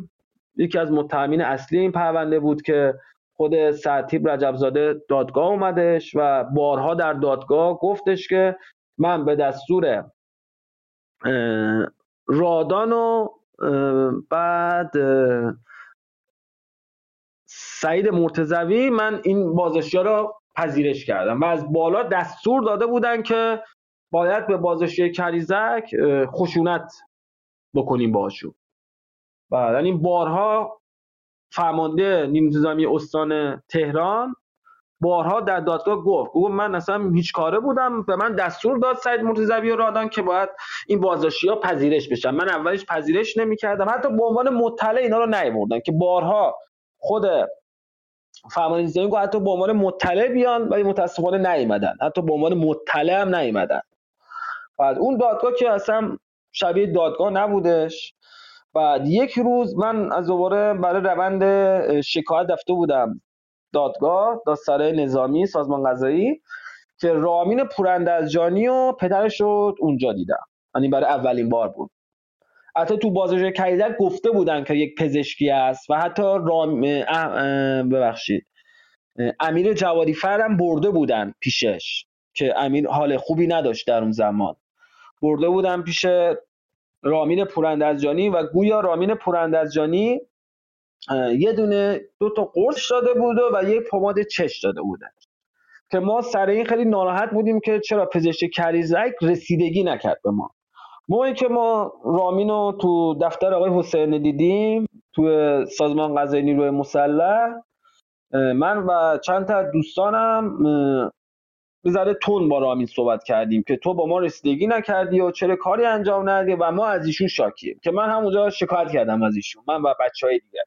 یکی از متهمین اصلی این پرونده بود که خود سعتیب رجبزاده دادگاه اومدش و بارها در دادگاه گفتش که من به دستور رادان و بعد سعید مرتزوی من این بازشی رو پذیرش کردم و از بالا دستور داده بودن که باید به بازشی کریزک خشونت بکنیم باشون و یعنی بارها فرمانده نیمه انتظامی استان تهران بارها در دادگاه گفت گفت من اصلا هیچ کاره بودم به من دستور داد سعید مرتضوی و رادان که باید این بازداشتی ها پذیرش بشن. من اولش پذیرش نمی‌کردم حتی به عنوان مطلع اینا رو نیوردن که بارها خود فرمان انتظامی گفت حتی به عنوان مطلع بیان ولی متاسفانه نیومدن. حتی به عنوان مطلع هم نیومدن. بعد اون دادگاه که اصلا شبیه دادگاه نبودش. بعد یک روز من از دوباره برای روند شکایت دفته بودم دادگاه دادسرای نظامی سازمان قضایی که رامین پوراندازجانی و پدرش شد اونجا دیدم. یعنی برای اولین بار بود. حتی تو بازش کریدک گفته بودن که یک پزشکی است و حتی رام ببخشید امیر جوادی فردم برده بودن پیشش که امیر حال خوبی نداشت در اون زمان. برده بودن پیش رامین پوراندازجانی و گویا رامین پوراندازجانی یه دونه دو تا قرص داده بوده و یه پماد چش داده بوده که ما سر این خیلی ناراحت بودیم که چرا پزشک کریزک رسیدگی نکرد به ما. موقعی که ما رامین رو تو دفتر آقای حسین دیدیم تو سازمان قضایی نیروی مسلح من و چند تا دوستانم بذاره تون با رامین صحبت کردیم که تو با ما رسیدگی نکردی و چرا کاری انجام ندی و ما از ایشون شاکیم. که من همونجا شکایت کردم از ایشون. من و بچه های دیگه.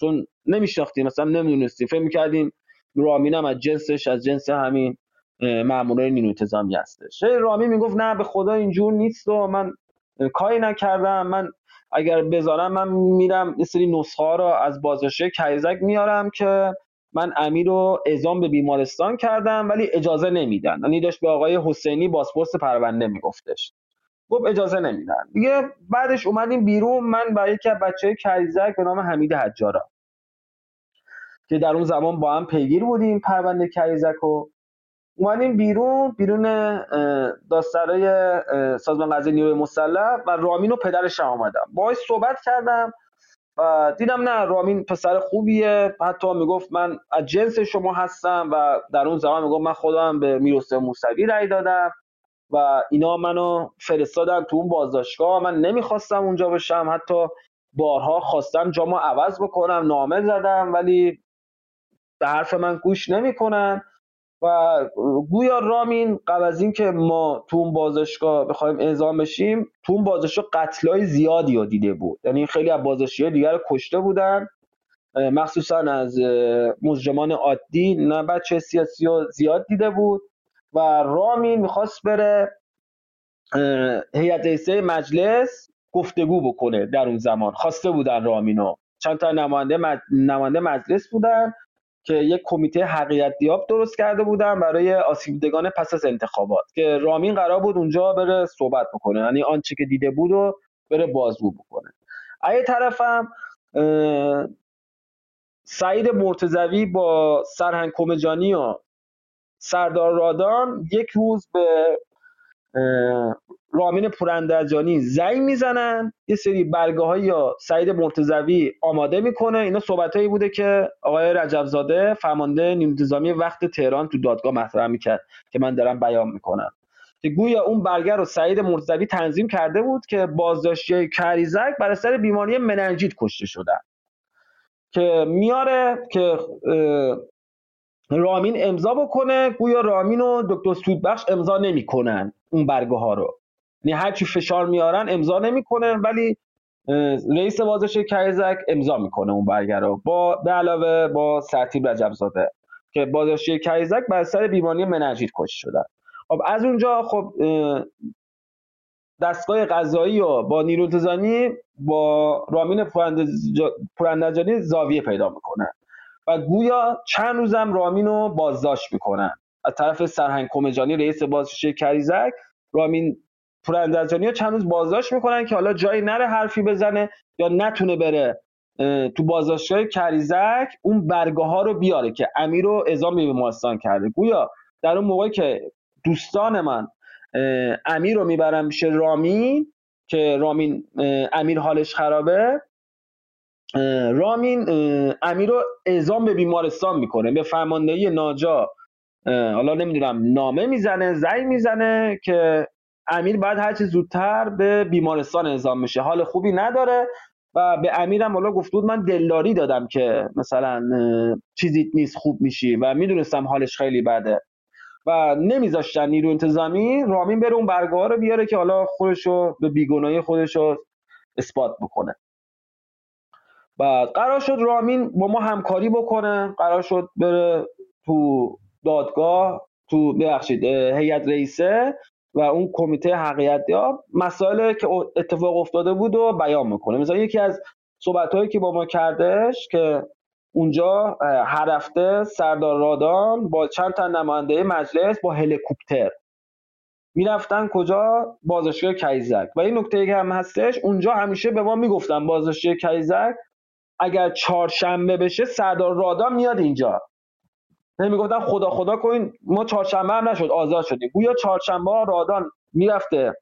چون نمیشناختیم مثلا نمی‌دونستیم. فکر می‌کردیم رامین هم از جنسش از جنس همین مامورای نیروی انتظامی هستش. رامین می‌گفت نه به خدا اینجور نیست و من کاری نکردم. من اگر بذارم من میرم یه سری نسخه ها رو از بازداشته کریزک میارم که من امیر رو اعزام به بیمارستان کردم ولی اجازه نمیدن. یعنی داشت به آقای حسینی بازپرس پرونده میگفتش. گفت اجازه نمیدن. دیگه بعدش اومدیم بیرون. من برای یکی از بچه کریزک به نام حمید حجارا که در اون زمان با هم پیگیر بودیم پرونده کریزک رو. اومدیم بیرون بیرون داسترای سازمان قضایی نیروی مسلح و رامین و پدرش هم آمدم باهاش صحبت کردم. و دیدم نه رامین پسر خوبیه. حتی می‌گفت من از جنس شما هستم و در اون زمان می‌گفت من خودم به می‌رسه موسوی رأی دادم و اینا منو فرستادن تو اون بازداشتگاه. من نمی‌خواستم اونجا بشم. حتی بارها خواستم جامو عوض بکنم نامه زدم ولی به حرف من گوش نمی‌کنن. و گویا رامین قبل از اینکه ما تو اون بازداشتگاه بخوایم اعزام بشیم تو اون بازداشتگاه قتلای زیادی رو دیده بود. یعنی خیلی از بازداشتی دیگر رو کشته بودن. مخصوصا از مجرمان عادی نه بچه سیاسی رو زیاد دیده بود. و رامین می‌خواست بره هیئت رئیسه مجلس گفتگو بکنه در اون زمان. خواسته بودن رامینو چند تا نماینده نماینده مجلس بودن. که یک کمیته حقیقت دیاب درست کرده بودن برای آسیبدگان پس از انتخابات که رامین قرار بود اونجا بره صحبت بکنه یعنی آنچه که دیده بود و بره بازگو بکنه. ای طرفم سعید مرتزوی با سرهنگ کمجانی و سردار رادان یک روز به رامین پوراندرجانی زنگ می‌زنن. یه سری برگه های یا سعید مرتزوی آماده می‌کنه. اینا صحبت هایی بوده که آقای رجبزاده فرمانده نیمتظامی وقت تهران تو دادگاه مطرح می‌کرد که من دارم بیان می‌کنم. که گویا اون برگر رو سعید مرتزوی تنظیم کرده بود که بازداشتی کریزک بر اثر بیماری مننجیت کشته شدن. که میاره که رامین امضا بکنه. گویا رامین و دکتر سودبخش امضا نمی‌کنن اون برگه ها رو. یعنی هر چی فشار میارن امضا نمی‌کنه ولی رئیس بازش کریزک امضا می‌کنه اون برگه رو. با به علاوه با سرتیب رجب زاده که بازداشتی کریزک بر سر بیماری منجید کشته شدن. خب از اونجا خب دستگاه قضایی و با نیرو با رامین پورندجانی زاویه پیدا می‌کنن و گویا چند روزم رامین رو بازداشت می‌کنن. از طرف سرهنگ کمجانی رئیس بازداشتی کریزک رامین پوراندرجانی ها چند روز بازداشت می‌کنن که حالا جایی نره حرفی بزنه یا نتونه بره تو بازداشتگاه کریزک اون برگه ها رو بیاره که امیر رو اعزام به بیمارستان کرده. گویا در اون موقع که دوستان من امیر رو می‌برن میشه رامین که رامین امیر حالش خرابه رامین امیر رو اعزام به بیمارستان می‌کنه به فرماندهی ناجا. حالا نمی‌دونم نامه می‌زنه زنگ می‌زنه که امیر باید هرچی زودتر به بیمارستان اعزام میشه. حال خوبی نداره و به امیرم حالا گفت بود من دلداری دادم که مثلا چیزی نیست خوب میشی و می‌دونستم حالش خیلی بده. و نمیذاشتن نیرو انتظامی رامین بره اون برگاه رو بیاره که حالا خودشو به بیگناهی خودشو اثبات بکنه. بعد قرار شد رامین با ما همکاری بکنه. قرار شد بره تو دادگاه تو ببخشید هیئت رئیسه. و اون کمیته حقیقت یا مسائل که اتفاق افتاده بود و بیان می‌کنه. مثلا یکی از صحبت هایی که با ما کردش که اونجا هر هفته سردار رادان با چند تا نماینده مجلس با هلیکوپتر می‌رفتن کجا؟ بازداشتگاه کیزک. و این نکته که هم هستش اونجا همیشه به ما می‌گفتن بازداشتگاه کیزک اگر چهارشنبه بشه سردار رادان میاد اینجا. می‌گفتن خدا خدا کنین ما چهارشنبه هم نشد آزاد شدیم. گویا چهارشنبه رادان می‌رفته.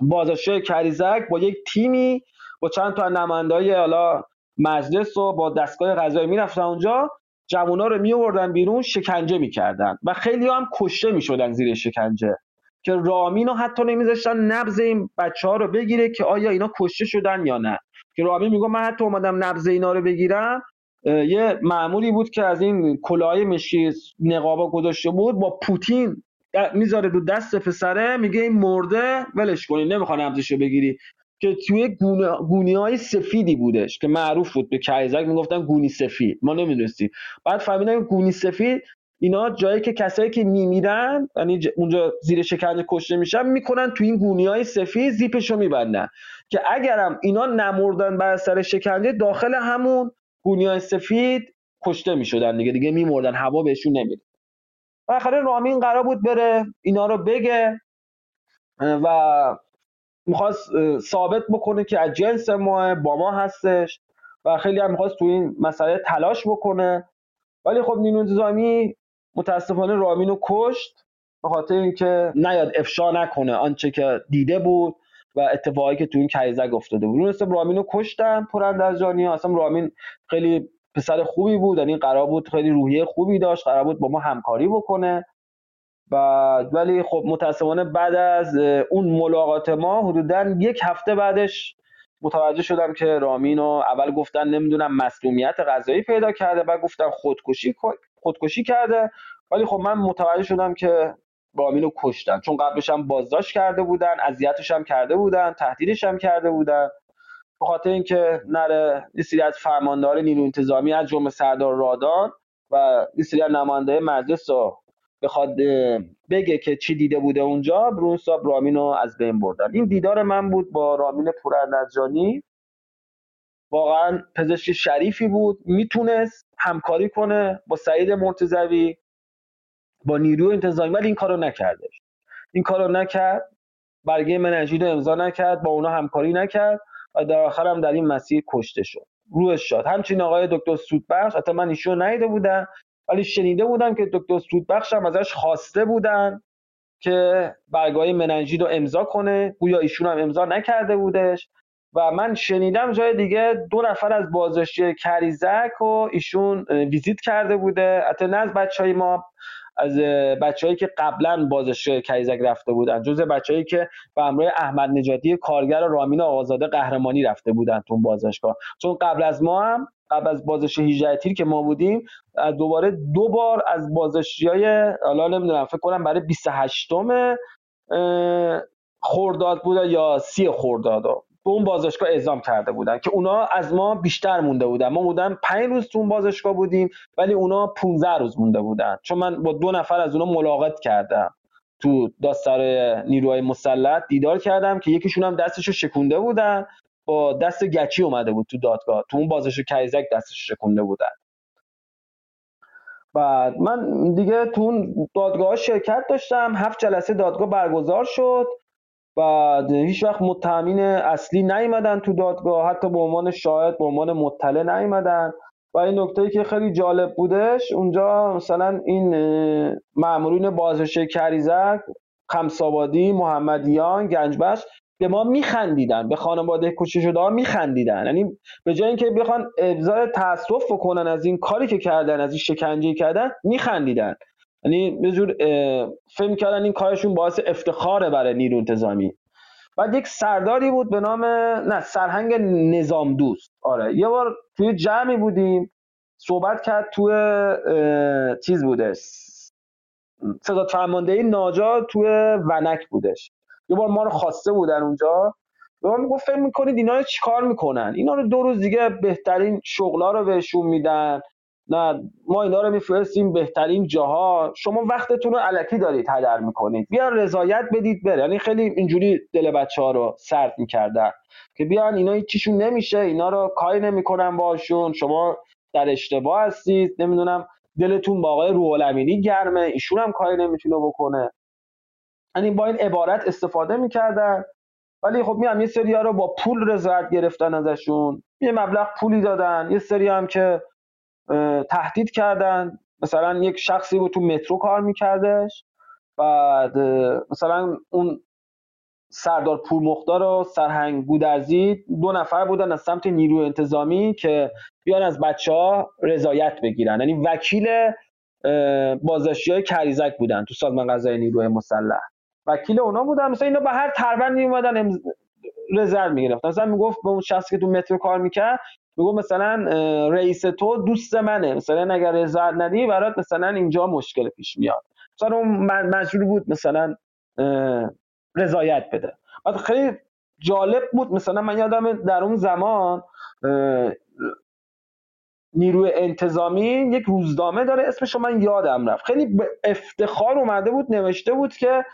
بازداشتگاه کریزک با یک تیمی با چند تا نمایندهای حالا مجلس و با دستگاه قضایی می‌رفتن اونجا. جوونا رو میوردن بیرون شکنجه می‌کردن و خیلی هم کشته می‌شدن زیر شکنجه. که رامین رو حتی نمیذاشتن نبض این بچه ها رو بگیره که آیا اینا کشته شدن یا نه. که رامین میگه من حتی اومدم نبض اینا رو بگیرم یه معمولی بود که از این کلاه مشکی نقابا گذاشته بود با پوتین می‌ذاره رو دست پسره میگه این مرده ولش کنی نمی‌خواد نبضشو بگیری. که توی گونی های سفیدی بودش که معروف بود به کایزک می‌گفتن گونی سفید. ما نمی‌دونستیم. بعد فهمیدن گونی سفید اینا جایی که کسایی که میمیرن یعنی اونجا زیر شکنجه کشته میشن می‌کنن تو این گونی های سفید زیپشو میبندن. که اگرم اینا نمردن بر سر شکنجه داخل همون گونی های سفید کشته می‌شدن دیگه دیگه میمردن هوا بهشون نمیده آخره رامین قرار بود بره اینا رو بگه. و می‌خواست ثابت بکنه که از جنس ما با ما هستش و خیلی هم می‌خواست تو این مسئله تلاش بکنه. ولی خب نینو انتظامی متاسفانه رامین رو کشت به خاطر اینکه نیاد افشا نکنه آنچه که دیده بود. و اتفاقی که تو این کیزک افتاده بود. اون رامین رو کشتن جانی اصلا رامین خیلی پسر خوبی بود یعنی قرار بود خیلی روحیه خوبی داشت قرار بود با ما همکاری بکنه. و ولی خب متاسفانه بعد از اون ملاقات ما حدودا یک هفته بعدش متوجه شدم که رامین رو اول گفتن نمی‌دونم مسلومیت غذایی پیدا کرده بعد گفتن خودکشی خودکشی کرده. ولی خب من متوجه شدم که رامین رو کشتن. چون قبلش هم بازداشت کرده بودن اذیتش هم کرده بودن تهدیدش هم کرده بودن. به خاطر اینکه نره یه سری از فرماندار نیرو انتظامی از جمله سردار رادان و یه سری از نماینده مجلس رو بخواد بگه که چی دیده بوده اونجا برون صاحب رامین رو از بین بردن. این دیدار من بود با رامین پورنجانی واقعا پزشک شریفی بود می‌تونست همکاری کنه با سعید مرتضوی. با نیروی انتظامی ولی این کارو نکردش. این کارو نکرد برگه منجی رو امضا نکرد با اونا همکاری نکرد و در آخر هم در این مسیر کشته شد. روش شد همچنین آقای دکتر سودبخش حتی من ایشون نیده بودم ولی شنیده بودم که دکتر سودبخش هم ازش خواسته بودن که برگاه مننجی رو امضا کنه. گویا ایشون هم امضا نکرده بودش. و من شنیدم جای دیگه دو نفر از بازداشتی کریزک و ایشون ویزیت کرده بوده. حتی نه از بچه های ما از بچههایی که قبلا بازداشتی کریزک رفته بودن. جز بچههایی که به همراه احمد نجاتی کارگر و رامین آقازاده قهرمانی رفته بودن تو بازداشتگاه. چون قبل از ما هم قبل از بازداشت 18 تیر که ما بودیم دوباره دو بار از بازداشتی های حالا نمی‌دونم فکر کنم برای 28 خورداد بوده یا سی خورداد. به اون بازداشتگاه اعزام کرده بودن که اونا از ما بیشتر مونده بودن. ما بودن 5 روز تو اون بازداشتگاه بودیم ولی اونا 15 روز مونده بودن. چون من با دو نفر از اونا ملاقات کردم. تو داستار نیروهای مسلط دیدار کردم که یکیشون هم دستشو شکونده بودن. با دست گچی اومده بود تو دادگاه. تو اون بازش کریزک دستش شکونده بودن. بعد من دیگه تو اون دادگاه شرکت داشتم. هفت جلسه دادگاه برگزار شد. بعد هیچ وقت متهمین اصلی نیومدن تو دادگاه حتی به عنوان شاهد به عنوان مطلع نیومدن. و این نکته که خیلی جالب بودش اونجا مثلا این مامورین بازش کریزک خمسابادی محمدیان گنجبش به ما میخندیدن به خانواده کشته شده ها میخندیدن. یعنی به جای اینکه بخوان ابزار تاسف بکنن از این کاری که کردن از این شکنجه کردن میخندیدن. یعنی به جور فهم کردن این کارشون باعث افتخاره برای نیرو انتظامی. بعد یک سرداری بود به نام نه سرهنگ نظام دوست آره یه بار توی جمعی بودیم صحبت کرد توی چیز بودش صدات فرمانده ناجا توی ونک بودش. یه بار ما رو خواسته بودن اونجا. به ما می‌گفت فکر می‌کنید اینا رو چیکار می‌کنن؟ اینا رو دو روز دیگه بهترین شغلا رو بهشون میدن. نه ما اینا رو میفرستیم بهترین جاها. شما وقتتون رو علکی دارید هدر می‌کنید. بیا رضایت بدید بره. یعنی خیلی اینجوری دل بچه ها رو سرد می‌کردن که بیان اینا چیشون نمیشه. اینا رو کاری نمی‌کنن باشون. شما در اشتباه هستید. نمی‌دونم دلتون با آقای روح گرمه. ایشون هم کاری نمی‌تونه بکنه. یعنی با این عبارت استفاده می‌کردن. ولی خب میام یه سری رو با پول رضایت گرفتن ازشون. یه مبلغ پولی دادن. یه سری هم که تهدید کردن. مثلا یک شخصی بود تو مترو کار میکردش. بعد مثلا اون سردار پور مختار و سرهنگ گودرزی دو نفر بودن از سمت نیروی انتظامی که بیان از بچه ها رضایت بگیرن. یعنی وکیل بازداشتی های کریزک بودن تو سازمان قضایی نیروی مسلح. وکیل اونا بودن. مثلا اینا به هر تربندی اومدن امز... رزرو می‌گرفتن. مثلا می‌گفت به اون شخصی که تو مترو کار می‌کرد می‌گفت مثلا رئیس تو دوست منه. مثلا اگر رضایت ندی برات مثلا اینجا مشکل پیش میاد. مثلا اون مجبور بود مثلا رضایت بده. خیلی جالب بود مثلا من یادم در اون زمان نیروی انتظامی یک روزنامه داره اسمش من یادم رفت. خیلی افتخار اومده بود نوشته بود که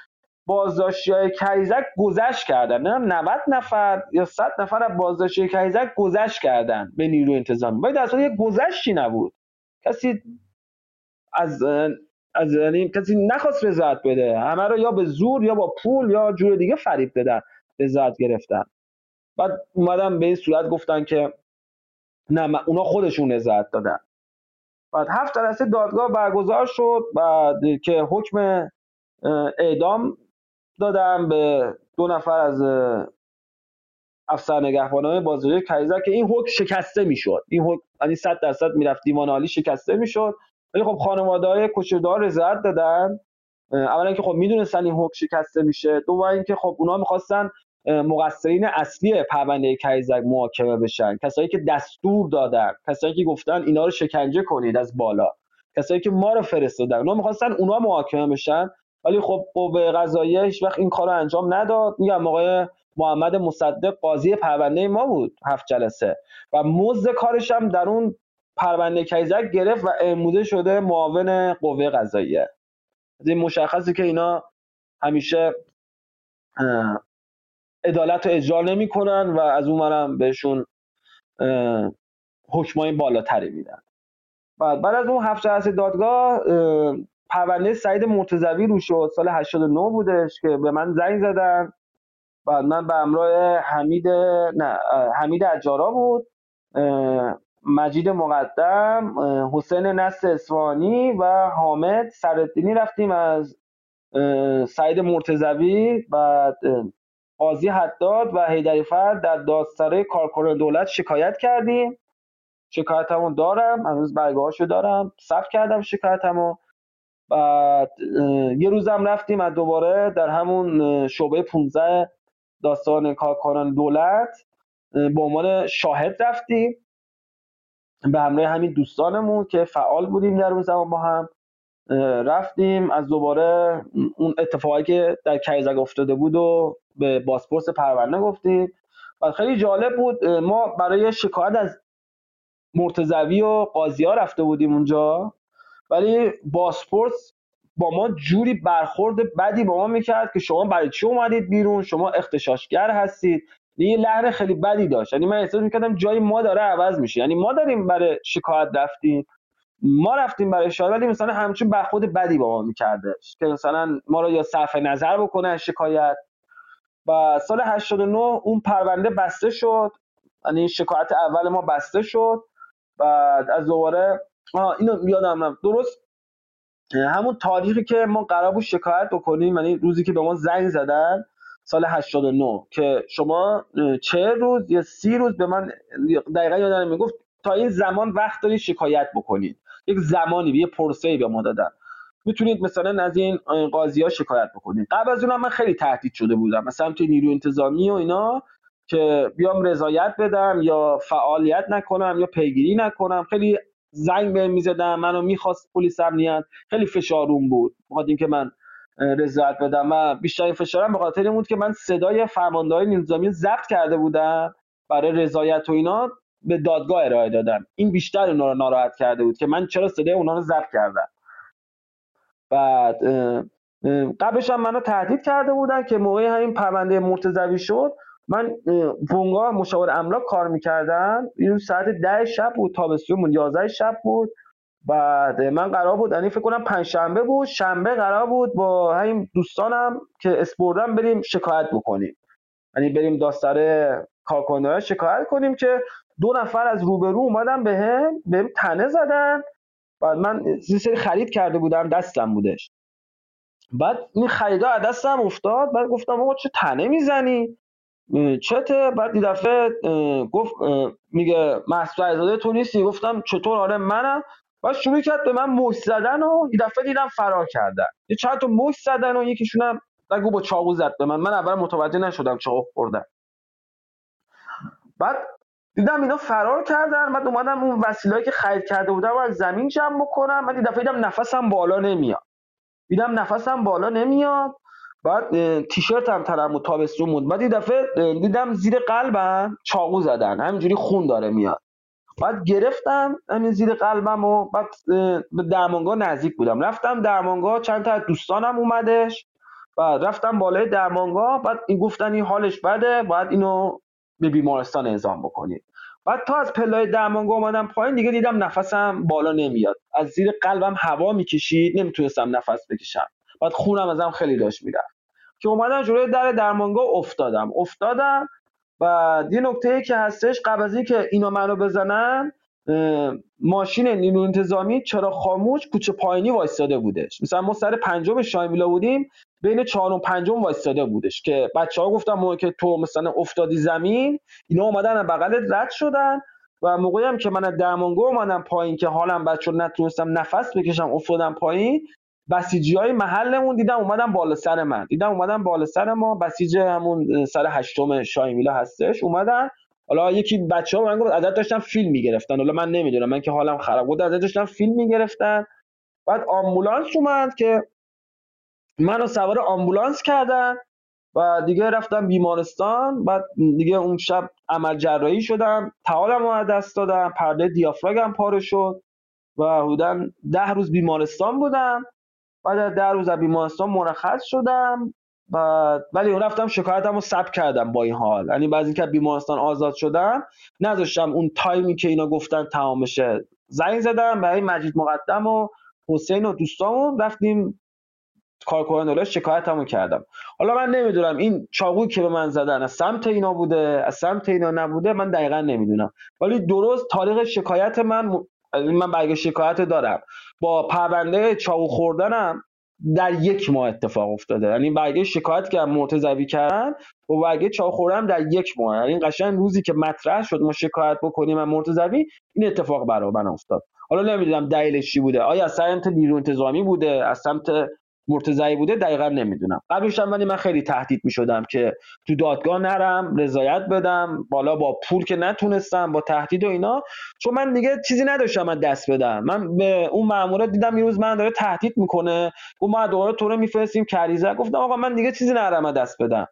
بازداشتی های کریزک گذشت کردن. نه 90 نفر یا 100 نفر از بازداشتی کریزک گذشت کردن به نیروی انتظامی. باید اصلا یک گذشتی نبود. کسی از از یعنی کسی نخواست رضایت بده. همه رو یا به زور یا با پول یا جور دیگه فریب دادن رضایت گرفتن. بعد اومدم به این صورت گفتن که نه اونا خودشون رضایت دادن. بعد هفت جلسه دادگاه برگزار شد بعد که حکم اعدام دادم به دو نفر از افسر نگهبانای بازداشتی کریزر که این حکم شکسته می‌شد. این حکم یعنی 100 درصد می‌رفت. دیوان عالی شکسته می‌شد. ولی خب خانواده های کشتار رضایت دادن. اولا که خب می‌دونستن این حکم شکسته میشه. دوم اینکه خب اونا می‌خواستن مقصرین اصلی پرونده کریزک محاکمه بشن. کسایی که دستور دادن. کسایی که گفتن اینا رو شکنجه کنید از بالا. کسایی که ما رو فرستادن. اونا می‌خواستن اونا محاکمه بشن. ولی خب قوه قضاییه هیچ وقت این کار رو انجام نداد. میگم آقای محمد مصدق قاضی پرونده ما بود هفت جلسه. و مزد کارش هم در اون پرونده کیزک گرفت و اموده شده معاون قوه قضاییه. از این مشخصه که اینا همیشه عدالت رو اجرا نمی‌کنن و از اون بهشون حکمای بالاتری میدن. بعد بعد از اون هفت جلسه دادگاه پرونده سعید مرتضوی رو شد سال 89 بودش که به من زنگ زدن. بعد من به همراه حمید نه حمید اجارا بود مجید مقدم حسین نصر اسوانی و حامد سردینی رفتیم از سعید مرتضوی بعد قاضی حداد و حیدری فرد در دادسرای کارکنان دولت شکایت کردیم. شکایتمو دارم هنوز برگاهاشو دارم. ثبت کردم شکایتمو. بعد یه روزم رفتیم از دوباره در همون شعبه 15 داستان کارکنان دولت به عنوان شاهد رفتیم به همراه همین دوستانمون که فعال بودیم در اون زمان با هم رفتیم از دوباره اون اتفاقی که در کریزک افتاده بود و به باسپورس پرونده گفتیم. و خیلی جالب بود ما برای شکایت از مرتزوی و قاضی ها رفته بودیم اونجا. ولی باسپورس با ما جوری برخورد بدی با ما می‌کرد که شما برای چی اومدید بیرون؟ شما اختشاشگر هستید. یه لحن خیلی بدی داشت. یعنی من احساس می‌کردم جای ما داره عوض میشه. یعنی ما داریم برای شکایت رفتیم. ما رفتیم برای شکایت ولی مثلا همچین برخورد بدی با ما میکردش که مثلا ما رو یا صرف نظر بکنه شکایت. و سال 89 اون پرونده بسته شد. یعنی شکایت اول ما بسته شد. بعد از دوباره اینو یادم رفت. درست؟ همون تاریخی که ما قرار بود شکایت بکنیم یعنی روزی که به ما زنگ زدن سال 89 که شما چه روز یا سی روز به من دقیقا یادم می‌گفت تا این زمان وقت دارید شکایت بکنید. یک زمانی یه پرسه به ما دادن. می‌تونید مثلا از این قاضی ها شکایت بکنید. قبل از اونم من خیلی تهدید شده بودم. مثلا توی نیرو انتظامی و اینا که بیام رضایت بدم یا فعالیت نکنم یا پیگیری نکنم. خیلی زنگ به می‌زدم منو می‌خواست پلیس امنیت. خیلی فشارون بود. بخاطر اینکه من رضایت بدم. و بیشترین فشارم به خاطر این بود که من صدای فرماندهای نظامی ضبط کرده بودم برای رضایت و اینا به دادگاه ارائه دادم. این بیشتر اونا رو ناراحت کرده بود که من چرا صدای اونا رو ضبط کردم. بعد قبلش هم منو تهدید کرده بودن که موقع همین پرونده مرتضوی شد من بونگا مشاور املاک کار می‌کردم این ساعت ده شب بود تابستون 11 شب بود. بعد من قرار بود یعنی فکر کنم پنج شنبه بود. شنبه قرار بود با همین دوستانم که اسپوردن بریم شکایت بکنیم. یعنی بریم داستر کارکنده شکایت کنیم که دو نفر از روبرو اومدن به هم بهم تنه زدن. بعد من یه سری خرید کرده بودم دستم بودش. بعد این خریدا از دستم افتاد. بعد گفتم آقا چه تنه می‌زنی؟ چته بعد این دفعه گفت میگه عزاده تو نیستی؟ گفتم چطور؟ آره منم. و شروع کرد به من مش زدن و این دفعه دیدم فرار کردن. یه چند تا مش زدن و یکیشون هم نگو با چاقو زد به من. من اول متوجه نشدم چاقو خوردن. بعد دیدم اینا فرار کردن. بعد اومدم اون وسیله‌ای که خرید کرده بودم از زمین جمع بکنم. بعد این دفعه دیدم نفسم بالا نمیاد. دیدم نفسم بالا نمیاد. بعد تیشرت هم ترم و تابستون بود. بعد این دفعه دیدم زیر قلبم چاقو زدن. همینجوری خون داره میاد. بعد گرفتم همین زیر قلبم و بعد به درمانگاه نزدیک بودم. رفتم درمانگاه چند تا دوستانم اومدش. بعد رفتم بالای درمانگاه بعد این گفتن این حالش بده بعد اینو به بیمارستان اعزام بکنید بعد تا از پلای درمانگاه اومدم پایین دیگه دیدم نفسم بالا نمیاد. از زیر قلبم هوا می‌کشید نمی‌تونستم نفس بکشم. بعد خونم ازم خیلی داشت می‌رفت. که اومدم جلوی در درمانگاه افتادم. افتادم و یه نکته که هستش قبل از اینکه اینا منو بزنن ماشین نیرو انتظامی چرا خاموش کوچه پایینی وایستاده بودش. مثلا ما سر پنجم شایمیلا بودیم بین چهارم پنجم وایستاده بودش که بچه ها گفتن موقع که تو مثلا افتادی زمین اینا اومدن بغل رد شدن و موقعی هم که من از درمانگاه اومدم پایین که حالم بچه نتونستم نفس بکشم افتادم پایین بسیجی های محلمون دیدم اومدن بالا سر من. دیدم اومدن بالا سر ما. بسیج همون سر هشتم شایمیلا هستش. اومدن. حالا یکی بچه ها من گفت ازت داشتن فیلم می‌گرفتن. حالا من نمی‌دونم. من که حالم خراب بود ازت داشتن فیلم می‌گرفتن. بعد آمبولانس اومد که منو سوار آمبولانس کردن و دیگه رفتم بیمارستان. بعد دیگه اون شب عمل جراحی شدم. تعالم رو دست دادم. پرده دیافراگم پاره شد و حدودا ده روز بیمارستان بودم. بعد از ده روز بیمارستان مرخص شدم بعد ولی رفتم شکایتم رو ثبت کردم با این حال. یعنی بعد اینکه بیمارستان آزاد شدم نذاشتم اون تایمی که اینا گفتن تمام بشه زنگ زدم برای مجید مقدم و حسین و دوستامون رفتیم کارکنان شکایتمو کردم. حالا من نمی‌دونم این چاقوی که به من زدن از سمت اینا بوده از سمت اینا نبوده من دقیقا نمی‌دونم. ولی درست تاریخ شکایت من من برگ شکایت دارم. با پرونده چاقو خوردنم در یک ماه اتفاق افتاده. یعنی برگه شکایت که مرتضوی کردن و برگه چاقو خوردن در یک ماه. یعنی قشنگ روزی که مطرح شد ما شکایت بکنیم من مرتضوی این اتفاق برای من افتاد. حالا نمی‌دونم دلیلش چی بوده. آیا از سمت نیرو انتظامی بوده؟ از سمت مرتضی بوده دقیقا نمی‌دونم. قبلش هم ولی من خیلی تهدید می‌شدم که تو دادگاه نرم رضایت بدم بالا با پول که نتونستم با تهدید و اینا. چون من دیگه چیزی نداشتم من دست بدم. من به اون مامورا دیدم یه روز من داره تهدید می‌کنه. گفت ما دوباره تو رو میفرستیم کریزه. گفتم آقا من دیگه چیزی ندارم دست بدم.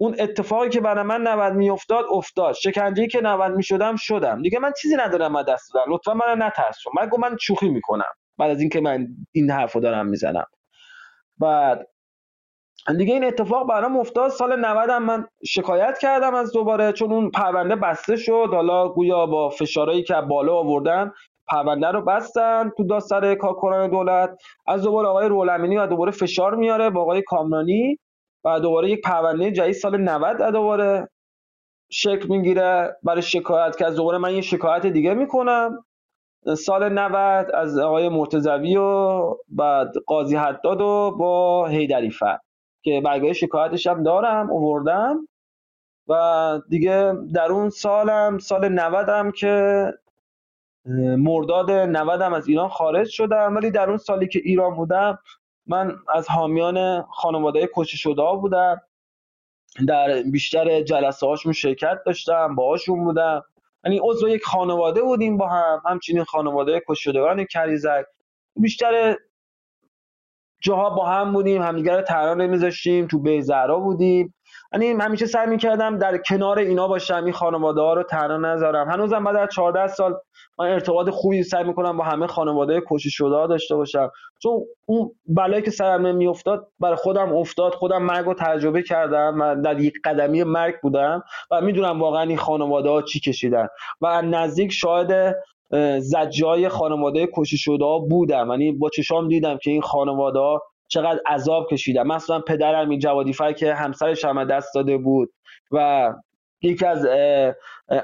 اون اتفاقی که برای من نباید میافتاد افتاد. شکنجه‌ای که نباید می‌شدم شدم. دیگه من چیزی ندارم دست بدم. لطفا من نترسون. من گفت من شوخی می‌کنم. بعد از اینکه من این حرفو دارم می‌زنم. بعد. دیگه این اتفاق برام افتاد. سال 90 هم من شکایت کردم از دوباره چون اون پرونده بسته شد. حالا گویا با فشارهایی که بالا آوردن پرونده رو بستن تو داستر کارکنان دولت. از دوباره آقای رولمینی و دوباره فشار میاره با آقای کامرانی و دوباره یک پرونده جدید سال 90 دوباره شکل می‌گیره. برای شکایت که از دوباره من یه شکایت دیگه می‌کنم. سال 90 از آقای مرتضوی و بعد قاضی حداد و با هیدری فر که برگاه شکایتش هم دارم اووردم. و دیگه در اون سالم سال 90 هم که مرداد 90 هم از ایران خارج شدم. ولی در اون سالی که ایران بودم من از حامیان خانواده کشته شده بودم. در بیشتر جلسه هاشون شرکت داشتم باهاشون بودم. یعنی عضو یک خانواده بودیم با هم همچنین خانواده کششدگان کریزک. بیشتر جاها با هم بودیم همدیگه رو تنها نمیذاشتیم تو بیزهرا بودیم. یعنی همیشه سعی می‌کردم در کنار اینا باشم این خانواده ها رو تنها نذارم. هنوزم بعد از 14 سال من ارتباط خوبی سعی می‌کنم با همه خانواده کشی شده ها داشته باشم. چون اون بلایی که سرم میافتاد برای خودم افتاد خودم مرگ رو تجربه کردم و در یک قدمی مرگ بودم و می‌دونم واقعا این خانواده ها چی کشیدن. و نزدیک شاهد زجای خانواده کشی شده ها بودم. یعنی با چشام دیدم که این خانواده ها چقدر عذاب کشیدم. مثلا پدرم این جوادی که همسرش هم دست داده بود و یکی از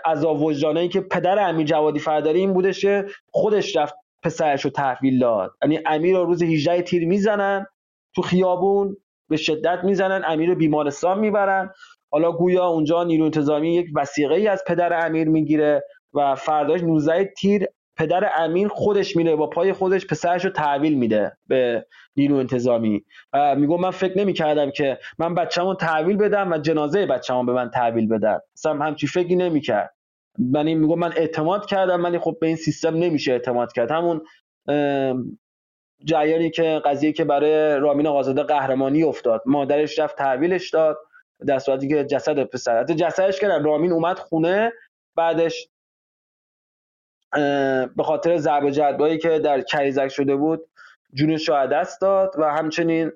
عذاب وجدانایی که پدر امیر جوادی فرداری این بودش که خودش رفت پسرش رو تحویل داد. یعنی امیر رو روز 18 تیر می‌زنن تو خیابون به شدت می‌زنن امیر رو بیمارستان می‌برن. حالا گویا اونجا نیرو انتظامی یک وسیقه ای از پدر امیر می‌گیره و فرداش 19 تیر پدر امین خودش میره با پای خودش پسرش رو تحویل میده به نیرو انتظامی. میگو من فکر نمی‌کردم که من بچه‌مو تحویل بدم و جنازه بچه‌مو به من تحویل بدم اصلا همچی فکری نمی‌کرد. من میگو من اعتماد کردم ولی خب به این سیستم نمیشه اعتماد کرد. همون جریانی که قضیه که برای رامین آزاده قهرمانی افتاد. مادرش رفت تحویلش داد در صورتی که جسد پسر. جسدش کردن رامین اومد خونه بعدش به خاطر ضرب جدبایی که در کریزک شده بود جونش رو دست داد و همچنین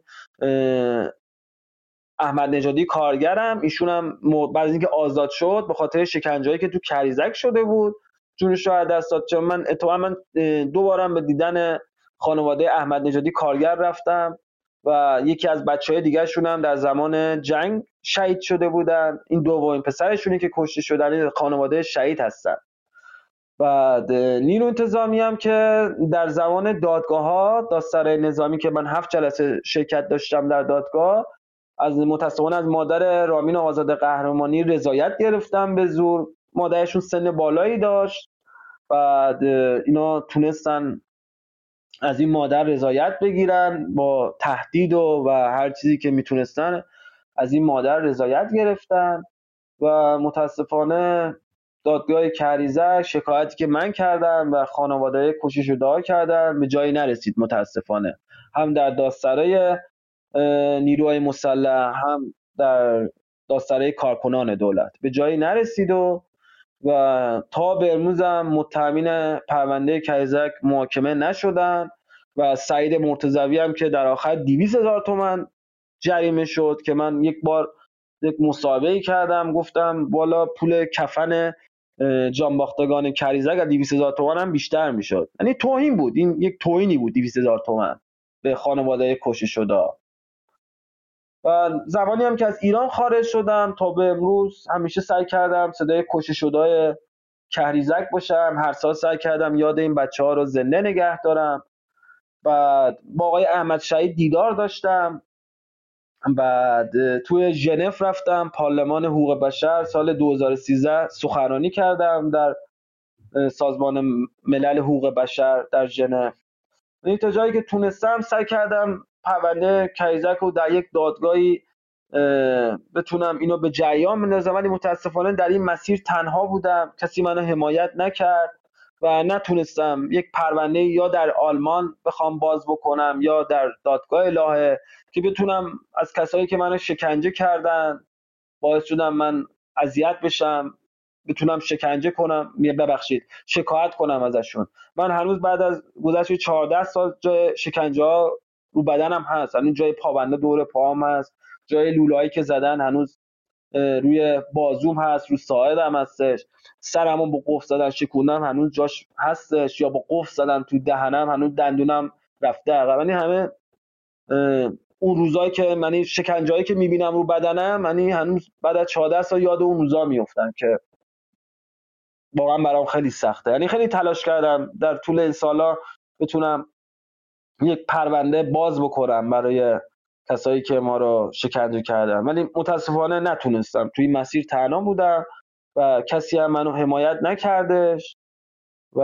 احمد نژادی کارگرم. ایشون هم بعد از اینکه آزاد شد به خاطر شکنجهایی که تو کریزک شده بود جونش رو دست داد. چون من اتفاقا من دو بارم به دیدن خانواده احمد نژادی کارگر رفتم و یکی از بچه های دیگه هم در زمان جنگ شهید شده بودن. این دومین پسرشونی که کشته شدن خانواده شهید هستن. بعد نیرو انتظامی هم که در زمان دادگاه ها داستر نظامی که من هفت جلسه شرکت داشتم در دادگاه از متاسفانه از مادر رامین آزاد قهرمانی رضایت گرفتم به زور. مادرشون سن بالایی داشت بعد اینا تونستن از این مادر رضایت بگیرن با تهدید و, و هر چیزی که می‌تونستن از این مادر رضایت گرفتن و متاسفانه دادگاه کریزه شکایتی که من کردم و خانواده کشی شده کردن به جایی نرسید متاسفانه. هم در داسترای نیروهای مسلح هم در داسترای کارکنان دولت. به جایی نرسید و و تا به هم متهمین پرونده کریزک محاکمه نشدن و سعید مرتضوی هم که در آخر 200 هزار تومن جریمه شد که من یک بار یک مصاحبه کردم گفتم بالا پول کفن جانباختگان کریزک از 200 هزار تومان هم بیشتر می‌شد. یعنی توهین بود. این یک توهینی بود 200 هزار تومان به خانواده کشته شده. و زمانی هم که از ایران خارج شدم تا به امروز همیشه سعی کردم صدای کشته شده کریزک باشم. هر سال سعی کردم یاد این بچه ها رو زنده نگه دارم. بعد با آقای احمد شهید دیدار داشتم. بعد توی ژنو رفتم پارلمان حقوق بشر سال 2013 سخنرانی کردم در سازمان ملل حقوق بشر در ژنو. این تا جایی که تونستم سعی کردم پرونده کیزک رو در یک دادگاهی بتونم اینو به جریان بندازم ولی متاسفانه در این مسیر تنها بودم. کسی منو حمایت نکرد. و نتونستم یک پرونده یا در آلمان بخوام باز بکنم یا در دادگاه الهه که بتونم از کسایی که منو شکنجه کردن باعث شدم من اذیت بشم بتونم شکنجه کنم. ببخشید شکایت کنم ازشون. من هنوز بعد از گذشت 14 سال جای شکنجه ها رو بدنم هست. هنوز جای پابنده دور پاهم هست. جای لولایی که زدن هنوز روی بازوم هست رو ساعدم هستش. سرمو با قفل زدن شکوندم هنوز جاش هستش یا با قفل زدن تو دهنم هنوز دندونم رفته عقب. یعنی همه اون روزایی که من شکنجهایی که می‌بینم رو بدنم من هنوز بعد از 14 سال یاد اون روزا میفتم که واقعا برام خیلی سخته. یعنی خیلی تلاش کردم در طول این سالا بتونم یک پرونده باز بکنم برای کسایی که ما رو شکنجه کردن. ولی متاسفانه نتونستم. توی مسیر تنها بودم و کسی هم منو حمایت نکردش و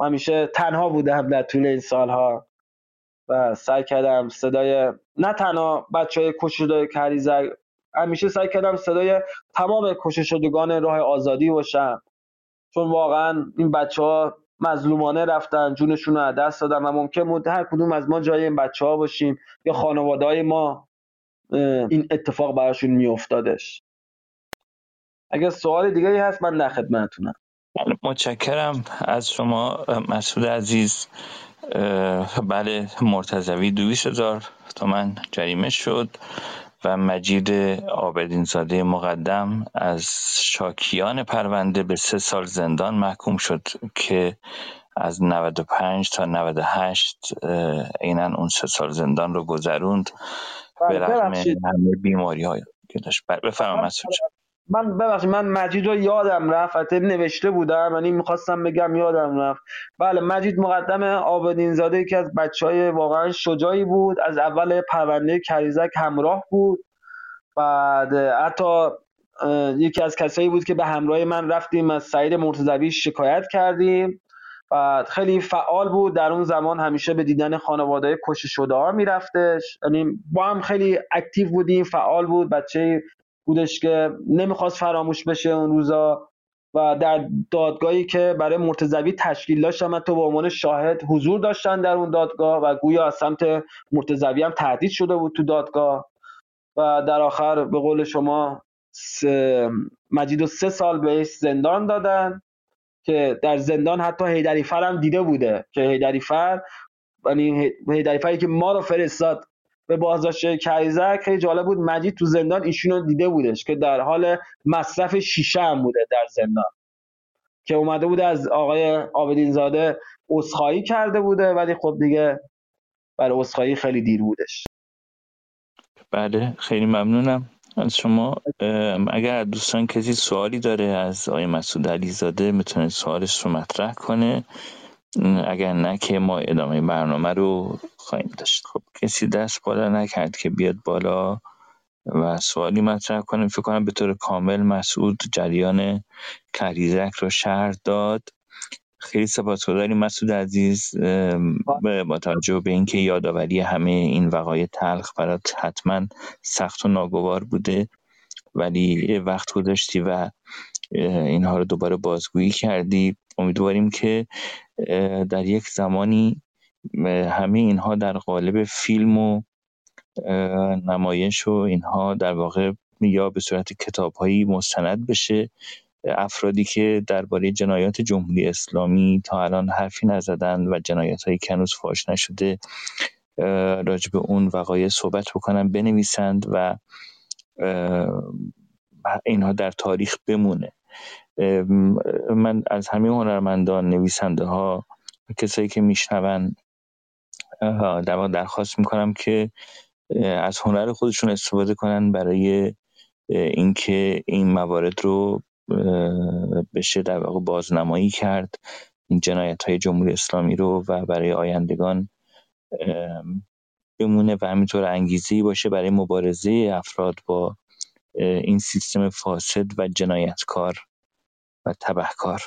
همیشه تنها بودم در طول این سالها و سعی کردم صدای نه تنها بچه های کشته کریزک همیشه سعی کردم صدای تمام کشته شدگان راه آزادی باشم. چون واقعا این بچه ها مظلومانه رفتن جونشون رو دست دادن و ممکن بود هر کدوم از ما جای این بچه ها باشیم یا خانواده های ما این اتفاق براشون میافتادش. اگر سوال دیگه هست من در خدمتتونم. بله، متشکرم از شما مسعود عزیز. بله مرتضوی دویست هزار تومن جریمه شد. و مجید آبدین زاده مقدم از شاکیان پرونده به سه سال زندان محکوم شد که از 95 تا 98 اینن اون سه سال زندان رو گذروند. به بله، رغم همه بیماری های که داشت. بله، بفرمایید من ببخشید من مجید رو یادم رفت نوشته بودم یعنی می‌خواستم بگم یادم رفت. بله مجید مقدم آبدین زاده یکی از بچه های واقعا شجاعی بود از اول پرونده کریزک همراه بود. بعد حتی یکی از کسایی بود که به همراه من رفتیم از سعید مرتضوی شکایت کردیم. و خیلی فعال بود در اون زمان همیشه به دیدن خانواده کش شده ها میرفتش. یعنی با هم خیلی اکتیو بودیم فعال بود بچه بودش که نمی‌خواست فراموش بشه اون روزا و در دادگاهی که برای مرتضوی تشکیل داشت من تو به عنوان شاهد حضور داشتن در اون دادگاه و گویا از سمت مرتضوی هم تهدید شده بود تو دادگاه و در آخر به قول شما مجید و سه سال بهش زندان دادن که در زندان حتی هیدری فر هم دیده بوده که هیدری فر یعنی هیدری فری که ما رو فرستاد به بازداشت کریزک خیلی جالب بود مجید تو زندان ایشون رو دیده بودش که در حال مصرف شیشه هم بوده در زندان که اومده بوده از آقای آبدین زاده اصخایی کرده بوده ولی خب دیگه برای اصخایی خیلی دیر بودش. بله خیلی ممنونم. از شما اگر دوستان کسی سوالی داره از آقای مسعود علیزاده می‌تونه سوالش رو مطرح کنه. اگر نه که ما ادامه برنامه رو خواهیم داشت. خب کسی دست بالا نکرد که بیاد بالا و سوالی مطرح کنیم فکر کنم به طور کامل مسعود جریان کریزک رو شهر داد. خیلی سپاسگزاریم مسعود عزیز با توجه به اینکه یادآوری همه این وقایع تلخ برات حتما سخت و ناگوار بوده. ولی وقت گذاشتی و اینها رو دوباره بازگویی کردی. امیدواریم که در یک زمانی همه اینها در قالب فیلم و نمایش و اینها در واقع یا به صورت کتابهایی مستند بشه. افرادی که درباره جنایات جمهوری اسلامی تا الان حرفی نزدن و جنایت هایی که هنوز فاش نشده راجب اون وقایع صحبت بکنن بنویسند و اینها در تاریخ بمونه. من از همه هنرمندان نویسنده ها کسایی که میشنون در درخواست می‌کنم که از هنر خودشون استفاده کنن برای اینکه این موارد رو بشه در واقع بازنمایی کرد این جنایت های جمهوری اسلامی رو و برای آیندگان بمونه و همینطور انگیزی باشه برای مبارزه افراد با این سیستم فاسد و جنایتکار و تبهکار.